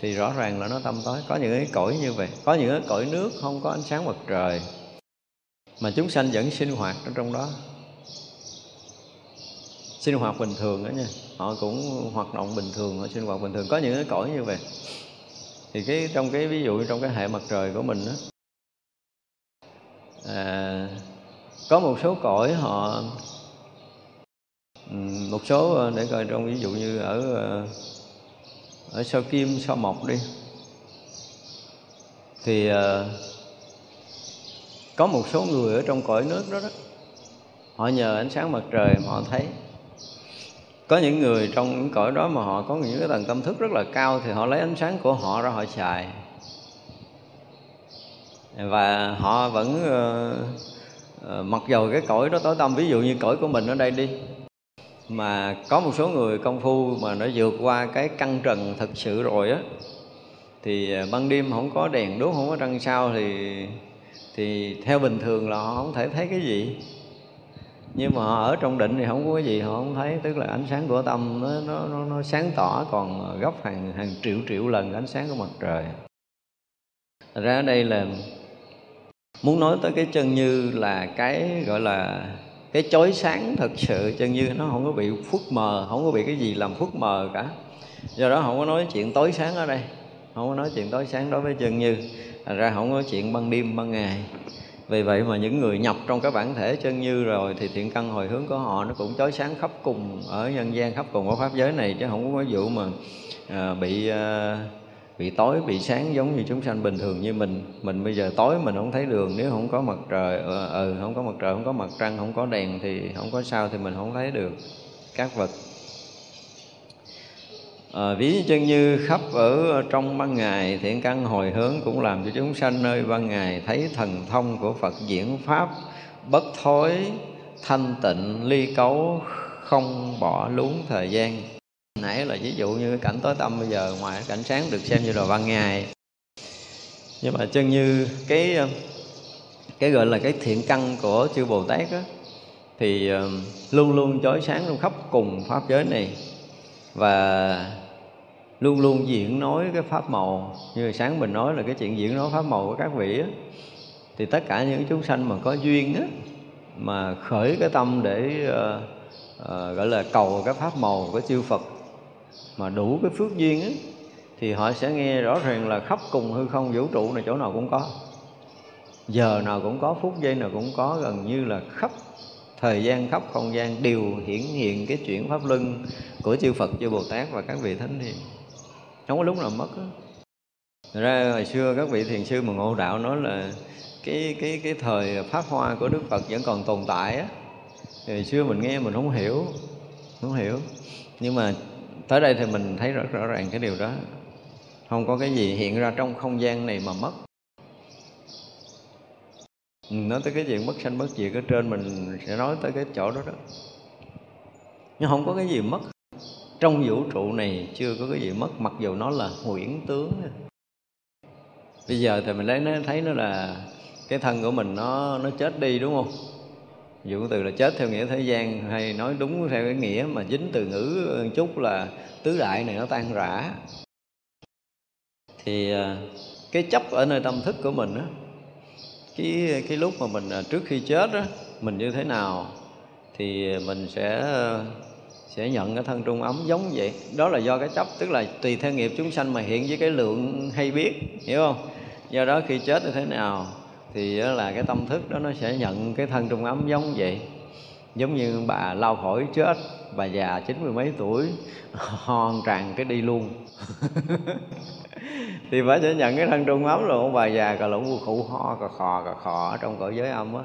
Speaker 1: thì rõ ràng là nó tâm tối. Có những cái cõi như vậy có những cái cõi nước không có ánh sáng mặt trời mà chúng sanh vẫn sinh hoạt ở trong đó. Sinh hoạt bình thường đó nha họ cũng hoạt động bình thường họ sinh hoạt bình thường. Có những cái cõi như vậy. Thì cái trong cái ví dụ trong cái hệ mặt trời của mình đó à, có một số cõi họ ừ, một số ờ, để coi trong ví dụ như ở ờ, ở sao kim, sao mộc đi. Thì ờ, có một số người ở trong cõi nước đó đó, họ nhờ ánh sáng mặt trời mà họ thấy. Có những người trong những cõi đó mà họ có những cái tầng tâm thức rất là cao thì họ lấy ánh sáng của họ ra họ xài. Và họ vẫn Ờ, mặc dầu cái cõi đó tối tâm ví dụ như cõi của mình ở đây đi mà có một số người công phu mà nó vượt qua cái căng trần thực sự rồi á thì ờ, ban đêm không có đèn đốt không có trăng sao thì thì theo bình thường là họ không thể thấy cái gì. Nhưng mà họ ở trong định thì không có cái gì họ không thấy tức là ánh sáng của tâm nó nó nó, nó sáng tỏ còn gấp hàng hàng triệu triệu lần ánh sáng của mặt trời. Thật ra ở đây là muốn nói tới cái chân như là cái gọi là cái chói sáng thật sự chân như nó không có bị phút mờ không có bị cái gì làm phút mờ cả. Do đó không có nói chuyện tối sáng ở đây không có nói chuyện tối sáng đối với chân như. Thành ra không có chuyện ban đêm ban ngày. Vì vậy mà những người nhập trong cái bản thể chân như rồi thì thiện căn hồi hướng của họ nó cũng chói sáng khắp cùng ở nhân gian khắp cùng ở pháp giới này chứ không có cái vụ mà à, bị à, bị tối bị sáng giống như chúng sanh bình thường như mình mình bây giờ tối mình không thấy đường. Nếu không có mặt trời ừ, ừ không có mặt trời không có mặt trăng không có đèn thì không có sao thì mình không thấy được các vật. À, ví chân như khắp ở trong ban ngày thiện căn hồi hướng cũng làm cho chúng sanh nơi ban ngày thấy thần thông của phật diễn pháp. Bất thối thanh tịnh ly cấu không bỏ lún thời gian nãy là ví dụ như cảnh tối tâm bây giờ ngoài cảnh sáng được xem như là ban ngày. Nhưng mà chân như cái cái gọi là cái thiện căn của chư bồ tát á thì um, luôn luôn chói sáng trong khắp cùng pháp giới này. Và luôn luôn diễn nói cái pháp màu như sáng mình nói là cái chuyện diễn nói pháp màu của các vị á. Thì tất cả những chúng sanh mà có duyên á mà khởi cái tâm để uh, uh, gọi là cầu cái pháp màu của chư Phật mà đủ cái phước duyên ấy thì họ sẽ nghe rõ ràng là khắp cùng hư không vũ trụ này chỗ nào cũng có. Giờ nào cũng có, phút giây nào cũng có, gần như là khắp thời gian, khắp không gian đều hiển hiện cái chuyển pháp luân của chư Phật, chư Bồ Tát và các vị thánh hiền không có lúc nào mất đó. Thật ra hồi xưa các vị thiền sư mà ngộ đạo nói là cái cái cái thời pháp hoa của Đức Phật vẫn còn tồn tại á. Thì hồi xưa mình nghe mình không hiểu không hiểu. Nhưng mà tới đây thì mình thấy rất rõ ràng cái điều đó. Không có cái gì hiện ra trong không gian này mà mất. Nói tới cái chuyện mất sanh mất diệt ở trên, mình sẽ nói tới cái chỗ đó đó. Nhưng không có cái gì mất. Trong vũ trụ này chưa có cái gì mất, mặc dù nó là huyễn tướng. Bây giờ thì mình lấy nó, thấy nó là cái thân của mình, nó nó chết đi, đúng không? Dụ từ là chết theo nghĩa thế gian, hay nói đúng theo cái nghĩa mà dính từ ngữ chút là tứ đại này nó tan rã. Thì à, cái chấp ở nơi tâm thức của mình á, cái cái lúc mà mình à, trước khi chết á, mình như thế nào, thì mình sẽ à, sẽ nhận cái thân trung ấm giống vậy. Đó là do cái chấp, tức là tùy theo nghiệp chúng sanh mà hiện với cái lượng hay biết, hiểu không? Do đó khi chết như thế nào? Thì là cái tâm thức đó nó sẽ nhận cái thân trung ấm giống vậy. Giống như bà lao phổi chết, bà già chín mươi mấy tuổi, (laughs) hoàn tràn cái đi luôn. (laughs) Thì bà sẽ nhận cái thân trung ấm rồi ông bà già cà lụng khụ ho, cà khò cà khò ở trong cõi giới âm á.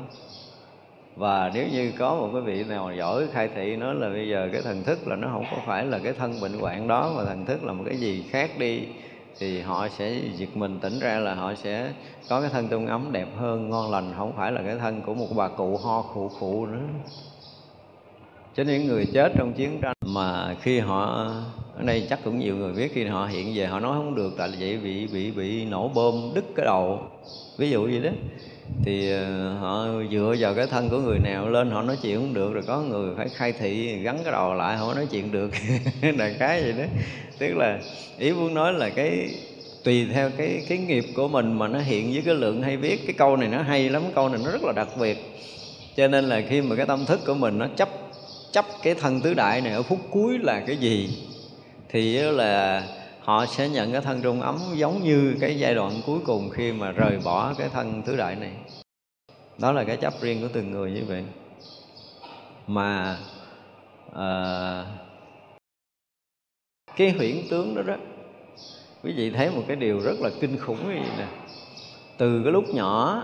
Speaker 1: Và nếu như có một cái vị nào giỏi khai thị nói là bây giờ cái thần thức là nó không có phải là cái thân bệnh hoạn đó, mà thần thức là một cái gì khác đi thì họ sẽ giật mình tỉnh ra là họ sẽ có cái thân tung ấm đẹp hơn, ngon lành, không phải là cái thân của một bà cụ ho khụ khụ nữa. Cho những người chết trong chiến tranh mà khi họ, ở đây chắc cũng nhiều người biết khi họ hiện về họ nói không được, tại vì vậy bị bị bị nổ bom đứt cái đầu. Ví dụ gì đó. Thì ờ, họ dựa vào cái thân của người nào lên họ nói chuyện không được, rồi có người phải khai thị gắn cái đầu lại họ nói chuyện được. (laughs) Đại cái gì đó tức là ý muốn nói là cái tùy theo cái cái nghiệp của mình mà nó hiện với cái lượng hay viết. Cái câu này nó hay lắm câu này nó rất là đặc biệt. Cho nên là khi mà cái tâm thức của mình nó chấp chấp cái thân tứ đại này ở phút cuối là cái gì thì là họ sẽ nhận cái thân trung ấm giống như cái giai đoạn cuối cùng khi mà rời bỏ cái thân tứ đại này. Đó là cái chấp riêng của từng người như vậy. Mà uh, cái huyễn tướng đó đó. Quý vị thấy một cái điều rất là kinh khủng như vậy nè. Từ cái lúc nhỏ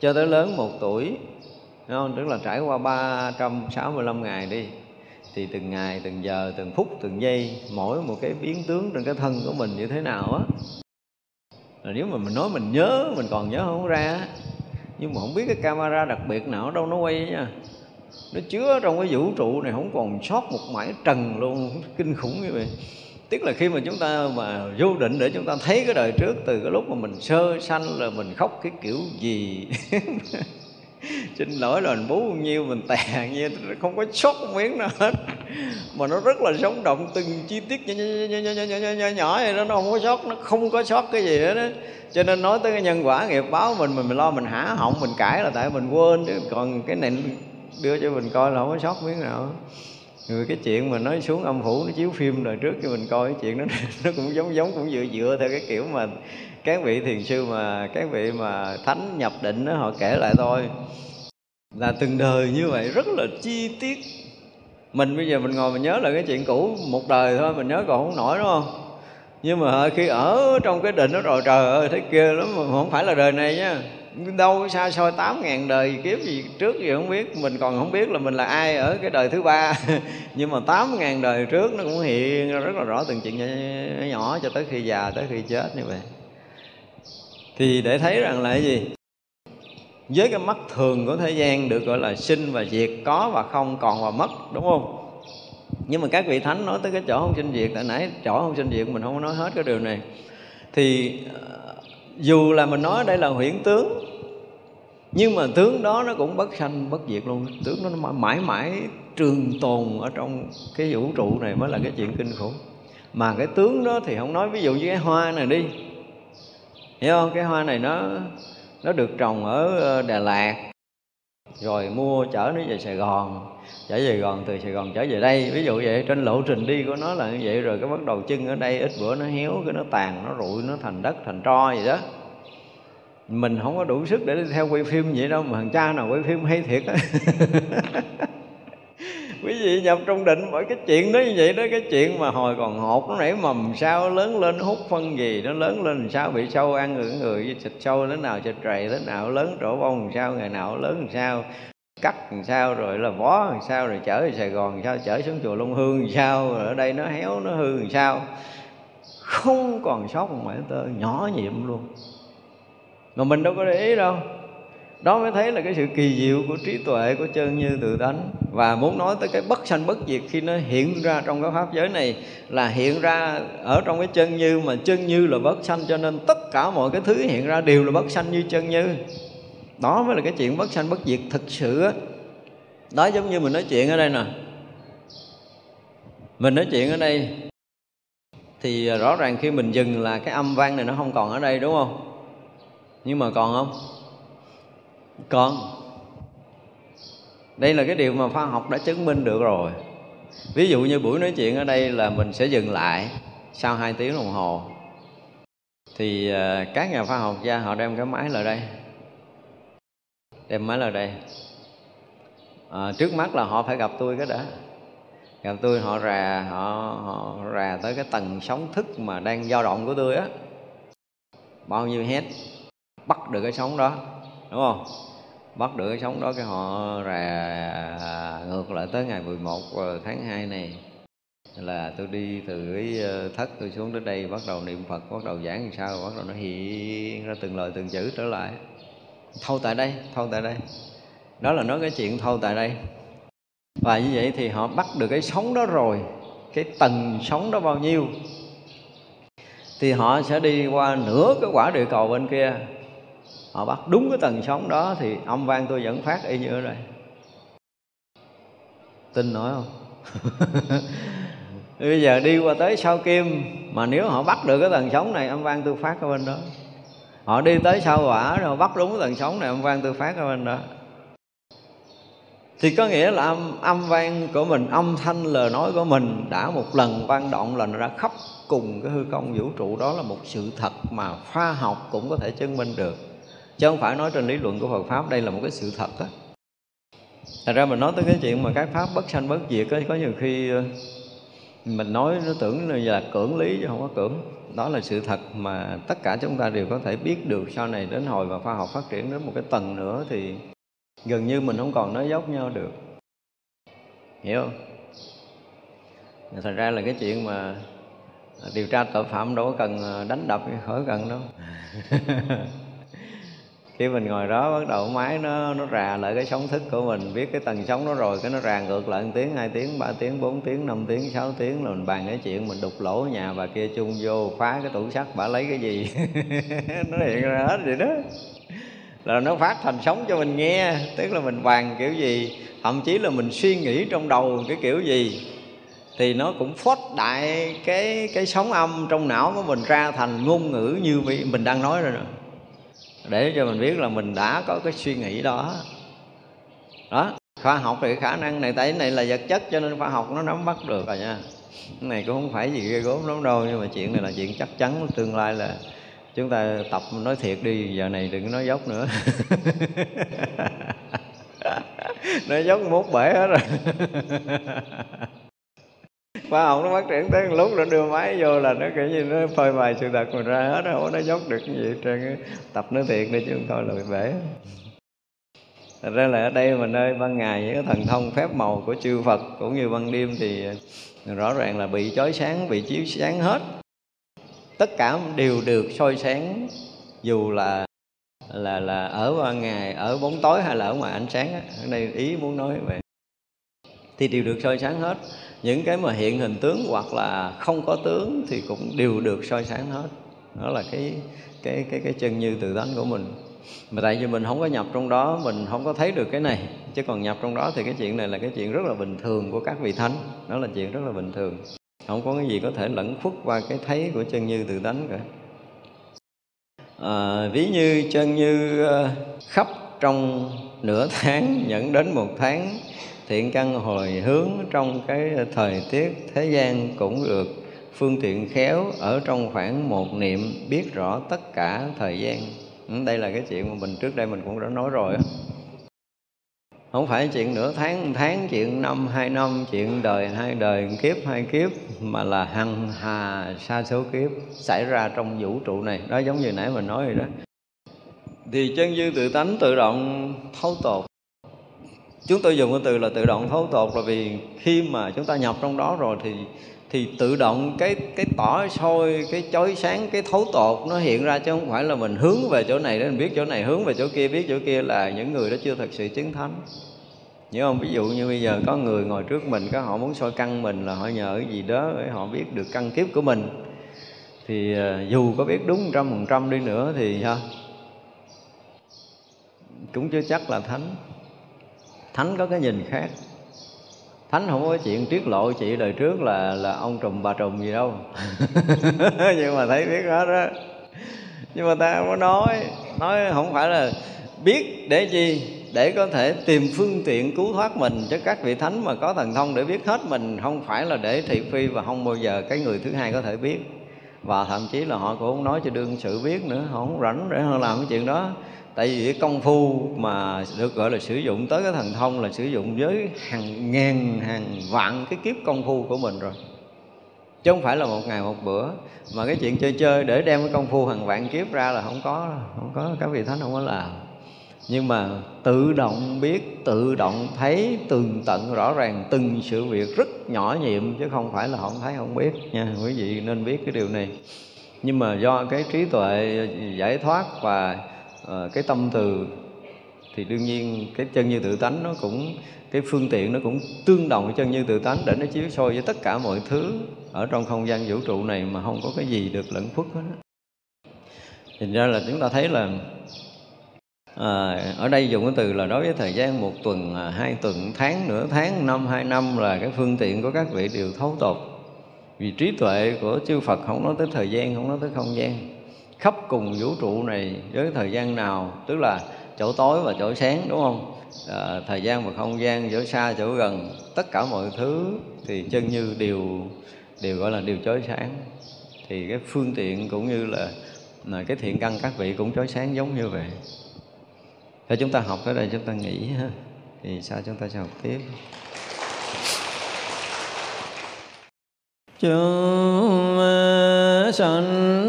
Speaker 1: cho tới lớn một tuổi, đúng không? tức là trải qua 365 ngày đi, thì từng ngày, từng giờ, từng phút, từng giây, mỗi một cái biến tướng trên cái thân của mình như thế nào á. Là nếu mà mình nói mình nhớ, mình còn nhớ không ra nhưng mà không biết cái camera đặc biệt nào đâu nó quay nha nó chứa trong cái vũ trụ này không còn sót một mãi trần luôn kinh khủng như vậy. Tức là khi mà chúng ta mà vô định để chúng ta thấy cái đời trước từ cái lúc mà mình sơ sanh là mình khóc cái kiểu gì? (laughs) Xin lỗi là mình bú bao nhiêu mình tè nhiêu không có sót miếng nào hết. Mà nó rất là sống động từng chi tiết nhỏ nhỏ, nhỏ, nhỏ, nhỏ, nhỏ, nhỏ vậy đó nó không có sót nó không có sót cái gì hết đó cho nên nói tới cái nhân quả nghiệp báo mình mình, mình lo mình hả họng mình cãi là tại mình quên chứ. Còn cái này đưa cho mình coi là không có sót miếng nào. Người cái chuyện mà nói xuống âm phủ, nó chiếu phim đời trước cho mình coi, cái chuyện đó (laughs) nó cũng giống giống cũng dựa dựa theo cái kiểu mà các vị thiền sư mà, các vị mà thánh nhập định đó họ kể lại thôi. Là từng đời như vậy, rất là chi tiết. Mình bây giờ mình ngồi mình nhớ là cái chuyện cũ, một đời thôi, mình nhớ còn không nổi, đúng không? Nhưng mà khi ở trong cái định đó rồi, trời ơi thấy kia lắm, mà không phải là đời này nha đâu xa xôi tám ngàn đời kiếp gì trước gì không biết. Mình còn không biết là mình là ai ở cái đời thứ ba. (laughs) Nhưng mà tám ngàn đời trước nó cũng hiện rất là rõ từng chuyện nhỏ, nhỏ cho tới khi già tới khi chết như vậy. Thì để thấy rằng là cái gì? Với cái mắt thường của thế gian được gọi là sinh và diệt có và không còn và mất đúng không? Nhưng mà các vị thánh nói tới cái chỗ không sinh diệt tại nãy chỗ không sinh diệt mình không có nói hết cái điều này. Thì ờ, dù là mình nói đây là huyễn tướng nhưng mà tướng đó nó cũng bất sanh, bất diệt luôn. Tướng đó nó mãi mãi trường tồn ở trong cái vũ trụ này mới là cái chuyện kinh khủng. Mà cái tướng đó thì không nói, ví dụ như cái hoa này đi. Hiểu không? Cái hoa này nó nó được trồng ở ờ, Đà Lạt. Rồi mua chở nó về Sài Gòn. Chở về Sài Gòn, từ Sài Gòn trở về đây. Ví dụ vậy, trên lộ trình đi của nó là như vậy rồi, cái bắt đầu chân ở đây, ít bữa nó héo, cái nó tàn, nó rụi, nó thành đất, thành tro gì đó mình không có đủ sức để đi theo quay phim vậy đâu, mà thằng cha nào quay phim hay thiệt á. (laughs) Quý vị nhập trong định bởi cái chuyện đó như vậy đó, cái chuyện mà hồi còn hột, nó nảy mầm sao, lớn lên hút phân gì, nó lớn lên sao, bị sâu ăn người người, với thịt sâu thế nào, thịt trầy thế nào, lớn trổ bông làm sao, ngày nào lớn làm sao, cắt làm sao, rồi là vó làm sao, rồi chở về sài gòn làm sao, chở xuống chùa long hương làm sao, rồi ở đây nó héo, nó hư làm sao. Không còn sót một mảnh tơ, nhỏ nhiệm luôn mà mình đâu có để ý đâu. Đó mới thấy là cái sự kỳ diệu của trí tuệ của chân như tự tánh. Và muốn nói tới cái bất sanh bất diệt khi nó hiện ra trong cái pháp giới này là hiện ra ở trong cái chân như, mà chân như là bất sanh, cho nên tất cả mọi cái thứ hiện ra đều là bất sanh như chân như. Đó mới là cái chuyện bất sanh bất diệt thực sự á. Đó giống như mình nói chuyện ở đây nè. Mình nói chuyện ở đây thì rõ ràng khi mình dừng là cái âm vang này nó không còn ở đây, đúng không? Nhưng mà còn không? Còn. Đây là cái điều mà khoa học đã chứng minh được rồi. Ví dụ như buổi nói chuyện ở đây là mình sẽ dừng lại sau 2 tiếng đồng hồ. Thì à, các nhà khoa học gia họ đem cái máy lại đây. Đem máy lại đây. À, trước mắt là họ phải gặp tôi cái đã. Gặp tôi họ rà họ, họ rà tới cái tầng sóng thức mà đang dao động của tôi á. Bao nhiêu hết bắt được cái sóng đó, đúng không? Bắt được cái sóng đó cái họ rà ngược lại tới ngày 11 tháng 2 này. Là tôi đi từ cái ờ, thất tôi xuống tới đây, bắt đầu niệm Phật, bắt đầu giảng làm sao, bắt đầu nó hiện ra từng lời từng chữ trở lại. Thâu tại đây thâu tại đây. Đó là nói cái chuyện thâu tại đây. Và như vậy thì họ bắt được cái sóng đó rồi. Cái tầng sóng đó bao nhiêu? Thì họ sẽ đi qua nửa cái quả địa cầu bên kia họ bắt đúng cái tầng sóng đó thì âm vang tôi vẫn phát y như ở đây. Tin nổi không? (laughs) Bây giờ đi qua tới sao kim mà nếu họ bắt được cái tầng sóng này âm vang tôi phát ở bên đó. Họ đi tới sao quả rồi bắt đúng cái tầng sóng này âm vang tôi phát ở bên đó. Thì có nghĩa là âm, âm vang của mình âm thanh lời nói của mình đã một lần vang động là nó đã khắp cùng cái hư không vũ trụ. Đó là một sự thật mà khoa học cũng có thể chứng minh được chứ không phải nói trên lý luận của Phật pháp đây là một cái sự thật đó Thật ra mình nói tới cái chuyện mà các pháp bất sanh bất diệt ấy, có nhiều khi ờ, mình nói nó tưởng là cưỡng lý chứ không có cưỡng. Đó là sự thật mà tất cả chúng ta đều có thể biết được sau này đến hồi mà khoa học phát triển đến một cái tầng nữa thì gần như mình không còn nói dốc nhau được. Hiểu không? Thật ra là cái chuyện mà điều tra tội phạm đâu có cần ờ, đánh đập khỏi cần đâu. (laughs) khi mình ngồi đó, bắt đầu máy nó nó rà lại cái sóng thức của mình. Biết cái tầng sóng nó rồi, cái nó rà ngược lại 1 tiếng, hai tiếng, ba tiếng, bốn tiếng, năm tiếng, sáu tiếng là mình bàn cái chuyện mình đục lỗ nhà bà kia chung vô, phá cái tủ sắt, bà lấy cái gì? (laughs) Nó hiện ra hết vậy đó. Là nó phát thành sóng cho mình nghe, tức là mình bàn kiểu gì? Thậm chí là mình suy nghĩ trong đầu cái kiểu gì? Thì nó cũng phốt đại cái cái sóng âm trong não của mình ra thành ngôn ngữ như mình đang nói rồi nè để cho mình biết là mình đã có cái suy nghĩ đó. Đó, khoa học thì khả năng này, tại cái này là vật chất cho nên khoa học nó nắm bắt được rồi nha. Cái này cũng không phải gì ghê gốm lắm đâu, nhưng mà chuyện này là chuyện chắc chắn, tương lai là chúng ta tập nói thiệt đi, giờ này đừng nói dốc nữa. (laughs) Nói dốc mốt bể hết rồi. (laughs) và ổng nó phát triển tới lúc nó đưa máy vô là nó kiểu như nó phơi bày sự thật mà ra hết không nó dốc được cái gì trên tập nó thiệt đi chứ không thôi là bị bể Thật ra là ở đây mà nơi ban ngày những cái thần thông phép màu của chư Phật cũng như ban đêm thì à, rõ ràng là bị chói sáng, bị chiếu sáng hết. Tất cả đều được soi sáng dù là là là ở ban ngày, ở bóng tối hay là ở ngoài ánh sáng. Ở đây ý muốn nói vậy thì đều được soi sáng hết những cái mà hiện hình tướng hoặc là không có tướng thì cũng đều được soi sáng hết. Đó là cái cái cái cái chân như tự tánh của mình. Mà tại vì mình không có nhập trong đó mình không có thấy được cái này. Chứ còn nhập trong đó thì cái chuyện này là cái chuyện rất là bình thường của các vị thánh. Đó là chuyện rất là bình thường. Không có cái gì có thể lẫn khuất qua cái thấy của chân như tự tánh cả. À, ví như chân như ờ, khắp trong nửa tháng (laughs) dẫn đến một tháng thiện căn hồi hướng trong cái thời tiết thế gian cũng được phương tiện khéo ở trong khoảng một niệm biết rõ tất cả thời gian. Ừ, đây là cái chuyện mà mình trước đây mình cũng đã nói rồi không phải chuyện nửa tháng tháng, chuyện năm, hai năm, chuyện đời, hai đời kiếp, hai kiếp, mà là hằng hà sa số kiếp xảy ra trong vũ trụ này. Đó giống như nãy mình nói rồi đó. Thì chân dư tự tánh tự động thấu tột chúng tôi dùng cái từ là tự động thấu tột, là vì khi mà chúng ta nhập trong đó rồi thì thì tự động cái cái tỏ soi, cái chói sáng, cái thấu tột nó hiện ra chứ không phải là mình hướng về chỗ này để mình biết chỗ này, hướng về chỗ kia, biết chỗ kia là những người đó chưa thật sự chứng thánh. Nhớ không? Ví dụ như bây giờ có người ngồi trước mình, có họ muốn soi căn mình là họ nhờ cái gì đó để họ biết được căn kiếp của mình. Thì ờ, dù có biết đúng trăm phần trăm đi nữa thì ha cũng chưa chắc là thánh thánh có cái nhìn khác. Thánh không có chuyện tiết lộ chị đời trước là là ông trùm bà trùm gì đâu. (laughs) Nhưng mà thấy biết hết đó nhưng mà ta không có nói. Nói không phải là biết để chi? Để có thể tìm phương tiện cứu thoát mình cho các vị thánh mà có thần thông để biết hết mình. Không phải là để thị phi và không bao giờ cái người thứ hai có thể biết. Và thậm chí là họ cũng không nói cho đương sự biết nữa. Họ không rảnh để họ làm cái chuyện đó tại vì cái công phu mà được gọi là sử dụng tới cái thần thông là sử dụng với hàng ngàn, hàng vạn cái kiếp công phu của mình rồi. Chứ không phải là một ngày một bữa. Mà cái chuyện chơi chơi để đem cái công phu hàng vạn kiếp ra là không có không có các vị thánh không có làm. Nhưng mà tự động biết, tự động thấy, tường tận rõ ràng từng sự việc rất nhỏ nhiệm, chứ không phải là không thấy, không biết nha. Quý vị nên biết cái điều này. Nhưng mà do cái trí tuệ giải thoát và à, cái tâm từ thì đương nhiên cái chân như tự tánh nó cũng cái phương tiện nó cũng tương đồng với chân như tự tánh để nó chiếu soi với tất cả mọi thứ ở trong không gian vũ trụ này mà không có cái gì được lẫn khuất hết thành ra là chúng ta thấy là à, ở đây dùng cái từ là đối với thời gian một tuần à, hai tuần tháng nửa tháng năm hai năm là cái phương tiện của các vị đều thấu tột vì trí tuệ của chư Phật không nói tới thời gian không nói tới không gian khắp cùng vũ trụ này với thời gian nào tức là chỗ tối và chỗ sáng đúng không? À, thời gian và không gian chỗ xa chỗ gần tất cả mọi thứ thì chân như đều đều gọi là đều chói sáng. Thì cái phương tiện cũng như là, là cái thiện căn các vị cũng chói sáng giống như vậy. Thế chúng ta học tới đây chúng ta nghỉ ha. Thì sao chúng ta sẽ học tiếp. Chúng sanh